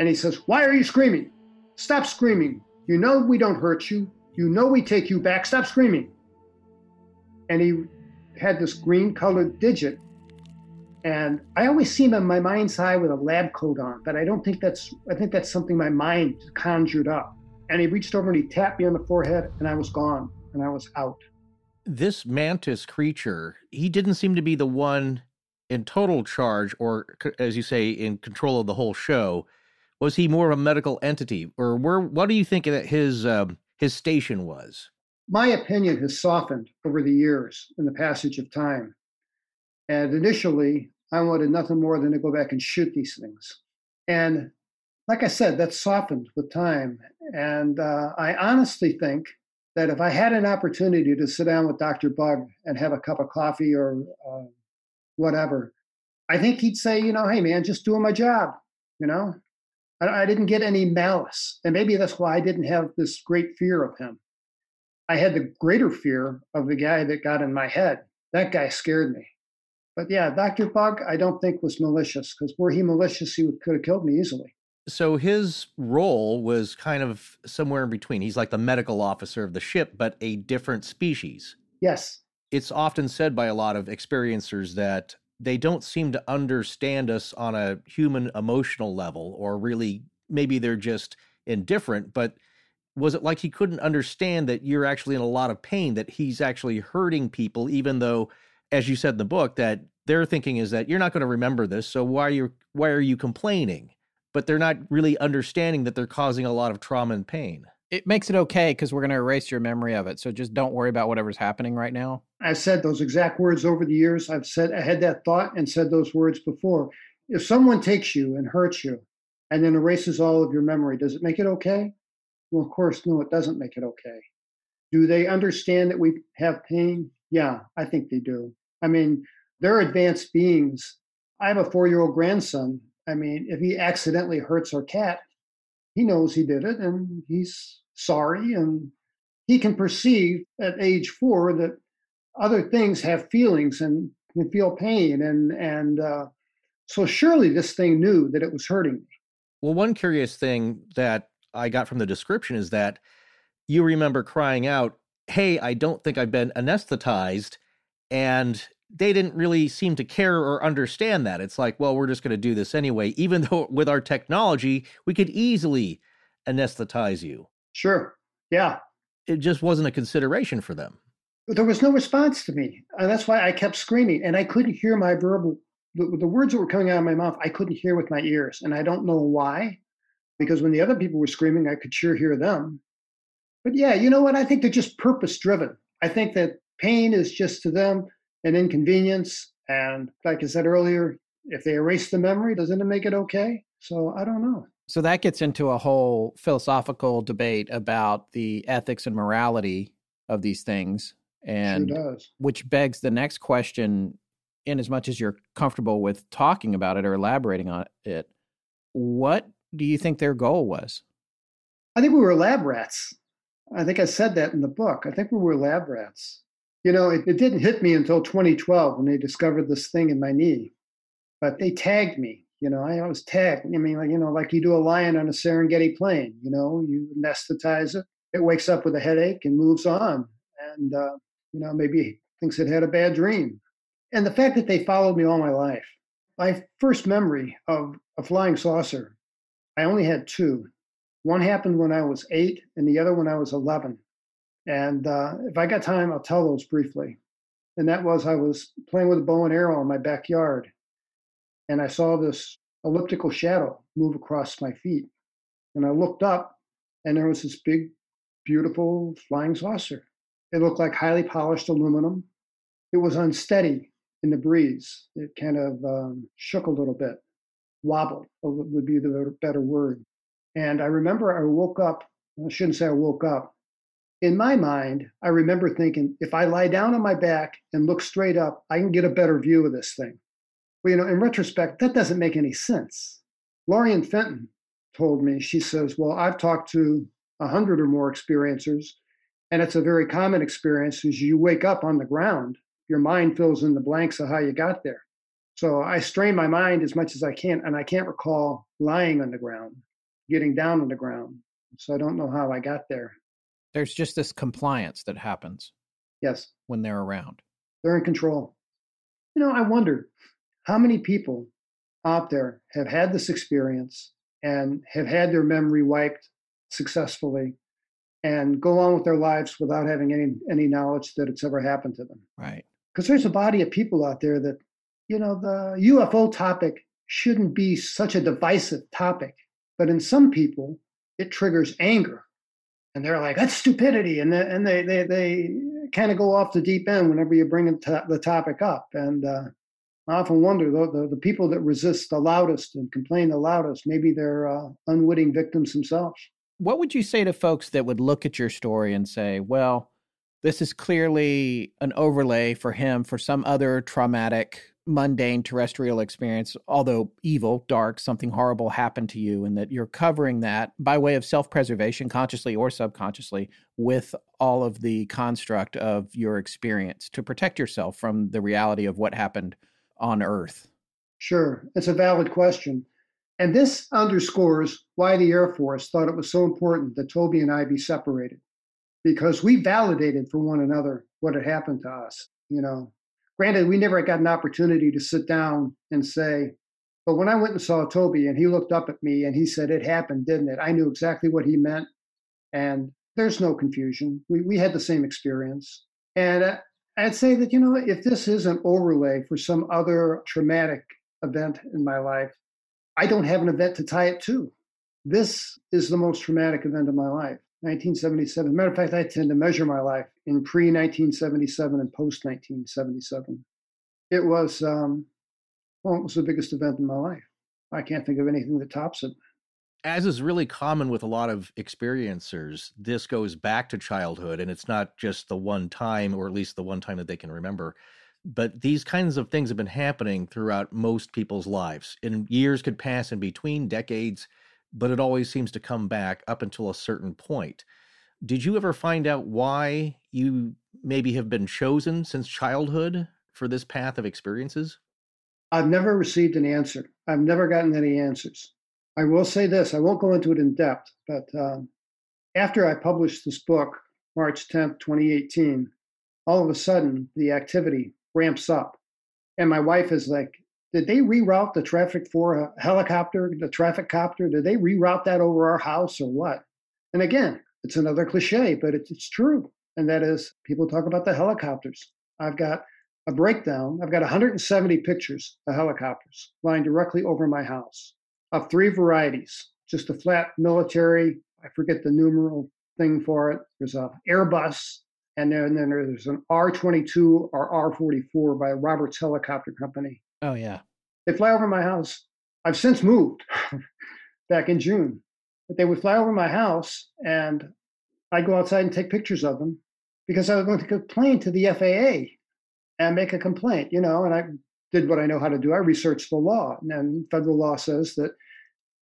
And he says, Why are you screaming? Stop screaming. You know we don't hurt you. You know we take you back. Stop screaming. And he had this green colored digit. And I always see him in my mind's eye with a lab coat on, but I don't think that's, I think that's something my mind conjured up and he reached over and he tapped me on the forehead, and I was gone, and I was out. This mantis creature, he didn't seem to be the one in total charge, or as you say, in control of the whole show. Was he more of a medical entity, or where? What do you think that his um, his station was? My opinion has softened over the years in the passage of time. And initially, I wanted nothing more than to go back and shoot these things. And like I said, that's softened with time. And uh, I honestly think that if I had an opportunity to sit down with Dr. Bug and have a cup of coffee or uh, whatever, I think he'd say, you know, hey, man, just doing my job. You know, I, I didn't get any malice. And maybe that's why I didn't have this great fear of him. I had the greater fear of the guy that got in my head. That guy scared me. But yeah, Dr. Bug, I don't think was malicious because were he malicious, he could have killed me easily so his role was kind of somewhere in between. He's like the medical officer of the ship, but a different species. Yes. It's often said by a lot of experiencers that they don't seem to understand us on a human emotional level, or really, maybe they're just indifferent. But was it like he couldn't understand that you're actually in a lot of pain, that he's actually hurting people, even though, as you said in the book, that their thinking is that you're not going to remember this, so why are you why are you complaining? but they're not really understanding that they're causing a lot of trauma and pain. It makes it okay because we're going to erase your memory of it. So just don't worry about whatever's happening right now. I've said those exact words over the years. I've said, I had that thought and said those words before. If someone takes you and hurts you and then erases all of your memory, does it make it okay? Well, of course, no, it doesn't make it okay. Do they understand that we have pain? Yeah, I think they do. I mean, they're advanced beings I have a four year old grandson. I mean, if he accidentally hurts our cat, he knows he did it and he's sorry. And he can perceive at age four that other things have feelings and can feel pain. And, and uh, so surely this thing knew that it was hurting me. Well, one curious thing that I got from the description is that you remember crying out, Hey, I don't think I've been anesthetized. And they didn't really seem to care or understand that. It's like, well, we're just going to do this anyway, even though with our technology, we could easily anesthetize you. Sure. Yeah. It just wasn't a consideration for them. There was no response to me. And that's why I kept screaming. And I couldn't hear my verbal, the, the words that were coming out of my mouth, I couldn't hear with my ears. And I don't know why, because when the other people were screaming, I could sure hear them. But yeah, you know what? I think they're just purpose driven. I think that pain is just to them an inconvenience. And like I said earlier, if they erase the memory, doesn't it make it okay? So I don't know. So that gets into a whole philosophical debate about the ethics and morality of these things. And sure which begs the next question in as much as you're comfortable with talking about it or elaborating on it, what do you think their goal was? I think we were lab rats. I think I said that in the book. I think we were lab rats. You know, it, it didn't hit me until 2012 when they discovered this thing in my knee, but they tagged me. You know, I was tagged. I mean, like you know, like you do a lion on a Serengeti plain. You know, you anesthetize it. It wakes up with a headache and moves on, and uh, you know, maybe thinks it had a bad dream. And the fact that they followed me all my life. My first memory of a flying saucer, I only had two. One happened when I was eight, and the other when I was 11. And uh, if I got time, I'll tell those briefly. And that was I was playing with a bow and arrow in my backyard, and I saw this elliptical shadow move across my feet. And I looked up, and there was this big, beautiful flying saucer. It looked like highly polished aluminum. It was unsteady in the breeze. It kind of um, shook a little bit, wobbled would be the better word. And I remember I woke up. I shouldn't say I woke up in my mind, I remember thinking, if I lie down on my back and look straight up, I can get a better view of this thing. Well, you know, in retrospect, that doesn't make any sense. Lorien Fenton told me, she says, Well, I've talked to a hundred or more experiencers, and it's a very common experience is you wake up on the ground, your mind fills in the blanks of how you got there. So I strain my mind as much as I can, and I can't recall lying on the ground, getting down on the ground. So I don't know how I got there. There's just this compliance that happens. Yes. When they're around. They're in control. You know, I wonder how many people out there have had this experience and have had their memory wiped successfully and go on with their lives without having any any knowledge that it's ever happened to them. Right. Because there's a body of people out there that, you know, the UFO topic shouldn't be such a divisive topic. But in some people, it triggers anger and they're like that's stupidity. And they, and they they, they kind of go off the deep end whenever you bring the topic up. And uh, i often wonder though the, the, people that resist the loudest and complain the loudest maybe they're uh, unwitting victims themselves. What would you say to folks that would look at your story and say well this is clearly an overlay for him for some other traumatic mundane terrestrial experience, although evil, dark, something horrible happened to you, and that you're covering that by way of self preservation, consciously or subconsciously, with all of the construct of your experience to protect yourself from the reality of what happened on Earth? Sure. It's a valid question. And this underscores why the Air Force thought it was so important that Toby and I be separated, because we validated for one another what had happened to us. You know, Granted, we never got an opportunity to sit down and say, but when I went and saw Toby and he looked up at me and he said, It happened, didn't it? I knew exactly what he meant. And there's no confusion. We, we had the same experience. And I'd say that, you know, if this is an overlay for some other traumatic event in my life, I don't have an event to tie it to. This is the most traumatic event of my life. 1977. Matter of fact, I tend to measure my life in pre 1977 and post 1977. It was, um, well, it was the biggest event in my life. I can't think of anything that tops it. As is really common with a lot of experiencers, this goes back to childhood, and it's not just the one time, or at least the one time that they can remember. but these kinds of things have been happening throughout most people's lives. And years could pass in between, decades, but it always seems to come back up until a certain point. Did you ever find out why you maybe have been chosen since childhood for this path of experiences? I've never received an answer. I've never gotten any answers. I will say this I won't go into it in depth, but um, after I published this book, March 10th, 2018, all of a sudden the activity ramps up. And my wife is like, Did they reroute the traffic for a helicopter, the traffic copter? Did they reroute that over our house or what? And again, it's another cliche, but it's, it's true. And that is, people talk about the helicopters. I've got a breakdown. I've got 170 pictures of helicopters flying directly over my house of three varieties just a flat military, I forget the numeral thing for it. There's a Airbus, and then, then there's an R22 or R44 by Roberts Helicopter Company. Oh, yeah. They fly over my house. I've since moved back in June, but they would fly over my house, and I'd go outside and take pictures of them because I was going to complain to the FAA and make a complaint, you know, and I did what I know how to do. I researched the law, and federal law says that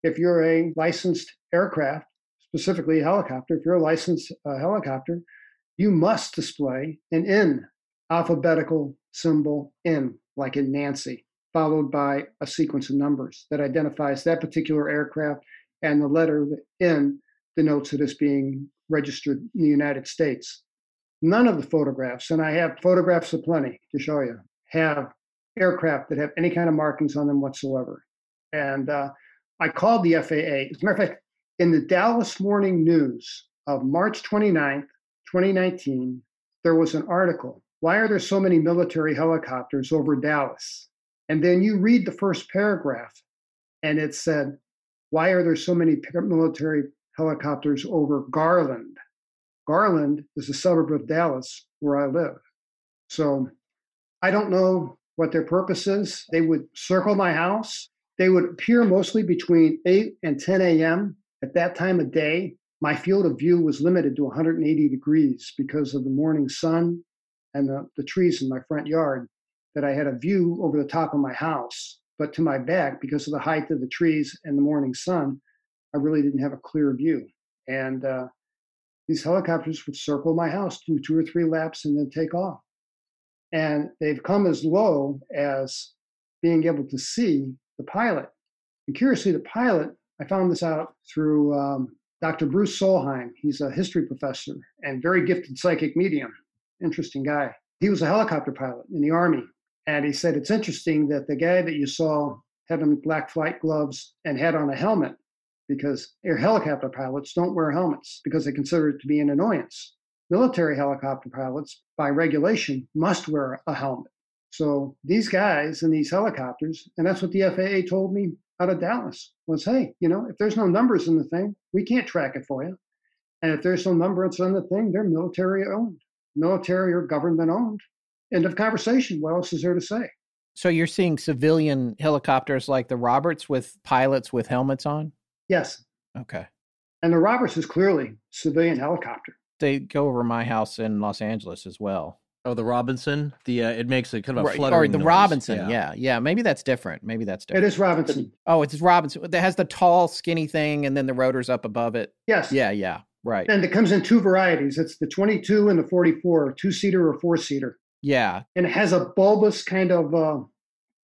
if you're a licensed aircraft, specifically a helicopter, if you're a licensed uh, helicopter, you must display an N alphabetical symbol N, like in Nancy, followed by a sequence of numbers that identifies that particular aircraft, and the letter N denotes it as being registered in the United States. None of the photographs, and I have photographs of plenty to show you, have aircraft that have any kind of markings on them whatsoever. And uh, I called the FAA. As a matter of fact, in the Dallas Morning News of March 29th, 2019, there was an article. Why are there so many military helicopters over Dallas? And then you read the first paragraph, and it said, Why are there so many military helicopters over Garland? Garland is a suburb of Dallas where I live. So I don't know what their purpose is. They would circle my house. They would appear mostly between 8 and 10 a.m. At that time of day, my field of view was limited to 180 degrees because of the morning sun and the, the trees in my front yard, that I had a view over the top of my house. But to my back, because of the height of the trees and the morning sun, I really didn't have a clear view. And uh, these helicopters would circle my house, do two or three laps, and then take off. And they've come as low as being able to see the pilot. And curiously, the pilot, I found this out through um, Dr. Bruce Solheim. He's a history professor and very gifted psychic medium. Interesting guy. He was a helicopter pilot in the Army. And he said it's interesting that the guy that you saw having black flight gloves and had on a helmet because air helicopter pilots don't wear helmets because they consider it to be an annoyance. Military helicopter pilots, by regulation, must wear a helmet. So these guys in these helicopters, and that's what the FAA told me out of Dallas was, hey, you know, if there's no numbers in the thing, we can't track it for you. And if there's no numbers on the thing, they're military owned, military or government owned. End of conversation. What else is there to say? So you're seeing civilian helicopters like the Roberts with pilots with helmets on? Yes. Okay. And the Roberts is clearly civilian helicopter. They go over my house in Los Angeles as well. Oh, the Robinson. The uh, it makes a kind of a Right, fluttering. or the noise. Robinson. Yeah. yeah, Maybe that's different. Maybe that's It different. is Robinson. Oh, it's Robinson. That has the tall, skinny thing, and then the rotors up above it. Yes. Yeah, yeah, right. And it comes in two varieties. It's the 22 and the 44, two seater or four seater. Yeah, And it has a bulbous kind of uh,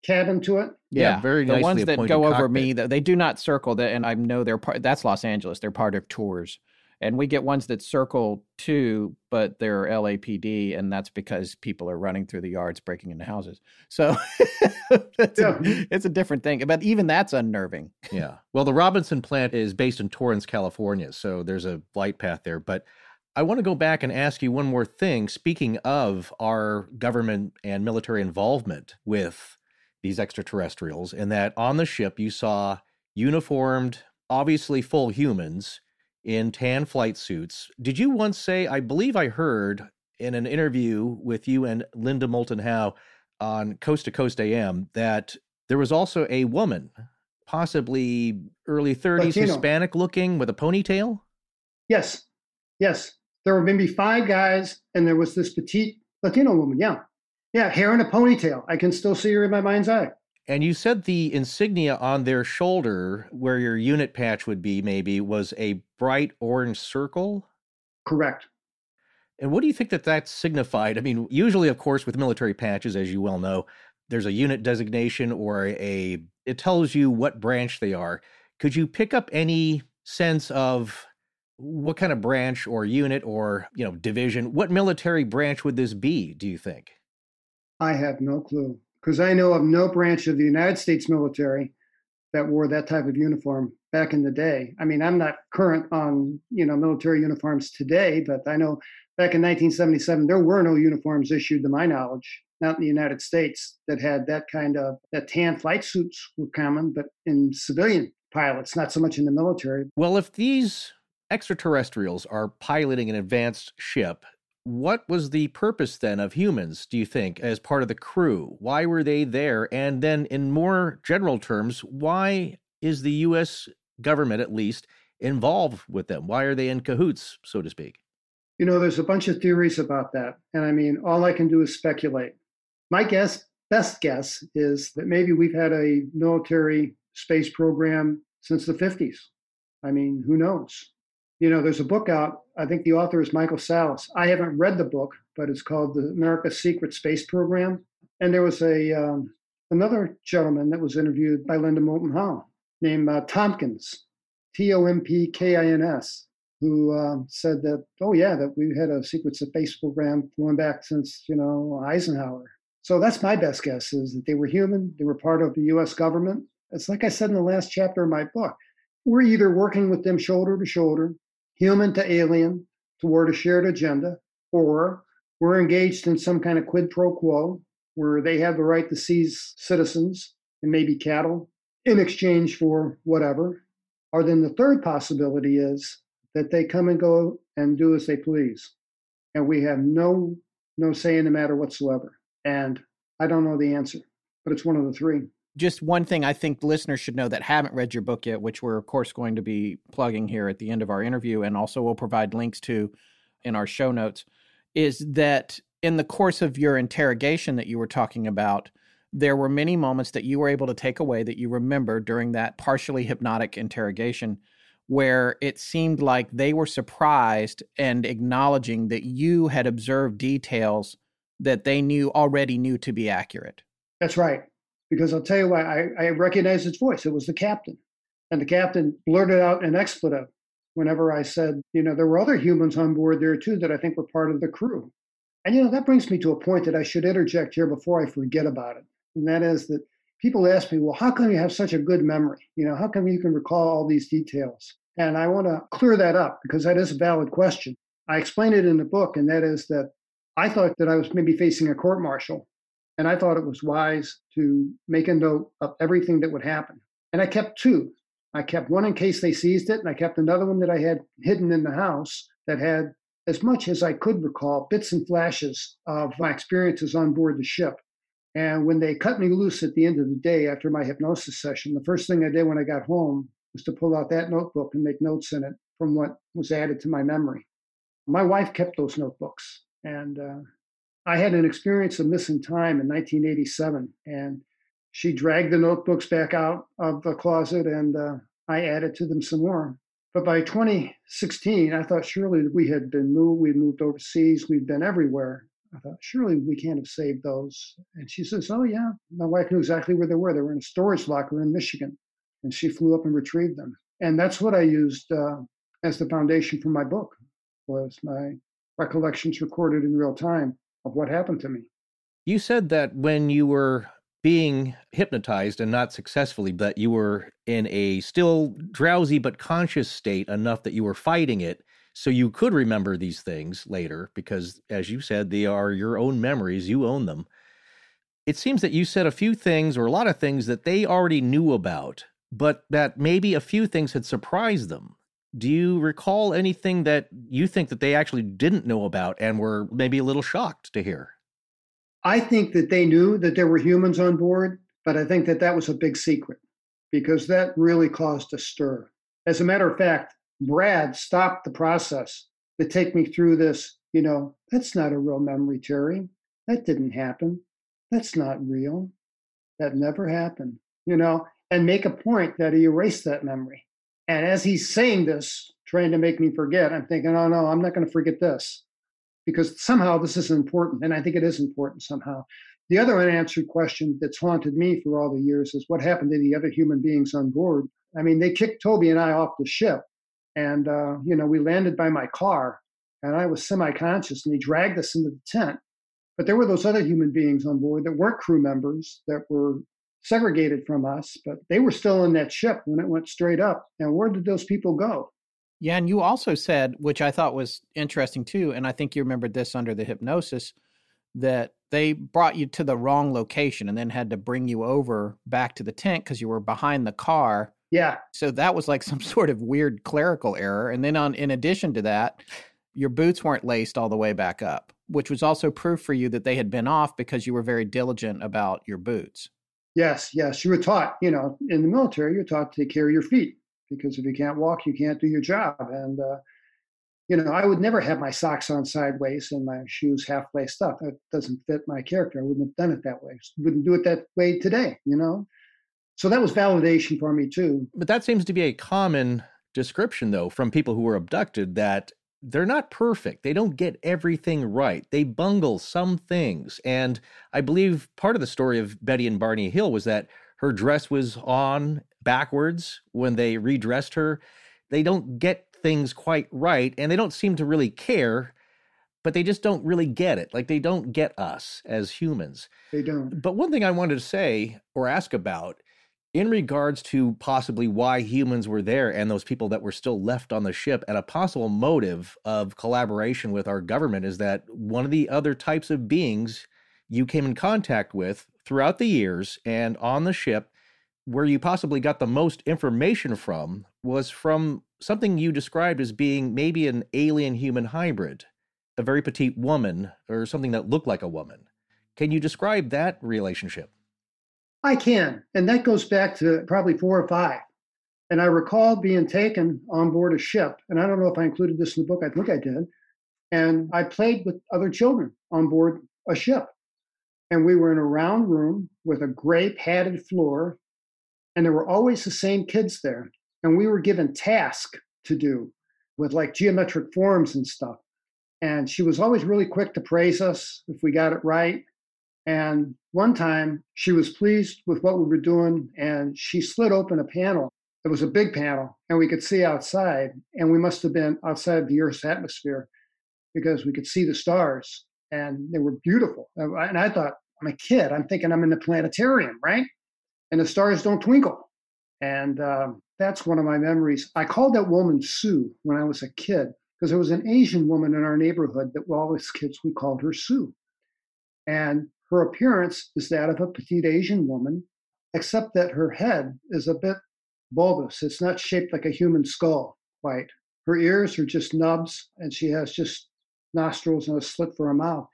cabin to it. Yeah, yeah. very The nicely ones that appointed go over cockpit. me, they do not circle that, and I know they're part. That's Los Angeles. They're part of tours, and we get ones that circle too, but they're LAPD, and that's because people are running through the yards, breaking into houses. So it's, Yeah. a, it's a different thing. But even that's unnerving. Yeah. Well, the Robinson plant is based in Torrance, California, so there's a flight path there. But I want to go back and ask you one more thing. Speaking of our government and military involvement with these extraterrestrials, and that on the ship you saw uniformed, obviously full humans in tan flight suits. Did you once say, I believe I heard in an interview with you and Linda Moulton Howe on Coast to Coast AM that there was also a woman, possibly early 30s, Latino. Hispanic looking with a ponytail? Yes. Yes. There were maybe five guys, and there was this petite Latino woman. Yeah. Yeah, hair in a ponytail. I can still see her in my mind's eye. And you said the insignia on their shoulder, where your unit patch would be, maybe, was a bright orange circle? Correct. And what do you think that that signified? I mean, usually, of course, with military patches, as you well know, there's a unit designation or a, it tells you what branch they are. Could you pick up any sense of what kind of branch or unit or, you know, division? What military branch would this be, do you think? I have no clue because I know of no branch of the United States military that wore that type of uniform back in the day. I mean, I'm not current on, you know, military uniforms today, but I know back in 1977 there were no uniforms issued to my knowledge, not in the United States that had that kind of that tan flight suits were common, but in civilian pilots, not so much in the military. Well, if these extraterrestrials are piloting an advanced ship what was the purpose then of humans, do you think, as part of the crew? Why were they there? And then, in more general terms, why is the U.S. government, at least, involved with them? Why are they in cahoots, so to speak? You know, there's a bunch of theories about that. And I mean, all I can do is speculate. My guess, best guess, is that maybe we've had a military space program since the 50s. I mean, who knows? You know, there's a book out. I think the author is Michael Salla. I haven't read the book, but it's called The America's Secret Space Program. And there was a um, another gentleman that was interviewed by Linda Moulton Howe named uh, Tompkins, T O M P K I N S, who um, said that, oh, yeah, that we had a secret space program going back since, you know, Eisenhower. So that's my best guess is that they were human, they were part of the US government. It's like I said in the last chapter of my book. We're either working with them shoulder to shoulder human to alien toward a shared agenda, or we're engaged in some kind of quid pro quo where they have the right to seize citizens and maybe cattle in exchange for whatever. Or then the third possibility is that they come and go and do as they please. And we have no no say in the matter whatsoever. And I don't know the answer, but it's one of the three just one thing I think listeners should know that haven't read your book yet, which we're of course going to be plugging here at the end of our interview, and also we'll provide links to in our show notes, is that in the course of your interrogation that you were talking about, there were many moments that you were able to take away that you remember during that partially hypnotic interrogation where it seemed like they were surprised and acknowledging that you had observed details that they knew already knew to be accurate. That's right because I'll tell you why I, I recognized his voice. It was the captain. And the captain blurted out an expletive whenever I said, you know, there were other humans on board there too that I think were part of the crew. And, you know, that brings me to a point that I should interject here before I forget about it. And that is that people ask me, well, how come you have such a good memory? You know, how come you can recall all these details? And I want to clear that up because that is a valid question. I explain it in the book, and that is that I thought that I was maybe facing a court martial and I thought it was wise to make a note of everything that would happen. And I kept two. I kept one in case they seized it, and I kept another one that I had hidden in the house that had, as much as I could recall, bits and flashes of my experiences on board the ship. And when they cut me loose at the end of the day after my hypnosis session, the first thing I did when I got home was to pull out that notebook and make notes in it from what was added to my memory. My wife kept those notebooks, and uh, I had an experience of missing time in 1987, and she dragged the notebooks back out of the closet, and uh, I added to them some more. But by 2016, I thought surely we had been moved, we'd moved overseas, we'd been everywhere. I thought surely we can't have saved those. And she says, "Oh yeah." My wife knew exactly where they were. They were in a storage locker in Michigan, and she flew up and retrieved them. And that's what I used uh, as the foundation for my book was my recollections recorded in real time of what happened to me. You said that when you were being hypnotized and not successfully, but you were in a still drowsy but conscious state enough that you were fighting it so you could remember these things later because, as you said, they are your own memories, you own them. It seems that you said a few things or a lot of things that they already knew about, but that maybe a few things had surprised them do you recall anything that you think that they actually didn't know about and were maybe a little shocked to hear? I think that they knew that there were humans on board, but I think that that was a big secret because that really caused a stir. As a matter of fact, Brad stopped the process to take me through this. You know, that's not a real memory, Terry. that didn't happen. That's not real. That never happened, you know, and make a point that he erased that memory. And as he's saying this, trying to make me forget, I'm thinking, oh no, I'm not going to forget this because somehow this is important. And I think it is important somehow. The other unanswered question that's haunted me for all the years is what happened to the other human beings on board. I mean, they kicked Toby and I off the ship, and uh, you know we landed by my car, and I was semi-conscious, and they dragged us into the tent. But there were those other human beings on board that weren't crew members that were segregated from us, but they were still in that ship when it went straight up. And where did those people go? Yeah, and you also said, which I thought was interesting too, and I think you remembered this under the hypnosis, that they brought you to the wrong location and then had to bring you over back to the tent because you were behind the car. Yeah. So that was like some sort of weird clerical error. And then on in addition to that, your boots weren't laced all the way back up, which was also proof for you that they had been off because you were very diligent about your boots. Yes, yes. You were taught, you know, in the military, you're taught to take care of your feet because if you can't walk, you can't do your job. And, uh, you know, I would never have my socks on sideways and my shoes half laced up. That doesn't fit my character. I wouldn't have done it that way. Wouldn't do it that way today, you know? So that was validation for me too. But that seems to be a common description, though, from people who were abducted that they're not perfect. They don't get everything right. They bungle some things. And I believe part of the story of Betty and Barney Hill was that her dress was on backwards when they redressed her. They don't get things quite right and they don't seem to really care, but they just don't really get it. Like they don't get us as humans. They don't. But one thing I wanted to say or ask about in regards to possibly why humans were there and those people that were still left on the ship and a possible motive of collaboration with our government is that one of the other types of beings you came in contact with throughout the years and on the ship where you possibly got the most information from was from something you described as being maybe an alien human hybrid, a very petite woman or something that looked like a woman. Can you describe that relationship? I can. And that goes back to probably four or five. And I recall being taken on board a ship. And I don't know if I included this in the book. I think I did. And I played with other children on board a ship. And we were in a round room with a gray padded floor. And there were always the same kids there. And we were given tasks to do with like geometric forms and stuff. And she was always really quick to praise us if we got it right. And one time she was pleased with what we were doing and she slid open a panel. It was a big panel and we could see outside. And we must have been outside the Earth's atmosphere because we could see the stars and they were beautiful. And I thought, I'm a kid. I'm thinking I'm in the planetarium, right? And the stars don't twinkle. And um, that's one of my memories. I called that woman Sue when I was a kid because there was an Asian woman in our neighborhood that all us kids we called her Sue. And her appearance is that of a petite Asian woman, except that her head is a bit bulbous. It's not shaped like a human skull, quite. Her ears are just nubs, and she has just nostrils and a slit for a mouth.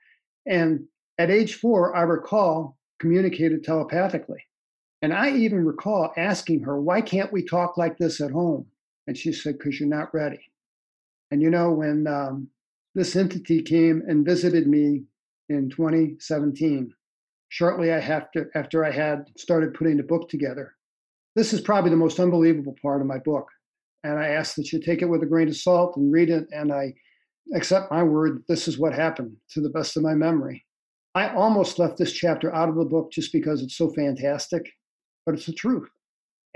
And at age four, I recall communicated telepathically. And I even recall asking her, why can't we talk like this at home? And she said, because you're not ready. And you know, when um, this entity came and visited me in 2017, shortly after, after I had started putting the book together. This is probably the most unbelievable part of my book. And I ask that you take it with a grain of salt and read it. And I accept my word that this is what happened to the best of my memory. I almost left this chapter out of the book just because it's so fantastic, but it's the truth.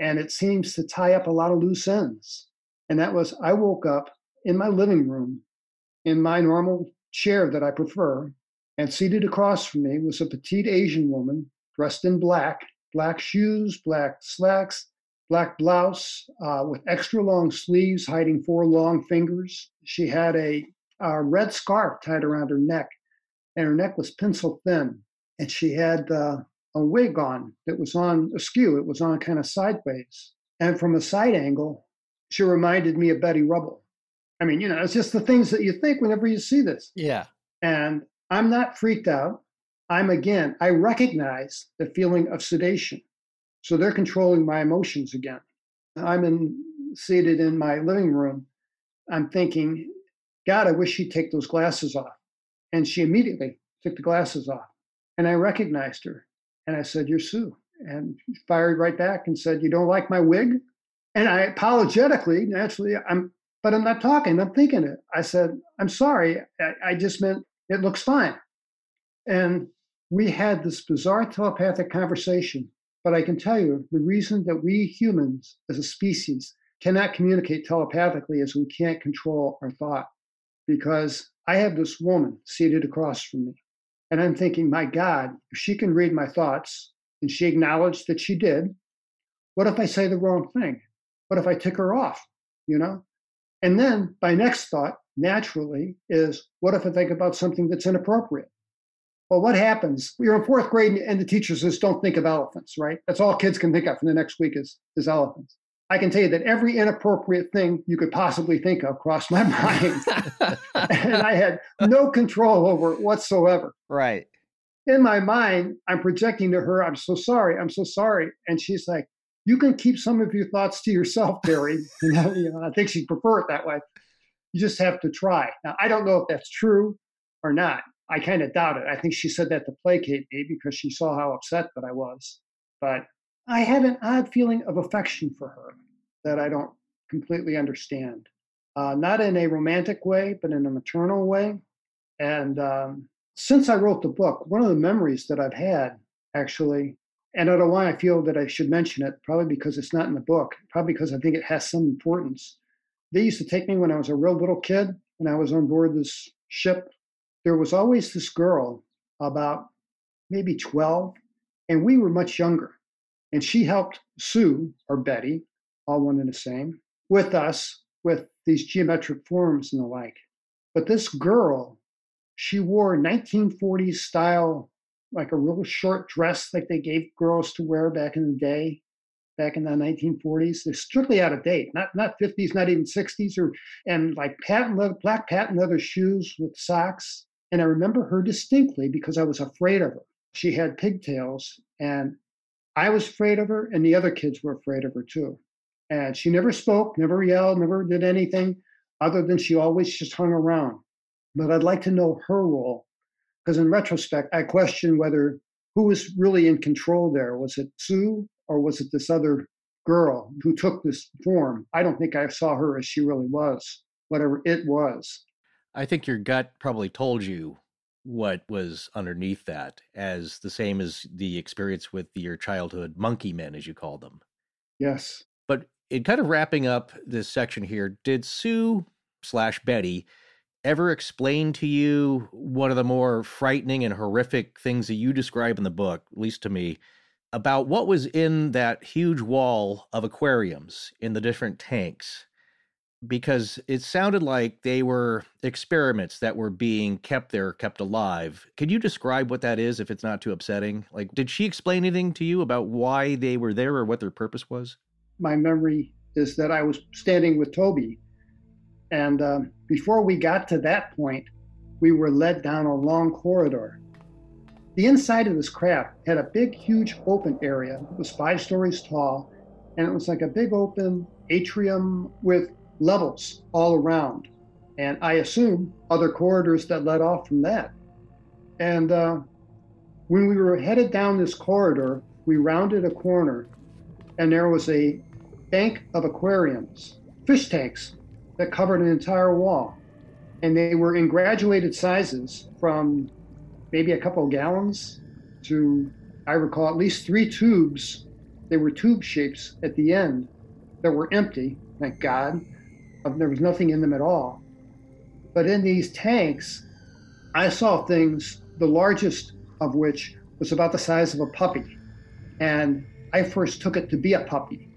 And it seems to tie up a lot of loose ends. And that was I woke up in my living room in my normal chair that I prefer and seated across from me was a petite Asian woman dressed in black, black shoes, black slacks, black blouse uh, with extra long sleeves hiding four long fingers. She had a, a, red scarf tied around her neck, and her neck was pencil thin. And she had uh, a wig on that was on askew, it was on kind of sideways. And from a side angle, she reminded me of Betty Rubble. I mean, you know, it's just the things that you think whenever you see this. Yeah. And I'm not freaked out. I'm again, I recognize the feeling of sedation. So they're controlling my emotions again. I'm in, seated in my living room. I'm thinking, God, I wish she'd take those glasses off. And she immediately took the glasses off. And I recognized her. And I said, You're Sue. And she fired right back and said, You don't like my wig? And I apologetically, naturally, I'm, but I'm not talking, I'm thinking it. I said, I'm sorry. I, I just meant it looks fine. And we had this bizarre telepathic conversation. But I can tell you the reason that we humans as a species cannot communicate telepathically is we can't control our thought. Because I have this woman seated across from me. And I'm thinking, my God, if she can read my thoughts and she acknowledged that she did, what if I say the wrong thing? What if I tick her off? You know? And then my next thought, naturally, is what if I think about something that's inappropriate? Well, what happens? You're in fourth grade and the teacher says, don't think of elephants, right? That's all kids can think of for the next week is, is elephants. I can tell you that every inappropriate thing you could possibly think of crossed my mind. and I had no control over it whatsoever. Right. In my mind, I'm projecting to her, I'm so sorry, I'm so sorry. And she's like, you can keep some of your thoughts to yourself, Barry. you, know, you know, I think she'd prefer it that way. You just have to try. Now, I don't know if that's true or not. I kind of doubt it. I think she said that to placate me because she saw how upset that I was. But I had an odd feeling of affection for her that I don't completely understand. Uh, not in a romantic way, but in a maternal way. And um, since I wrote the book, one of the memories that I've had actually and I don't know why I feel that I should mention it, probably because it's not in the book, probably because I think it has some importance. They used to take me when I was a real little kid and I was on board this ship. There was always this girl, about maybe 12, and we were much younger. And she helped Sue, or Betty, all one and the same, with us with these geometric forms and the like. But this girl, she wore 1940s style like a real short dress like they gave girls to wear back in the day, back in the 1940s. They're strictly out of date, not not 50s, not even 60s, or and like patent leather, black patent leather shoes with socks. And I remember her distinctly because I was afraid of her. She had pigtails, and I was afraid of her, and the other kids were afraid of her too. And she never spoke, never yelled, never did anything other than she always just hung around. But I'd like to know her role because in retrospect, I question whether who was really in control there. Was it Sue or was it this other girl who took this form? I don't think I saw her as she really was, whatever it was. I think your gut probably told you what was underneath that, as the same as the experience with your childhood monkey men, as you call them. Yes. But in kind of wrapping up this section here, did Sue slash Betty ever explain to you one of the more frightening and horrific things that you describe in the book, at least to me, about what was in that huge wall of aquariums in the different tanks? Because it sounded like they were experiments that were being kept there, kept alive. Could you describe what that is if it's not too upsetting? Like, did she explain anything to you about why they were there or what their purpose was? My memory is that I was standing with Toby and um, before we got to that point, we were led down a long corridor. The inside of this craft had a big, huge open area. It was five stories tall, and it was like a big open atrium with levels all around. And I assume other corridors that led off from that. And uh, when we were headed down this corridor, we rounded a corner, and there was a bank of aquariums, fish tanks that covered an entire wall. And they were in graduated sizes from maybe a couple of gallons to, I recall, at least three tubes. They were tube shapes at the end that were empty, thank God. There was nothing in them at all. But in these tanks, I saw things, the largest of which was about the size of a puppy. And I first took it to be a puppy.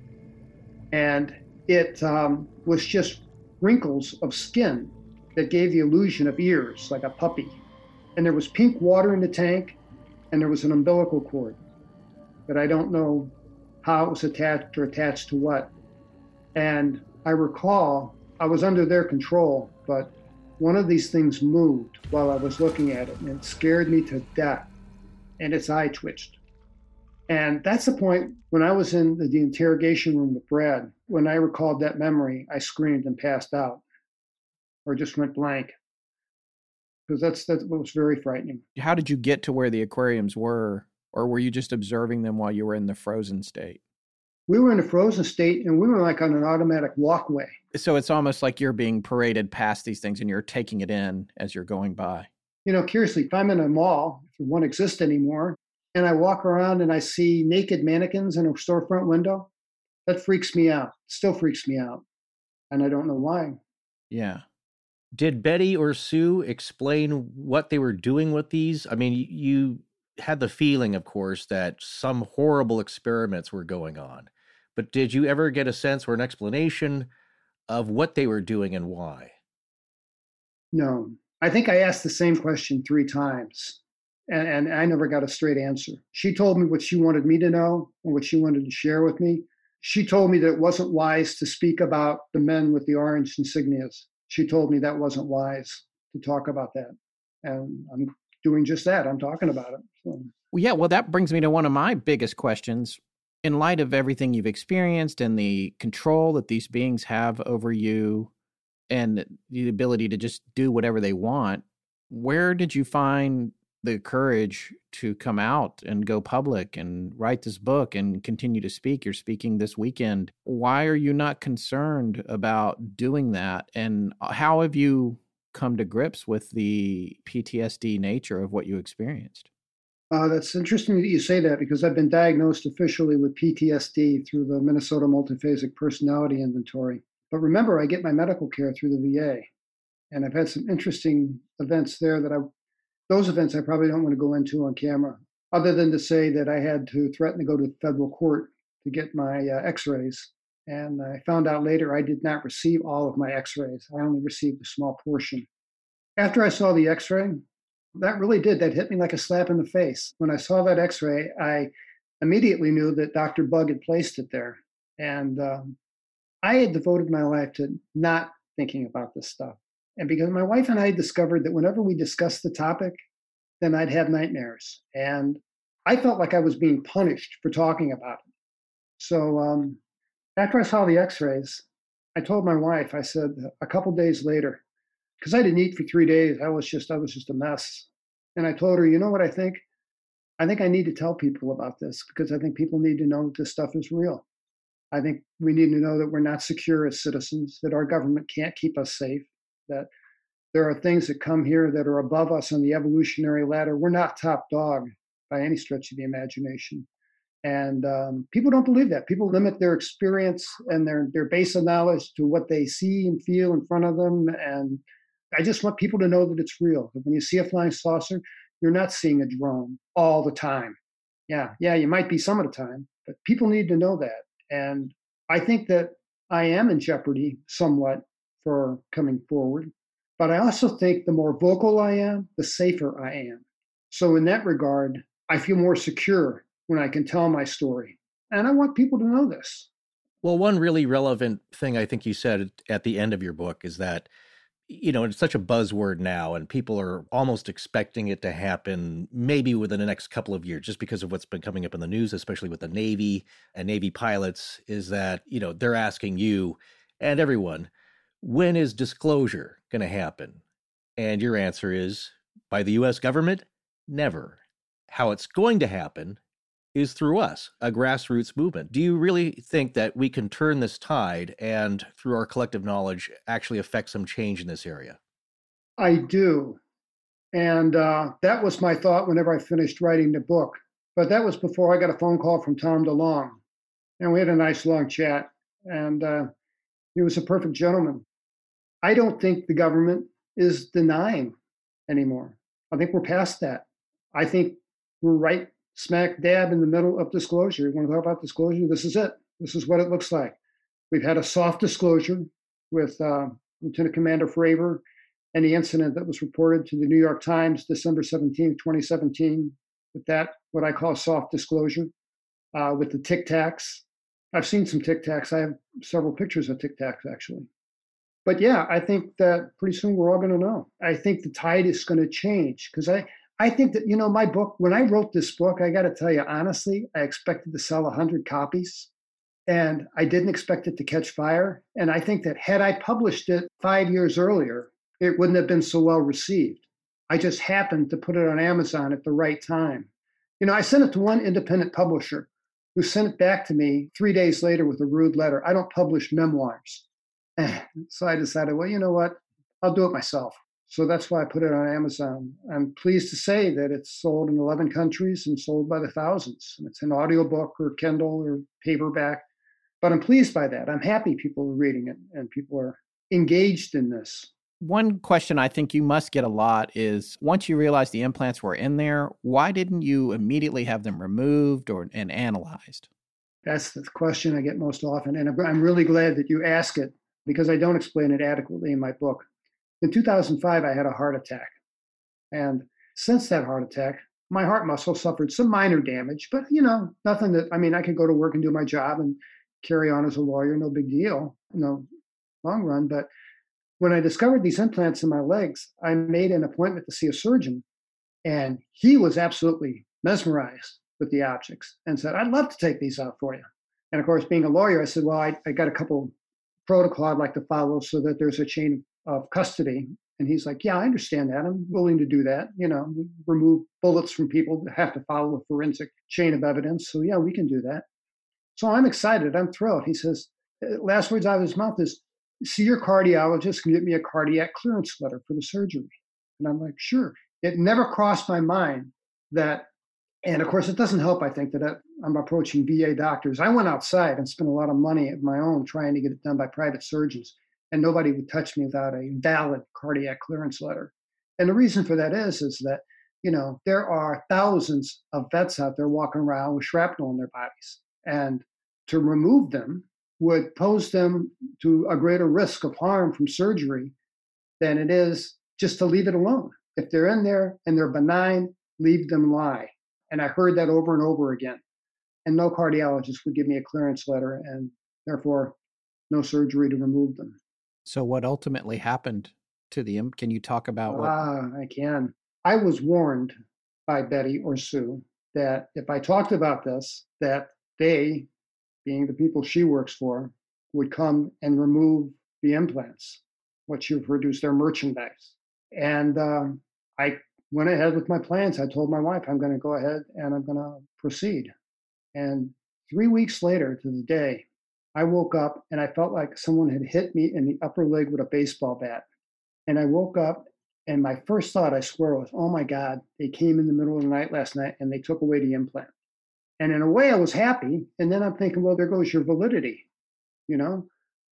And it um, was just wrinkles of skin that gave the illusion of ears, like a puppy. And there was pink water in the tank, and there was an umbilical cord. But I don't know how it was attached or attached to what. And I recall I was under their control, but one of these things moved while I was looking at it, and it scared me to death. And its eye twitched. And that's the point when I was in the, the, interrogation room with Brad, when I recalled that memory, I screamed and passed out or just went blank. Because that's that was very frightening. How did you get to where the aquariums were, or were you just observing them while you were in the frozen state? We were in a frozen state, and we were like on an automatic walkway. So it's almost like you're being paraded past these things, and you're taking it in as you're going by. You know, curiously, if I'm in a mall, won't exist anymore, and I walk around and I see naked mannequins in a storefront window, that freaks me out. Still freaks me out, and I don't know why. Yeah. Did Betty or Sue explain what they were doing with these? I mean, you had the feeling, of course, that some horrible experiments were going on. But did you ever get a sense or an explanation of what they were doing and why? No. I think I asked the same question three times, and, and I never got a straight answer. She told me what she wanted me to know and what she wanted to share with me. She told me that it wasn't wise to speak about the men with the orange insignias she told me that wasn't wise to talk about that. And I'm doing just that. I'm talking about it. So. Well, yeah. Well, that brings me to one of my biggest questions. In light of everything you've experienced and the control that these beings have over you and the ability to just do whatever they want, where did you find the courage to come out and go public and write this book and continue to speak. You're speaking this weekend. Why are you not concerned about doing that? And uh, how have you come to grips with the PTSD nature of what you experienced? Uh, that's interesting that you say that because I've been diagnosed officially with PTSD through the Minnesota Multiphasic Personality Inventory. But remember, I get my medical care through the VA. And I've had some interesting events there that I those events I probably don't want to go into on camera, other than to say that I had to threaten to go to federal court to get my uh, x rays. And I found out later I did not receive all of my x rays, I only received a small portion. After I saw the x ray, that really did, that hit me like a slap in the face. When I saw that x ray, I immediately knew that Dr. Bug had placed it there. And um, I had devoted my life to not thinking about this stuff. And because my wife and I discovered that whenever we discussed the topic, then I'd have nightmares. And I felt like I was being punished for talking about it. So um, after I saw the x rays, I told my wife, I said, a couple days later, because I didn't eat for three days, I was just, I was just a mess. And I told her, you know what I think? I think I need to tell people about this because I think people need to know that this stuff is real. I think we need to know that we're not secure as citizens, that our government can't keep us safe, that there are things that come here that are above us on the evolutionary ladder. We're not top dog by any stretch of the imagination. And um, people don't believe that. People limit their experience and their, their base of knowledge to what they see and feel in front of them. And I just want people to know that it's real. That when you see a flying saucer, you're not seeing a drone all the time. Yeah, yeah, you might be some of the time, but people need to know that. And I think that I am in jeopardy somewhat for coming forward. But I also think the more vocal I am, the safer I am. So, in that regard, I feel more secure when I can tell my story. And I want people to know this. Well, one really relevant thing I think you said at the end of your book is that, you know, it's such a buzzword now, and people are almost expecting it to happen maybe within the next couple of years, just because of what's been coming up in the news, especially with the Navy and Navy pilots, is that, you know, they're asking you and everyone when is disclosure going to happen? And your answer is by the US government? Never. How it's going to happen is through us, a grassroots movement. Do you really think that we can turn this tide and, through our collective knowledge, actually affect some change in this area? I do. And uh, that was my thought whenever I finished writing the book. But that was before I got a phone call from Tom DeLonge. And we had a nice long chat. And uh, he was a perfect gentleman. I don't think the government is denying anymore. I think we're past that. I think we're right smack dab in the middle of disclosure. You want to talk about disclosure? This is it. This is what it looks like. We've had a soft disclosure with uh, Lieutenant Commander Fravor and the incident that was reported to the New York Times December 17, 2017, with that, what I call soft disclosure, uh, with the Tic Tacs. I've seen some Tic Tacs. I have several pictures of Tic Tacs, actually. But yeah, I think that pretty soon we're all going to know. I think the tide is going to change because I, I think that, you know, my book, when I wrote this book, I got to tell you honestly, I expected to sell 100 copies and I didn't expect it to catch fire. And I think that had I published it five years earlier, it wouldn't have been so well received. I just happened to put it on Amazon at the right time. You know, I sent it to one independent publisher who sent it back to me three days later with a rude letter. I don't publish memoirs. so I decided, well, you know what? I'll do it myself. So that's why I put it on Amazon. I'm pleased to say that it's sold in 11 countries and sold by the thousands. It's an audiobook or Kindle or paperback. But I'm pleased by that. I'm happy people are reading it and people are engaged in this. One question I think you must get a lot is once you realized the implants were in there, why didn't you immediately have them removed or and analyzed? That's the question I get most often. And I'm really glad that you ask it because I don't explain it adequately in my book. In 2005, I had a heart attack. And since that heart attack, my heart muscle suffered some minor damage, but you know, nothing that I mean, I could go to work and do my job and carry on as a lawyer, no big deal, no long run. But when I discovered these implants in my legs, I made an appointment to see a surgeon, and he was absolutely mesmerized with the objects and said, I'd love to take these out for you. And of course, being a lawyer, I said, Well, I, I got a couple protocol I'd like to follow so that there's a chain of custody. And he's like, Yeah, I understand that. I'm willing to do that. You know, remove bullets from people that have to follow a forensic chain of evidence. So, yeah, we can do that. So I'm excited. I'm thrilled. He says, uh, last words out of his mouth is, see your cardiologist and get me a cardiac clearance letter for the surgery. And I'm like, sure. It never crossed my mind that, and of course, it doesn't help, I think, that uh, I'm approaching VA doctors. I went outside and spent a lot of money of my own trying to get it done by private surgeons, and nobody would touch me without a valid cardiac clearance letter. And the reason for that is, is that, you know, there are thousands of vets out there walking around with shrapnel in their bodies. And to remove them would pose them to a greater risk of harm from surgery than it is just to leave it alone. If they're in there and they're benign, leave them lie. And I heard that over and over again. And no cardiologist would give me a clearance letter and therefore no surgery to remove them. So, what ultimately happened to the? Can you talk about what? Ah, I can. I was warned by Betty or Sue that if I talked about this, that they being the people she works for, would come and remove the implants, what you've reduced their merchandise. And um, I went ahead with my plans. I told my wife, I'm going to go ahead and I'm going to proceed. And three weeks later to the day, I woke up and I felt like someone had hit me in the upper leg with a baseball bat. And I woke up and my first thought, I swear, was, oh my God, they came in the middle of the night last night and they took away the implant. And in a way, I was happy. And then I'm thinking, well, there goes your validity. You know,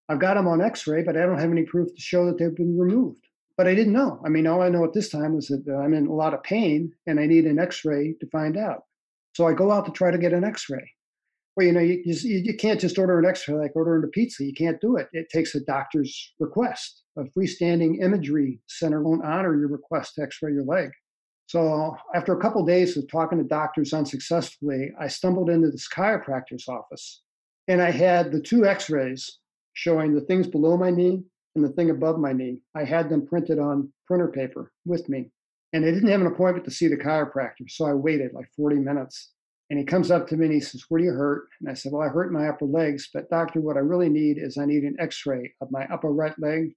I've got them on x ray, but I don't have any proof to show that they've been removed. But I didn't know. I mean, all I know at this time is that uh, I'm in a lot of pain and I need an x ray to find out. So I go out to try to get an x ray. Well, you know, you, you, can't just order an x ray like ordering a pizza. You can't do it. It takes a doctor's request. A freestanding imagery center won't honor your request to x ray your leg. So after a couple of days of talking to doctors unsuccessfully, I stumbled into this chiropractor's office and I had the two x-rays showing the things below my knee and the thing above my knee. I had them printed on printer paper with me. And I didn't have an appointment to see the chiropractor. So I waited like 40 minutes. And he comes up to me and he says, Where do you hurt? And I said, Well, I hurt my upper legs, but doctor, what I really need is I need an x ray of my upper right leg.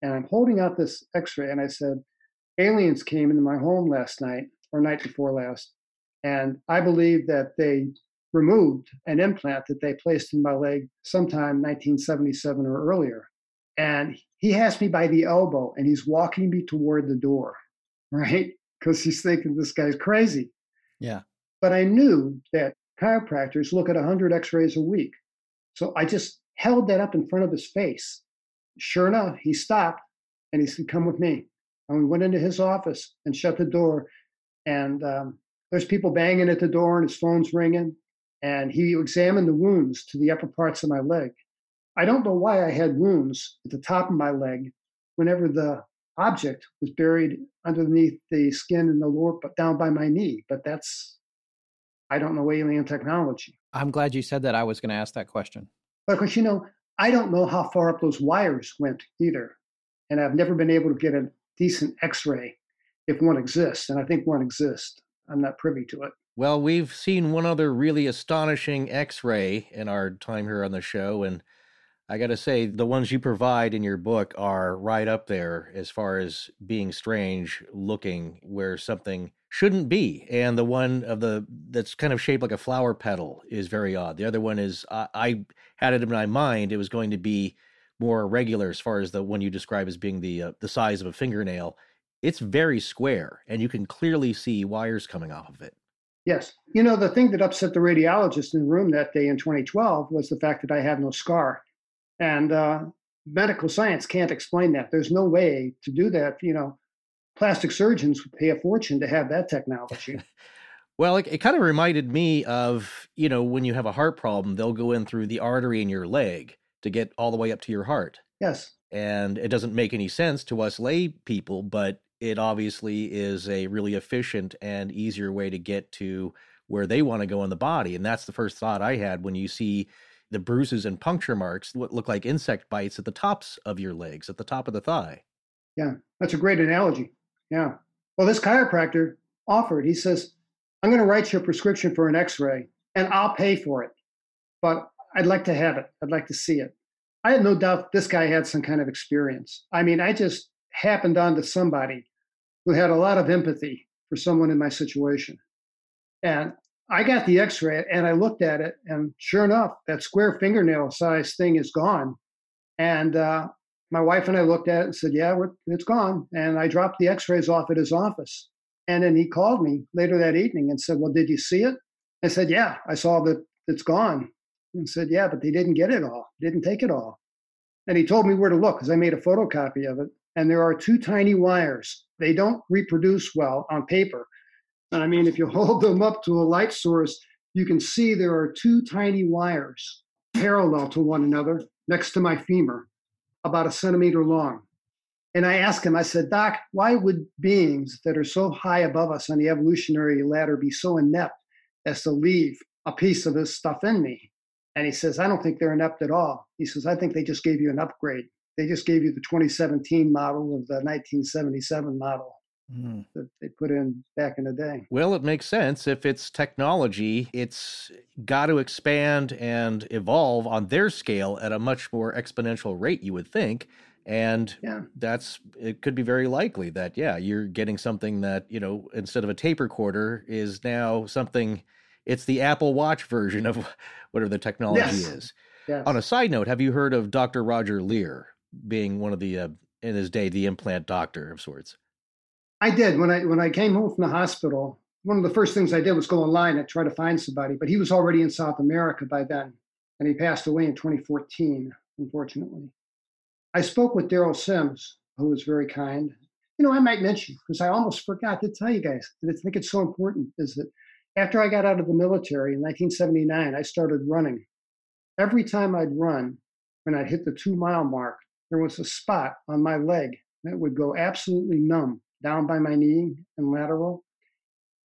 And I'm holding out this x ray. And I said, aliens came into my home last night or night before last, and I believe that they removed an implant that they placed in my leg sometime 1977 or earlier. And he has me by the elbow and he's walking me toward the door, right? Because he's thinking this guy's crazy. Yeah. But I knew that chiropractors look at 100 x rays a week. So I just held that up in front of his face. Sure enough, he stopped and he said, Come with me. And we went into his office and shut the door. And um, there's people banging at the door and his phone's ringing. And he examined the wounds to the upper parts of my leg. I don't know why I had wounds at the top of my leg whenever the object was buried underneath the skin in the lower, but down by my knee. But that's, I don't know alien technology. I'm glad you said that. I was going to ask that question. But because, you know, I don't know how far up those wires went either. And I've never been able to get a decent x ray if one exists. And I think one exists. I'm not privy to it. Well, we've seen one other really astonishing x ray in our time here on the show. And I got to say, the ones you provide in your book are right up there as far as being strange looking, where something shouldn't be. And the one of the that's kind of shaped like a flower petal is very odd. The other one is I, I had it in my mind; it was going to be more regular as far as the one you describe as being the uh, the size of a fingernail. It's very square, and you can clearly see wires coming off of it. Yes. You know, the thing that upset the radiologist in the room that day in 2012 was the fact that I had no scar. And uh, medical science can't explain that. There's no way to do that. You know, plastic surgeons would pay a fortune to have that technology. well, it, it kind of reminded me of, you know, when you have a heart problem, they'll go in through the artery in your leg to get all the way up to your heart. Yes. And it doesn't make any sense to us lay people, but it obviously is a really efficient and easier way to get to where they want to go in the body. And that's the first thought I had when you see the bruises and puncture marks look like insect bites at the tops of your legs, at the top of the thigh. Yeah, that's a great analogy. Yeah. Well, this chiropractor offered, he says, I'm going to write you a prescription for an x ray and I'll pay for it. But I'd like to have it. I'd like to see it. I had no doubt this guy had some kind of experience. I mean, I just happened onto somebody who had a lot of empathy for someone in my situation. And I got the x ray and I looked at it, and sure enough, that square fingernail size thing is gone. And uh, my wife and I looked at it and said, Yeah, it's gone. And I dropped the x rays off at his office. And then he called me later that evening and said, Well, did you see it? I said, Yeah, I saw that it's gone. And said, Yeah, but they didn't get it all, didn't take it all. And he told me where to look because I made a photocopy of it. And there are two tiny wires. They don't reproduce well on paper, I mean, if you hold them up to a light source, you can see there are two tiny wires parallel to one another next to my femur, about a centimeter long. And I asked him, I said, Doc, why would beings that are so high above us on the evolutionary ladder be so inept as to leave a piece of this stuff in me? And he says, I don't think they're inept at all. He says, I think they just gave you an upgrade. They just gave you the 2017 model of the 1977 model mm. that they put in back in the day. Well, it makes sense. If it's technology, it's got to expand and evolve on their scale at a much more exponential rate, you would think. And yeah. that's it could be very likely that, yeah, you're getting something that, you know, instead of a tape recorder is now something, it's the Apple Watch version of whatever the technology yes. is. Yes. On a side note, have you heard of Dr. Roger Leir being one of the, uh, in his day, the implant doctor of sorts? I did when I when I came home from the hospital. One of the first things I did was go online and try to find somebody, but he was already in South America by then, and he passed away in 2014, unfortunately. I spoke with Derrel Sims, who was very kind. You know, I might mention because I almost forgot to tell you guys. I think it's so important is that after I got out of the military in 1979, I started running. Every time I'd run, when I'd hit the two mile mark, there was a spot on my leg that would go absolutely numb down by my knee and lateral.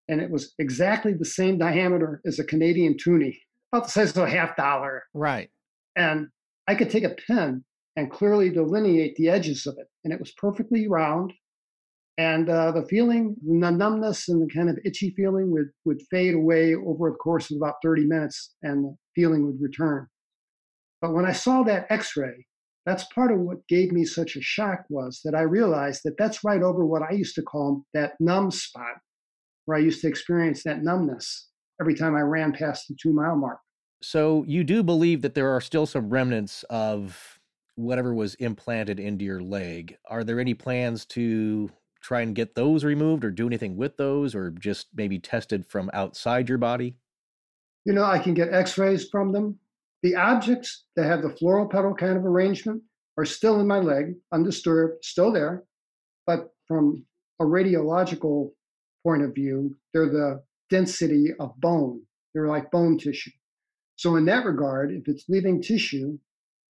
And it was exactly the same diameter as a Canadian toonie, about the size of a half dollar. Right. And I could take a pen and clearly delineate the edges of it. And it was perfectly round. And uh, the feeling, the numbness and the kind of itchy feeling would, would fade away over the course of about 30 minutes and the feeling would return. But when I saw that x ray, that's part of what gave me such a shock was that I realized that that's right over what I used to call that numb spot, where I used to experience that numbness every time I ran past the two mile mark. So you do believe that there are still some remnants of whatever was implanted into your leg. Are there any plans to try and get those removed or do anything with those or just maybe tested from outside your body? You know, I can get x rays from them. The objects that have the floral petal kind of arrangement are still in my leg, undisturbed, still there. But from a radiological point of view, they're the density of bone. They're like bone tissue. So, in that regard, if it's living tissue,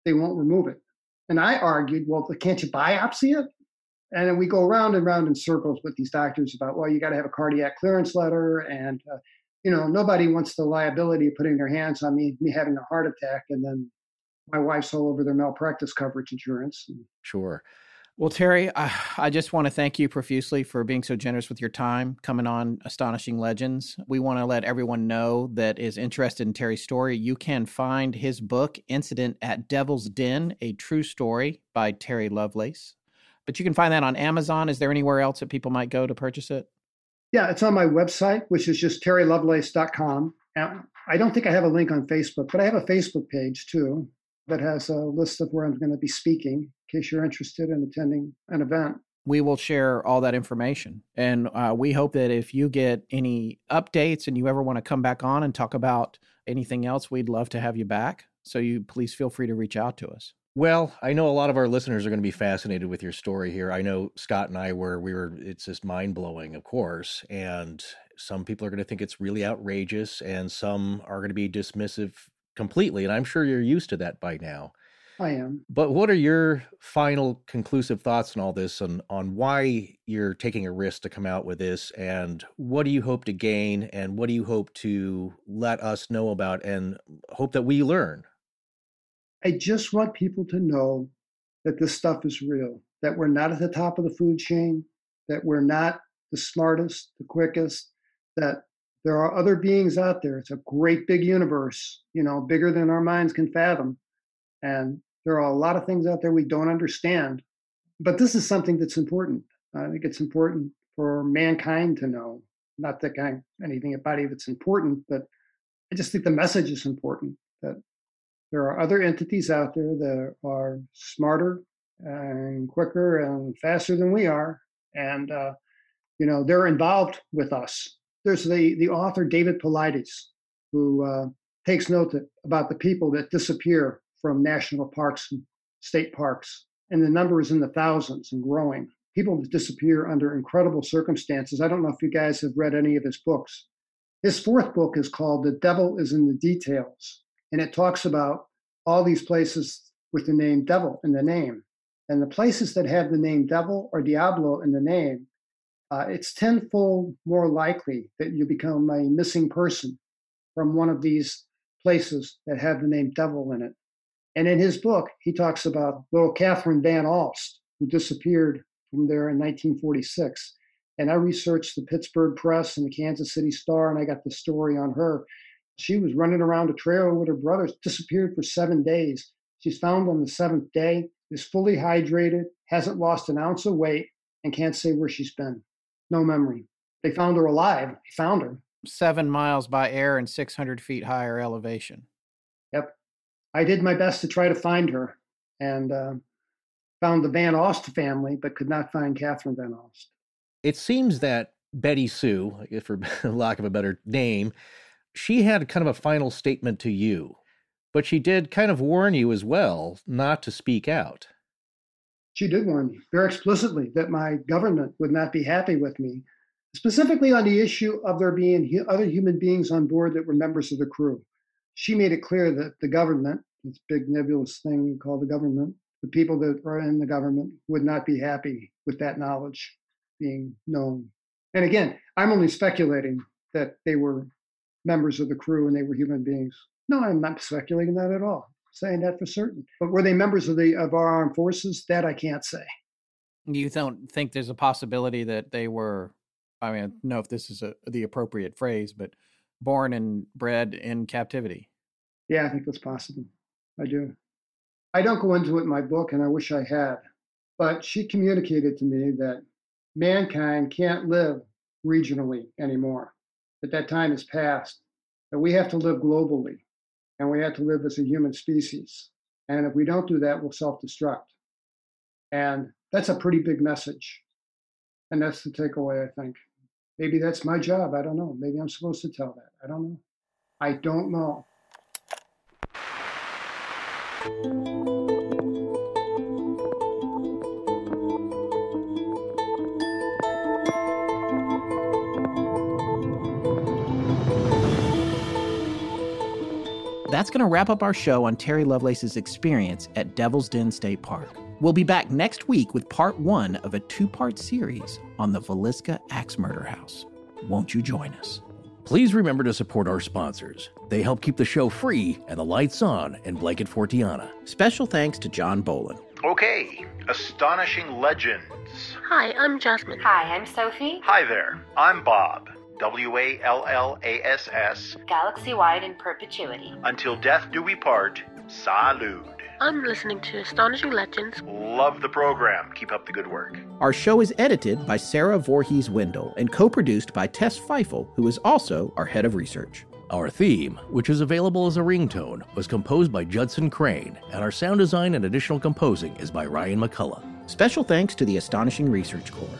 they won't remove it. And I argued, well, can't you biopsy it? And we go around and round in circles with these doctors about, well, you got to have a cardiac clearance letter and uh, you know, nobody wants the liability of putting their hands on me, me having a heart attack, and then my wife's all over their malpractice coverage insurance. Sure. Well, Terry, I, I just want to thank you profusely for being so generous with your time coming on Astonishing Legends. We want to let everyone know that is interested in Terry's story. You can find his book, Incident at Devil's Den, a true story by Terry Lovelace. But you can find that on Amazon. Is there anywhere else that people might go to purchase it? Yeah, it's on my website, which is just terrylovelace.com. I don't think I have a link on Facebook, but I have a Facebook page too that has a list of where I'm going to be speaking in case you're interested in attending an event. We will share all that information. And uh, we hope that if you get any updates and you ever want to come back on and talk about anything else, we'd love to have you back. So you please feel free to reach out to us. Well, I know a lot of our listeners are going to be fascinated with your story here. I know Scott and I were, we were, it's just mind blowing, of course. And some people are going to think it's really outrageous, and some are going to be dismissive completely. And I'm sure you're used to that by now. I am. But what are your final conclusive thoughts on all this on on why you're taking a risk to come out with this and what do you hope to gain and what do you hope to let us know about and hope that we learn? I just want people to know that this stuff is real, that we're not at the top of the food chain, that we're not the smartest, the quickest, that there are other beings out there. It's a great big universe, you know, bigger than our minds can fathom. And there are a lot of things out there we don't understand. But this is something that's important. I think it's important for mankind to know. Not that kind anything about it that's important, but I just think the message is important that there are other entities out there that are smarter and quicker and faster than we are, and uh, you know they're involved with us. There's the the author David Paulides who uh, takes note that, about the people that disappear from national parks and state parks. And the number is in the thousands and growing. People disappear under incredible circumstances. I don't know if you guys have read any of his books. His fourth book is called The Devil is in the Details. And it talks about all these places with the name devil in the name. And the places that have the name devil or diablo in the name, uh, it's tenfold more likely that you become a missing person from one of these places that have the name devil in it. And in his book, he talks about little Catherine Van Alst, who disappeared from there in 1946. And I researched the Pittsburgh Press and the Kansas City Star, and I got the story on her. She was running around a trailer with her brothers, disappeared for seven days. She's found on the seventh day, is fully hydrated, hasn't lost an ounce of weight, and can't say where she's been. No memory. They found her alive. They found her. Seven miles by air and 600 feet higher elevation. Yep. I did my best to try to find her and uh, found the Van Ost family, but could not find Catherine Van Ost. It seems that Betty Sue, for lack of a better name, she had kind of a final statement to you, but she did kind of warn you as well not to speak out. She did warn me very explicitly that my government would not be happy with me, specifically on the issue of there being other human beings on board that were members of the crew she made it clear that the government, this big nebulous thing called the government, the people that are in the government would not be happy with that knowledge being known. And again, I'm only speculating that they were members of the crew and they were human beings. No, I'm not speculating that at all. I'm saying that for certain. But were they members of the of our armed forces? That I can't say. You don't think there's a possibility that they were I mean, I don't know if this is a, the appropriate phrase, but born and bred in captivity. Yeah, I think that's possible. I do. I don't go into it in my book, and I wish I had, but she communicated to me that mankind can't live regionally anymore, that that time is past, that we have to live globally, and we have to live as a human species. And if we don't do that, we'll self destruct. And that's a pretty big message. And that's the takeaway, I think. Maybe that's my job. I don't know. Maybe I'm supposed to tell that. I don't know. I don't know. That's going to wrap up our show on Terry Lovelace's experience at Devil's Den State Park. We'll be back next week with part one of a two part series on the Villisca Axe Murder House. Won't you join us? Please remember to support our sponsors. They help keep the show free and the lights on in Blanket Fortiana. Special thanks to John Bolin. Okay, Astonishing Legends. Hi, I'm Jasmine. Hi, I'm Sophie. Hi there, I'm Bob. W A L L A S S. Galaxy wide in perpetuity. Until death do we part. Salud. I'm listening to Astonishing Legends. Love the program. Keep up the good work. Our show is edited by Sarah Voorhees Wendell and co produced by Tess Feifel, who is also our head of research. Our theme, which is available as a ringtone, was composed by Judson Crane, and our sound design and additional composing is by Ryan McCullough. Special thanks to the Astonishing Research Corps.